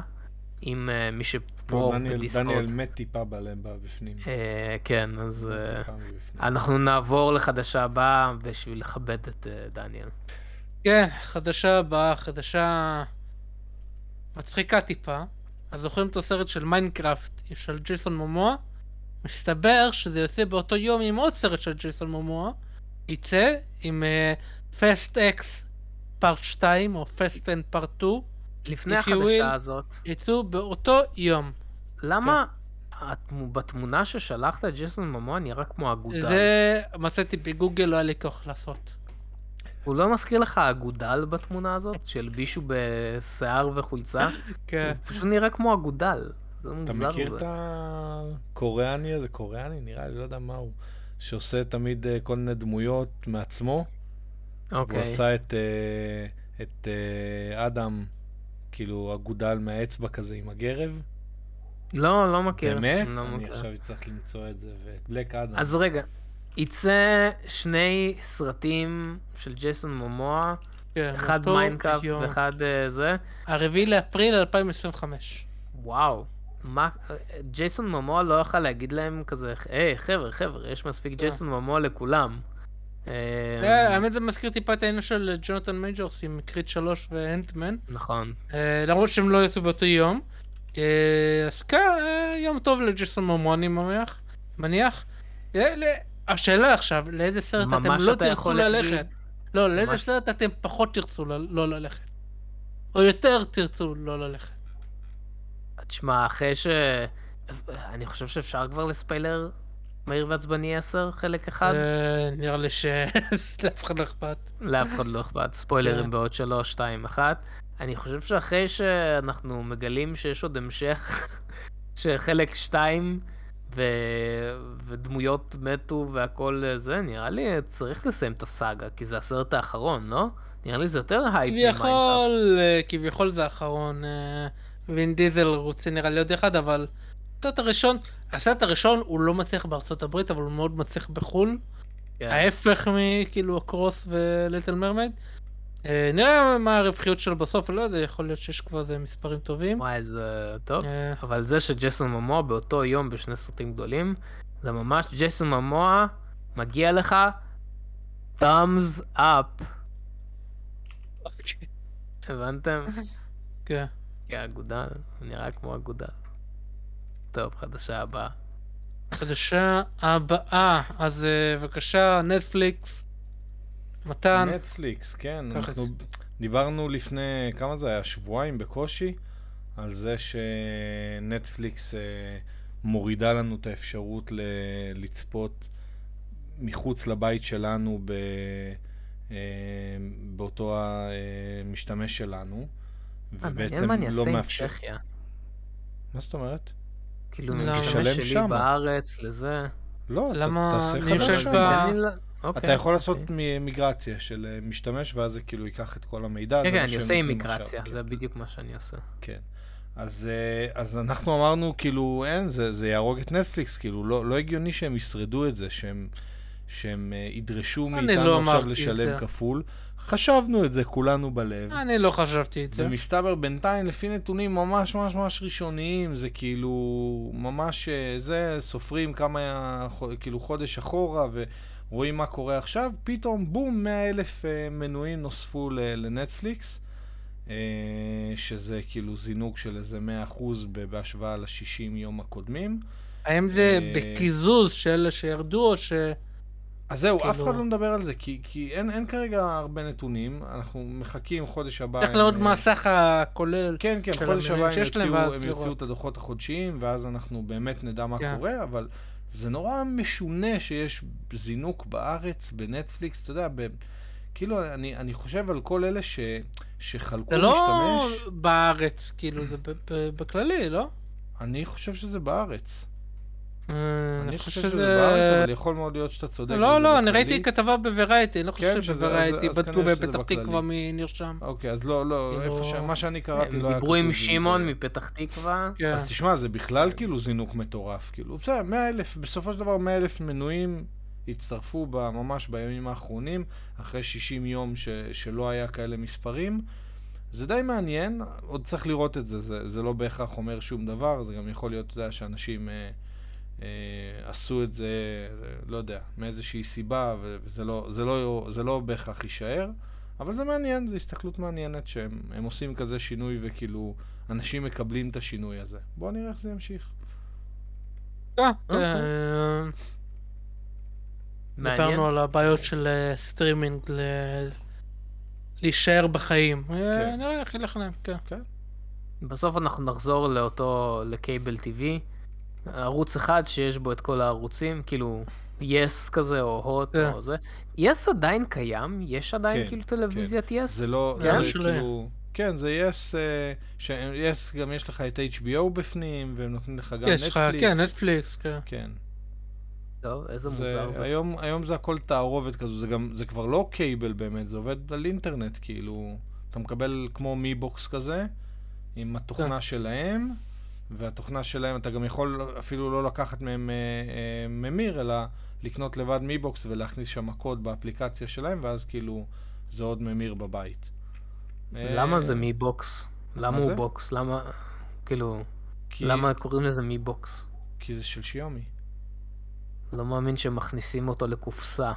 עם אה, מי שפה פה דניאל. דניאל מת טיפה בלב בפנים. אה, כן, אז מבפנים. אנחנו נעבור לחדשה הבאה בשביל לכבד את אה, דניאל. כן, חדשה הבאה, חדשה מצחיקה טיפה. אז זוכרים את הסרט של מיינקראפט של ג'ייסון מומואה? מסתבר שזה יוצא באותו יום עם עוד סרט של ג'ייסון מומואה. יצא עם Fast X Part 2 או Fast End Part 2. לפני החדשה will. הזאת, יצאו באותו יום. למה התמו- בתמונה ששלחת ג'ייסון ממוע נראה כמו אגודל? זה מצאתי בגוגל, לא היה לי כוח לעשות. הוא לא מזכיר לך אגודל בתמונה הזאת? שהלבישו בשיער וחולצה? כן. הוא פשוט נראה כמו אגודל. זה אתה מוזר מכיר זה. את הקוריאני הזה? קוריאני? נראה לי, לא יודע מה הוא. שעושה תמיד אה, כל מיני דמויות מעצמו. הוא אוקיי. עשה את, אה, את אה, אדם, כאילו אגודל מהאצבע כזה עם הגרב. לא, לא מכיר. באמת? לא אני מכיר. עכשיו אצטרך למצוא את זה. ואת Black Adam. אז רגע, יצא שני סרטים של ג'ייסון מומואה, כן, אחד באותו מיינקראפט יום. ואחד אה, זה. הרביעי לאפריל 2025. וואו. מה, ג'ייסון מומואה לא יכל להגיד להם כזה, היי חבר'ה, חבר'ה, יש מספיק ג'ייסון מומואה לכולם. אה, אה, האמת זה מזכיר טיפה את העניין של ג'ונתן מייג'ורס עם קריד 3 ואנטמן. נכון. אה, למרות שהם לא יצאו באותו יום. אה, אז כן, יום טוב לג'ייסון מומואה אני מניח. מניח. השאלה עכשיו, לאיזה סרט אתם לא תרצו ללכת? לא, לאיזה סרט אתם פחות תרצו לא ללכת? או יותר תרצו לא ללכת? תשמע, אחרי ש... אני חושב שאפשר כבר לספיילר מהיר ועצבני 10, חלק אחד. אה, נראה לי שלאף אחד לא אכפת. לאף אחד לא אכפת, ספוילרים כן. בעוד 3, 2, 1. אני חושב שאחרי שאנחנו מגלים שיש עוד המשך, שחלק 2, ו... ודמויות מתו והכל זה, נראה לי צריך לסיים את הסאגה, כי זה הסרט האחרון, לא? נראה לי זה יותר הייפ ממיינקראפט. כביכול, אה, כביכול זה האחרון. אה, וין דיזל רוצה נראה לי עוד אחד, אבל הסרט הראשון, הסרט הראשון הוא לא מצליח בארצות הברית, אבל הוא מאוד מצליח בחו"ל. כן. ההפך מכאילו הקרוס וליטל מרמייד. אה, נראה מה הרווחיות שלו בסוף, לא יודע, יכול להיות שיש כבר איזה מספרים טובים. וואי, זה טוב. אה, אבל זה שג'ייסון ממוע באותו יום בשני סרטים גדולים, זה ממש ג'ייסון ממוע, מגיע לך thumbs up, הבנתם? כן. כן, אגודל, נראה כמו אגודל. טוב, חדשה הבאה. חדשה הבאה, אז אה, בבקשה, נטפליקס, מתן, נטפליקס, כן, אנחנו את דיברנו לפני, כמה זה היה? שבועיים בקושי, על זה שנטפליקס אה, מורידה לנו את האפשרות ל- לצפות מחוץ לבית שלנו ב... אה, באותו המשתמש שלנו, ובעצם לא מאפשר... מה זאת אומרת? כאילו? משתמש תשלם שלי שמה. בארץ לזה. לא, אתה למה תעשה אני חדש חושב שם. אוקיי, אתה יכול לעשות אוקיי. מ- מיגרציה של אה, משתמש, ואז זה כאילו ייקח את כל המידע. כן, כן, אני עושה עם מיגרציה, כן. זה בדיוק מה שאני עושה. כן. אז, אה, אז אנחנו אמרנו, כאילו, אין, זה, זה יהרוג את נטפליקס, כאילו, לא, לא הגיוני שהם ישרדו את זה, שהם, שהם אה, ידרשו אני מאיתנו לא עכשיו אמרתי את לשלם זה. כפול. חשבנו את זה כולנו בלב. אני לא חשבתי את זה. ומסתבר בינתיים, לפי נתונים ממש ממש ממש ראשוניים, זה כאילו, ממש, אה, זה, סופרים כמה, כאילו, חודש אחורה, ורואים מה קורה עכשיו, פתאום, בום, 100 אלף אה, מנויים נוספו לנטפליקס, אה, שזה כאילו זינוק של איזה 100% ב- בהשוואה ל-60 יום הקודמים. האם זה בקיזוז של שירדו, או ש... אז זהו, אף כאילו- אחד לא מדבר על זה, כי, כי אין, אין כרגע הרבה נתונים, אנחנו מחכים חודש הבא. צריך לראות אה, מה הסך הכולל. כן, כן, חודש הבא הם יוציאו, הם. את הדוחות החודשיים, ואז אנחנו באמת נדע מה כן. קורה, אבל זה נורא משונה שיש זינוק בארץ, בנטפליקס, אתה יודע, ב... כאילו, אני, אני חושב על כל אלה ש... שחלקו זה לא משתמש, בארץ, כאילו, זה בכללי, לא? אני חושב שזה בארץ. אה, אני חושב שזה בארץ, אבל יכול מאוד להיות שאתה צודק. לא, לא, אני. ראיתי כתבה בוורייטי, אני לא כן, חושב שבוורייטי בדקו בפתח. תקווה מי נרשם. אוקיי, אז לא, לא, כאילו- איפה ש... מה שאני קראתי לא היה דיברו עם שמעון מפתח תקווה. כן. אז תשמע, זה בכלל כאילו זינוק מטורף, כאילו, בסדר, 100 אלף, בסופו של דבר 100 אלף מנויים הצטרפו ממש בימים האחרונים, אחרי 60 יום שלא היה כאלה מספרים. זה די מעניין, עוד צריך לראות את זה, זה, זה לא בהכרח אומר שום דבר, זה גם יכול להיות, אתה יודע, שאנשים אה, עשו את זה, אה, לא יודע, מאיזושהי סיבה, וזה לא, זה לא, זה לא בהכרח יישאר, אבל זה מעניין, זו הסתכלות מעניינת שהם הם עושים כזה שינוי וכאילו אנשים מקבלים את השינוי הזה. בואו נראה איך זה ימשיך. אה, אוקיי. אה. דיברנו על הבעיות של אה, סטרימינג להישאר בחיים. אה, כן. נראה איך ילך להם, כן. בסוף אנחנו נחזור לאותו, ל cable TV, ערוץ אחד שיש בו את כל הערוצים, כאילו יס כזה או הוט כן. או זה. יס עדיין קיים? יש עדיין כן, כאילו טלוויזיית יס? זה לא, כן? זה שלהם. כאילו, כן, זה יס, אה, ש- יס גם יש לך את HBO בפנים, והם נותנים לך גם יש לך, נטפליקס. כן, נטפליקס, כן. כן. טוב, איזה זה, מוזר זה. היום, היום זה הכל תערובת כזו, זה גם, זה כבר לא cable באמת, זה עובד על אינטרנט, כאילו, אתה מקבל כמו Mi Box כזה, עם התוכנה כן. שלהם, והתוכנה שלהם, אתה גם יכול אפילו לא לקחת מהם אה, אה, ממיר, אלא לקנות לבד Mi Box ולהכניס שם קוד באפליקציה שלהם, ואז כאילו, זה עוד ממיר בבית. למה אה, זה מי בוקס? למה מה הוא? בוקס? למה, כאילו, כי, למה קוראים לזה Mi Box? כי זה של שיאומי. לא מאמין שמכניסים אותו לקופסה.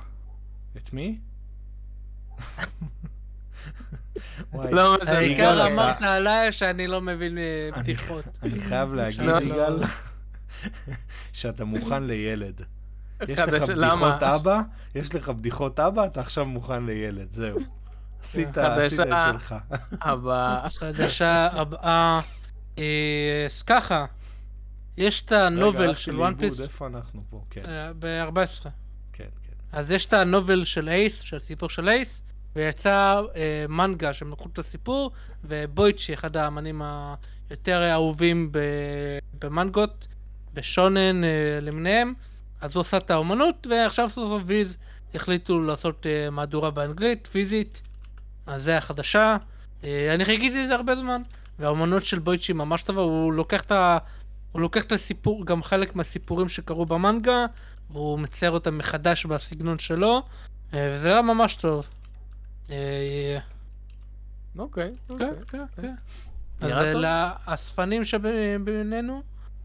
את מי? וואי, לא משנה. העיקר אמרת עליי שאני לא מבין אה, אני- בדיחות. אני חייב להגיד, לא, לא. יגאל, שאתה מוכן לילד. יש לך? בדיחות אבא, יש לך בדיחות אבא, אתה עכשיו מוכן לילד, זהו. עשית את שלך. אבל... חדשה הבאה, אה, אז ככה, יש את הנובל של וואן פיס איפה אנחנו פה? כן, ב-14. כן, כן. אז יש את הנובל של אייס, של סיפור של אייס, ויצא אה, מנגה שהם לקחו את הסיפור, ובויצ'י, אחד האמנים היותר אהובים במנגות, בשונן אה, למיניהם, אז הוא עשה את האומנות, ועכשיו סוף סוף ויז החליטו לעשות אה, מהדורה באנגלית, פיזית, אז זה החדשה. אה, אני חיכיתי לזה הרבה זמן, והאומנות של בויצ'י ממש טובה, הוא לוקח את ה... הוא לוקח את הסיפור, גם חלק מהסיפורים שקרו במנגה, והוא מצייר אותם מחדש בסגנון שלו, אה, וזה היה ממש טוב. אה, אוקיי, כן, אוקיי. כן, כן. אז אה? לאספנים שבינינו,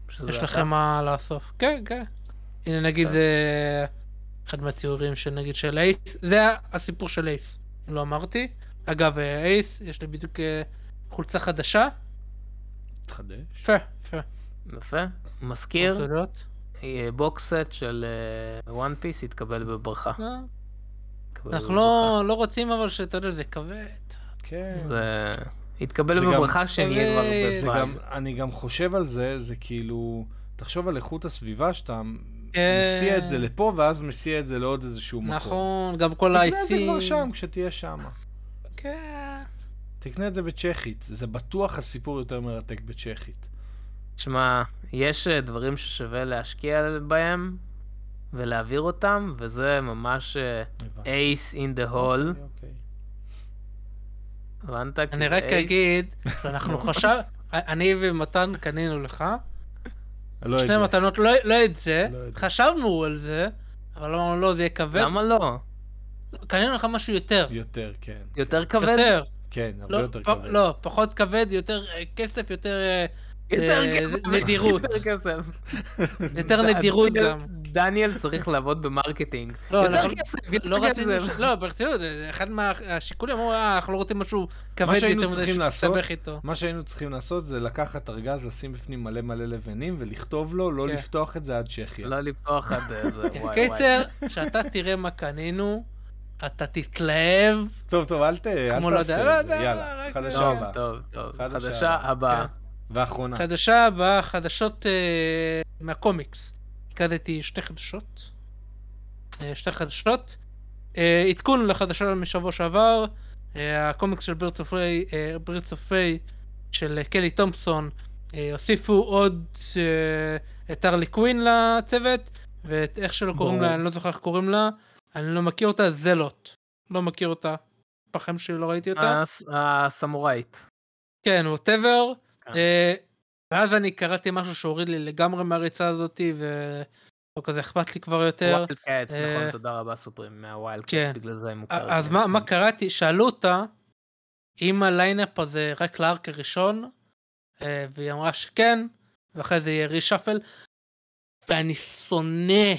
יש? לכם מה לאסוף. כן, כן. הנה נגיד. זה אחד מהציורים של נגיד של אייס, זה הסיפור של אייס, אם לא אמרתי. אגב, אה, אייס, יש לי בדיוק אה, חולצה חדשה. תחדש. יפה, יפה. יפה. מזכיר. אה, box set של וואן פיס יתקבל בברכה. יתקבל אנחנו. לא לא רוצים אבל שאתה יודע, זה כבד. כן. זה יתקבל בברכה שנהיה כבר בזמן. אני גם חושב על זה, זה כאילו, תחשוב על איכות הסביבה שאתה כן. מסיע את זה לפה, ואז מסיע את זה לעוד איזשהו מקום. נכון, גם כל תקנה את זה העצים. כבר שם, כשתהיה שם. כן. תקנה את זה בצ'כית. זה בטוח הסיפור יותר מרתק בצ'כית. תשמע, יש אה, דברים ששווה להשקיע בהם ולהעביר אותם, וזה ממש. אייס אין דה הול. הבנת? אני רק ace. אגיד שאנחנו חשב... אני ומתן קנינו לך, לא שני. מתנות, לא לא את זה, לא. חשבנו על זה, אבל אמרנו לא, זה יהיה כבד. למה לא? קנינו לך משהו יותר. יותר, כן. יותר כבד? יותר. כן, הרבה לא, יותר פ- כבד. לא, פחות כבד, יותר אה, כסף, יותר יותר אה, כסף. נדירות. יותר כסף. יותר נדירות גם. דניאל צריך לעבוד ב marketing. לא, לא רצינו, לא, ברצינות, זה אחד מהשיקולים, אמרו, אה, אנחנו לא רוצים משהו כבד יותר לעשות, שתסתבך איתו. מה שהיינו צריכים לעשות זה לקחת ארגז, לשים בפנים מלא מלא לבנים ולכתוב לו, לא כן. לפתוח את זה עד צ'כיה. לא לפתוח עד איזה, כן, וואי וואי. קיצר, כשאתה תראה מה קנינו, אתה תתלהב. טוב, טוב, אל ת- אל כמו לא לא תעשה את זה, יודע, יאללה, חדשה הבאה. טוב, טוב. חדשה. הבאה. כן. ואחרונה. חדשה הבאה, חדשות אה, מהקומיקס. הקלטתי שתי חדשות. אה, שתי חדשות. אה, עדכון לחדשה משבוע שעבר. אה, הקומיקס של ברית צופי, ברית צופי של קלי תומפסון הוסיפו עוד את הארלי קווין לצוות, ואת איך שלא קוראים. לה, אני לא זוכר איך קוראים לה. אני לא מכיר אותה, זלוט. לא מכיר אותה. בחיים שלי לא ראיתי אותה. הס- הסמוראית. כן, whatever. כן. ואז אני קראתי משהו שהוריד לי לגמרי מהריצה הזאתי, ולא כזה אכפת לי כבר יותר. ווילד קאטס, אה, נכון, תודה רבה סופרים, מהווילד כן. קאטס, בגלל זה הם מוכרים. אז מה, מה קראתי? שאלו אותה אם ה lineup הזה רק ל arc הראשון, אה, והיא אמרה שכן, ואחרי זה יהיה reshuffle, ואני שונא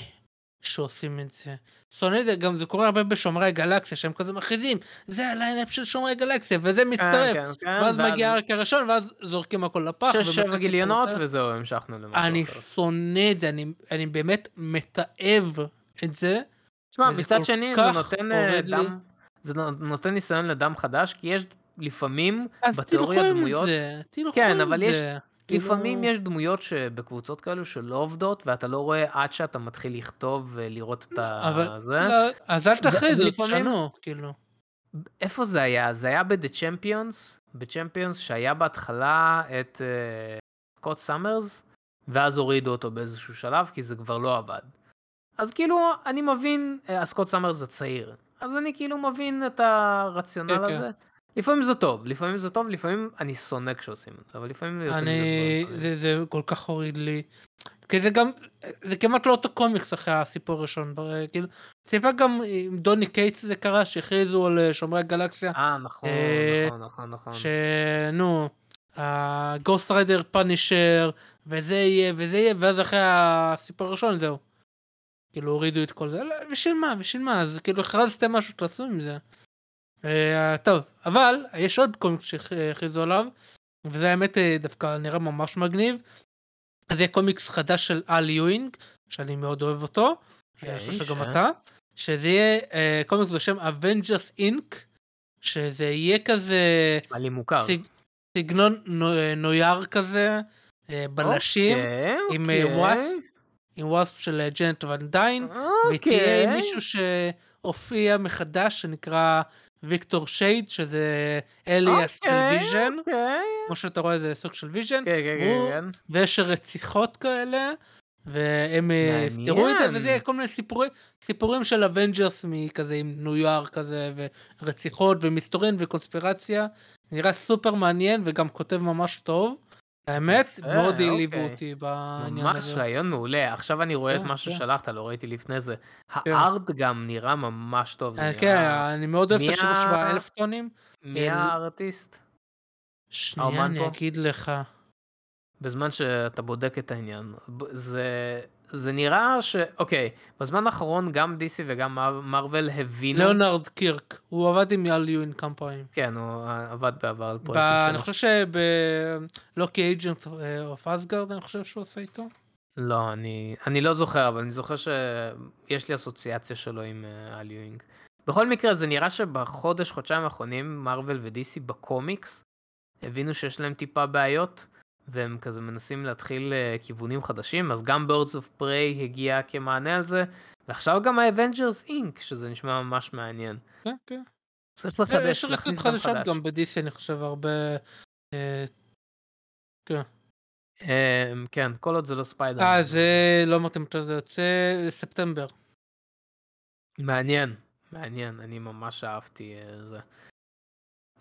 שעושים את זה. שונא את זה, גם זה קורה הרבה בשומרי הגלקסיה, שהם כזה מכריזים, זה ה lineup של שומרי הגלקסיה, וזה מצטרף. כן, כן, ואז מגיע ה arc הראשון, ואז זורקים הכל לפח. שש שבע גיליונות. וזהו, המשכנו למשהו אני. שונא את זה, אני, אני באמת מתעב את זה. תשמע, מצד שני זה נותן אה. דם, זה נו- נותן ניסיון לדם חדש, כי יש לפעמים אז בתיאוריה תלכו עם דמויות, זה, תלכו כן, עם אבל יש- זה. כאילו- לפעמים יש דמויות שבקבוצות כאלו שלא עובדות, ואתה לא רואה עד שאתה מתחיל לכתוב ולראות את אבל- ה... זה. לא, אז אל ולפעמים- תשנו, כאילו. איפה זה היה? זה היה ב-The Champions, ב-Champions שהיה בהתחלה את אה, סקוט סאמרס, ואז הורידו אותו באיזשהו שלב, כי זה כבר לא עבד. אז כאילו, אני מבין, אה, הסקוט סאמרס הצעיר, אז אני כאילו מבין את הרציונל כן, כן. הזה. לפעמים זה טוב, לפעמים זה טוב, לפעמים אני שונא כשעושים את זה, אבל לפעמים מזה אני, זה, זה כל כך הוריד לי. כי זה גם, זה כמעט לא אותו קומיקס אחרי הסיפור הראשון, כאילו, סיפר גם עם דוני קייטס זה קרה, שהכריזו על אה, שומרי הגלקסיה, אה, נכון, אה, נכון, נכון, נכון. שנו, הגוסט ריידר פאנישר, וזה יהיה, וזה יהיה, ואז אחרי הסיפור הראשון זהו. כאילו הורידו את כל זה, לא, בשביל מה, בשביל מה, אז כאילו הכרזתם משהו, תעשו עם זה. אה, טוב, אבל יש עוד קומיקס שהכריזו עליו, וזה האמת אה, דווקא נראה ממש מגניב. זה קומיקס חדש של אל יואינג, שאני מאוד אוהב אותו, אוקיי, אני חושב שגם אתה, שזה יהיה אה, קומיקס בשם Avengers Inc, שזה יהיה כזה נשמע לי מוכר. סגנון נו- נויר כזה, בלשים, אוקיי, עם, אוקיי. וואספ, עם וואספ של ג'נט ון דיין, ותהיה מישהו שהופיע מחדש שנקרא ויקטור שייד, שזה alias של אוקיי, ויז'ן, אוקיי. כמו שאתה רואה זה סוג של ויז'ן, כן, כן, כן. ויש רציחות כאלה, והם אה. יפתרו את זה, וזה יהיה כל מיני סיפורים, סיפורים של אוונג'רס מכזה עם ניו יורק כזה, ורציחות ומסתורין וקונספירציה, נראה סופר מעניין וגם כותב ממש טוב. האמת, מאוד הלהיבו אוקיי. אותי בעניין ממש הזה. רעיון מעולה. עכשיו אני רואה את כן, מה כן. ששלחת, לא ראיתי לפני זה. הארט גם נראה ממש טוב. אה, כן, אני מאוד אוהב את השימוש באלף טונים. מי הארטיסט? שנייה, האומן אני? אגיד לך. בזמן שאתה בודק את העניין. זה, זה נראה ש... אוקיי, בזמן האחרון גם DC וגם מר- מארוול הבינו... ליאונרד קירק, הוא עבד עם יאל יואין כמה פעמים. כן, הוא עבד בעבר על פרויקטים אני שלו. חושב שבלוקי אייג'נט אוף אסגרד, אני חושב שהוא עושה איתו. לא, אני, אני לא זוכר, אבל אני זוכר שיש לי אסוציאציה שלו עם אה, אל יואינג. בכל מקרה, זה נראה שבחודש, חודשיים האחרונים, מארוול ודיסי בקומיקס הבינו שיש להם טיפה בעיות, והם כזה מנסים להתחיל אה, כיוונים חדשים, אז גם Birds of Prey הגיע כמענה על זה, ועכשיו גם ה-Avengers Inc, שזה נשמע ממש מעניין. כן, כן. צריך לחדש, יש רצות להכניס גם חדשות חדש. גם בדיסי, אני חושב, הרבה... אה, אה, כן, כל עוד זה לא ספיידר. אה, זה... לא אמרתי מתי זה יוצא, ספטמבר. מעניין, מעניין, אני ממש אהבתי אה, זה.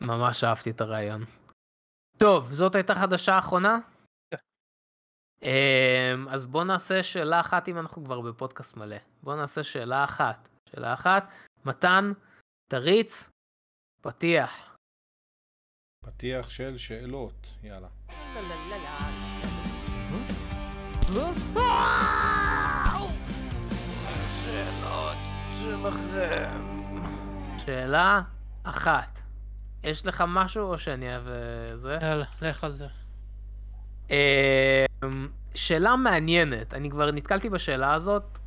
ממש אהבתי את הרעיון. טוב, זאת הייתה חדשה אחרונה? כן. אמ, אז בוא נעשה שאלה אחת אם אנחנו כבר בפודקאסט מלא. בוא נעשה שאלה אחת. שאלה אחת, מתן, תריץ, פתיח. פתיח של שאלות, יאללה. השאלות שלכם. שאלה אחת. יש לך משהו או שאני אוהב זה? יאללה, לך על זה. אמ, שאלה מעניינת, אני כבר נתקלתי בשאלה הזאת,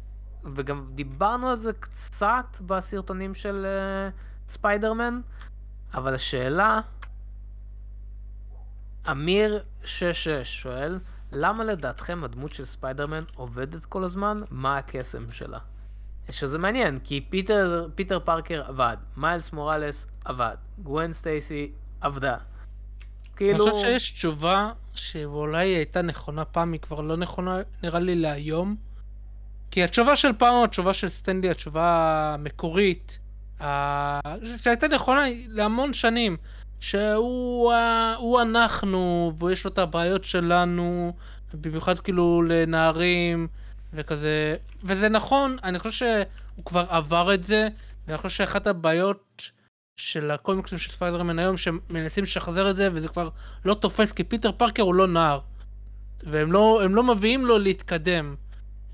וגם דיברנו על זה קצת בסרטונים של אה, ספיידרמן, אבל השאלה, אמיר 66 שואל, למה לדעתכם הדמות של ספיידרמן עובדת כל הזמן? מה הקסם שלה? שזה מעניין, כי פיטר, פיטר פארקר עבד, מיילס מוראלס עבד, גווין סטייסי עבדה. אני כאילו... חושב שיש תשובה שאולי היא הייתה נכונה פעם, היא כבר לא נכונה נראה לי להיום. כי התשובה של פעם, התשובה של סטנלי, התשובה המקורית, ה- שהייתה נכונה להמון שנים, שהוא ה- הוא אנחנו, ויש לו את הבעיות שלנו, במיוחד כאילו לנערים, וכזה, וזה נכון, אני חושב שהוא כבר עבר את זה, ואני חושב שאחת הבעיות של הקומיקסים של ספיידרמן היום, שמנסים לשחזר את זה, וזה כבר לא תופס, כי פיטר פארקר הוא לא נער. והם לא, לא מביאים לו להתקדם.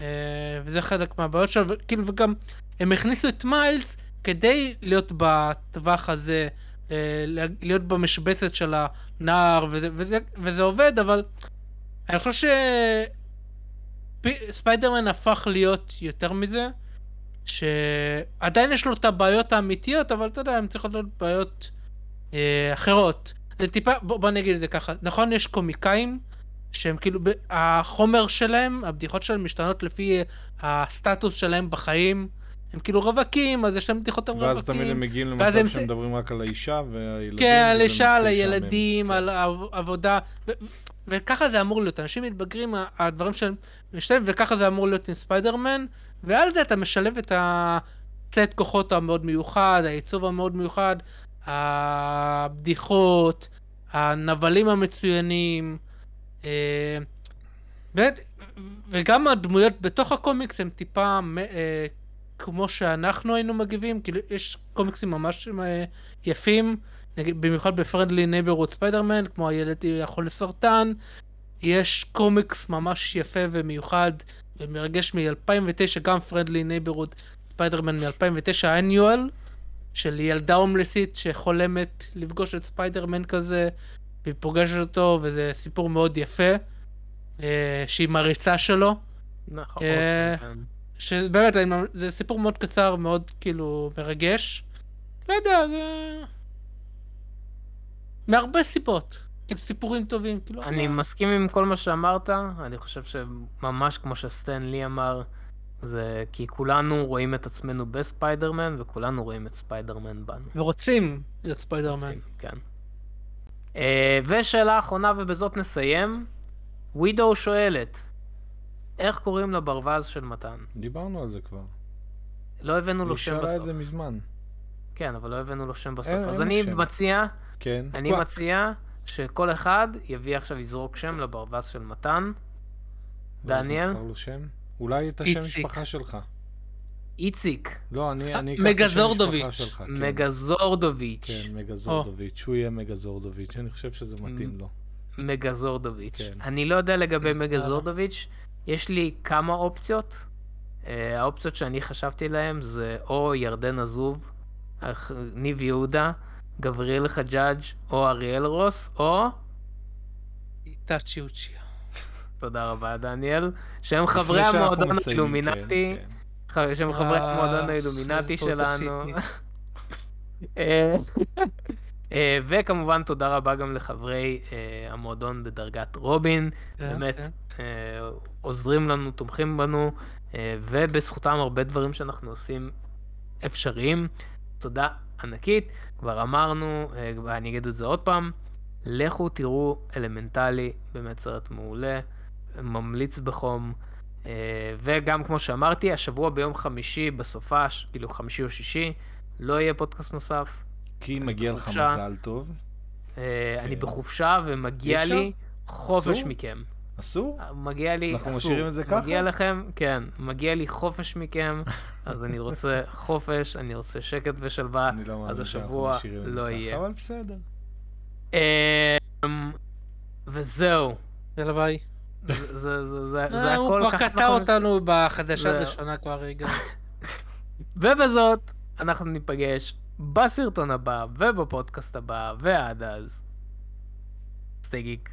אה, וזה חלק מהבעיות שלו, וכאילו, וגם, הם הכניסו את מיילס כדי להיות בטווח הזה, אה, להיות במשבצת של הנער, וזה, וזה, וזה עובד, אבל אני חושב שספיידרמן הפך להיות יותר מזה, שעדיין יש לו את הבעיות האמיתיות, אבל אתה יודע, הן צריכות להיות בעיות אה, אחרות. זה טיפה, בוא, בוא נגיד את זה ככה, נכון יש קומיקאים שהם כאילו, החומר שלהם, הבדיחות שלהם משתנות לפי הסטטוס שלהם בחיים. הם כאילו רווקים, אז יש להם בדיחות על ואז תמיד הם רווקים. מגיעים למצב הם- שהם מדברים רק על האישה והילדים. כן, על אישה, על. הילדים, כן. על העב- עבודה, ו- וככה זה אמור להיות. אנשים מתבגרים, הדברים שלהם משתנים, וככה זה אמור להיות עם ספיידרמן, ועל זה אתה משלב את הסט כוחות המאוד מיוחד, העיצוב המאוד מיוחד, הבדיחות, הנבלים המצוינים, אה, וגם הדמויות בתוך הקומיקס הם טיפה אה, כמו שאנחנו היינו מגיבים, כאילו יש קומיקסים ממש אה, יפים, נגיד במיוחד ב Friendly Neighborhood ספיידרמן, כמו הילד החולה סרטן, יש קומיקס ממש יפה ומיוחד ומרגש מ-2009, גם Friendly Neighborhood ספיידרמן מ-2009 ה annual, של ילדה הומלסית שחולמת לפגוש את ספיידרמן כזה, והיא פוגשת אותו, וזה סיפור מאוד יפה, אה, שהיא מעריצה שלו. נכון. אה. שבאמת, זה סיפור מאוד קצר, מאוד כאילו מרגש. לא יודע, זה... מהרבה סיבות. כאילו סיפורים טובים, כאילו... אני מה- מסכים עם כל מה שאמרת, אני חושב שממש כמו שסטן לי אמר, זה כי כולנו רואים את עצמנו בספיידרמן, וכולנו רואים את ספיידרמן בנו. ורוצים להיות ספיידרמן. כן. אה, ושאלה אחרונה, ובזאת נסיים. ווידו שואלת, איך קוראים לברווז של מתן? דיברנו על זה כבר. לא הבאנו היא לו שם שאלה את בסוף. זה מזמן. כן, אבל לא הבאנו לו שם בסוף. אין- אז אין אני שם. מציע, כן. אני וואו. מציע שכל אחד יביא עכשיו יזרוק שם לברווז של מתן. דניאל? לו שם? אולי את השם איציק. משפחה שלך. איציק, לא, אני אה, אני אקח את השם מגזורדוביץ'. משפחה שלך. כן. מגזורדוביץ'. כן, מגזורדוביץ'. שהוא יהיה מגזורדוביץ'. אני חושב שזה מתאים לו. מגזורדוביץ'. כן. אני לא יודע לגבי מגזורדוביץ', יש לי כמה אופציות. אה, האופציות שאני חשבתי להן זה או ירדן עזוב, אח- ניב יהודה, גבריאל חג'אג' או אריאל רוס, או, איטאצ'י אוצ'יה. תודה רבה דניאל, שהם חברי לפני שאנחנו המועדון מסיימים, האילומינטי, כן, שהם חברי אה, המועדון האילומינטי שלנו. אה, אה, וכמובן תודה רבה גם לחברי אה, המועדון בדרגת רובין. כן, באמת כן. אה, עוזרים לנו, תומכים בנו, אה, ובזכותם הרבה דברים שאנחנו עושים אפשריים. תודה ענקית. כבר אמרנו, אה, ואני אגיד את זה עוד פעם, לכו תראו אלמנטלי, באמת סרט מעולה, ממליץ בחום. אה, וגם כמו שאמרתי, השבוע ביום חמישי בסופש, כאילו חמישי או שישי, לא יהיה פודקאסט נוסף. כי מגיע לך. מזל טוב. אה, אני כן. בחופשה ומגיע? לי חופש? מכם. אסור? מגיע לי, אנחנו אסור. משאירים את זה ככה? מגיע לכם, כן, מגיע לי חופש מכם, אז אני רוצה חופש, אני רוצה שקט ושלווה, אני לא אז השבוע לא ככה, יהיה. אבל בסדר. אמ, וזהו, יאללה ביי. זה- זה זה- זה- אה, זה הכל הוא כבר. קטע אנחנו- אותנו בחדשה זהו. הראשונה כבר רגע. ובזאת, אנחנו ניפגש בסרטון הבא ובפודקאסט הבא, ועד אז, סטייגיק.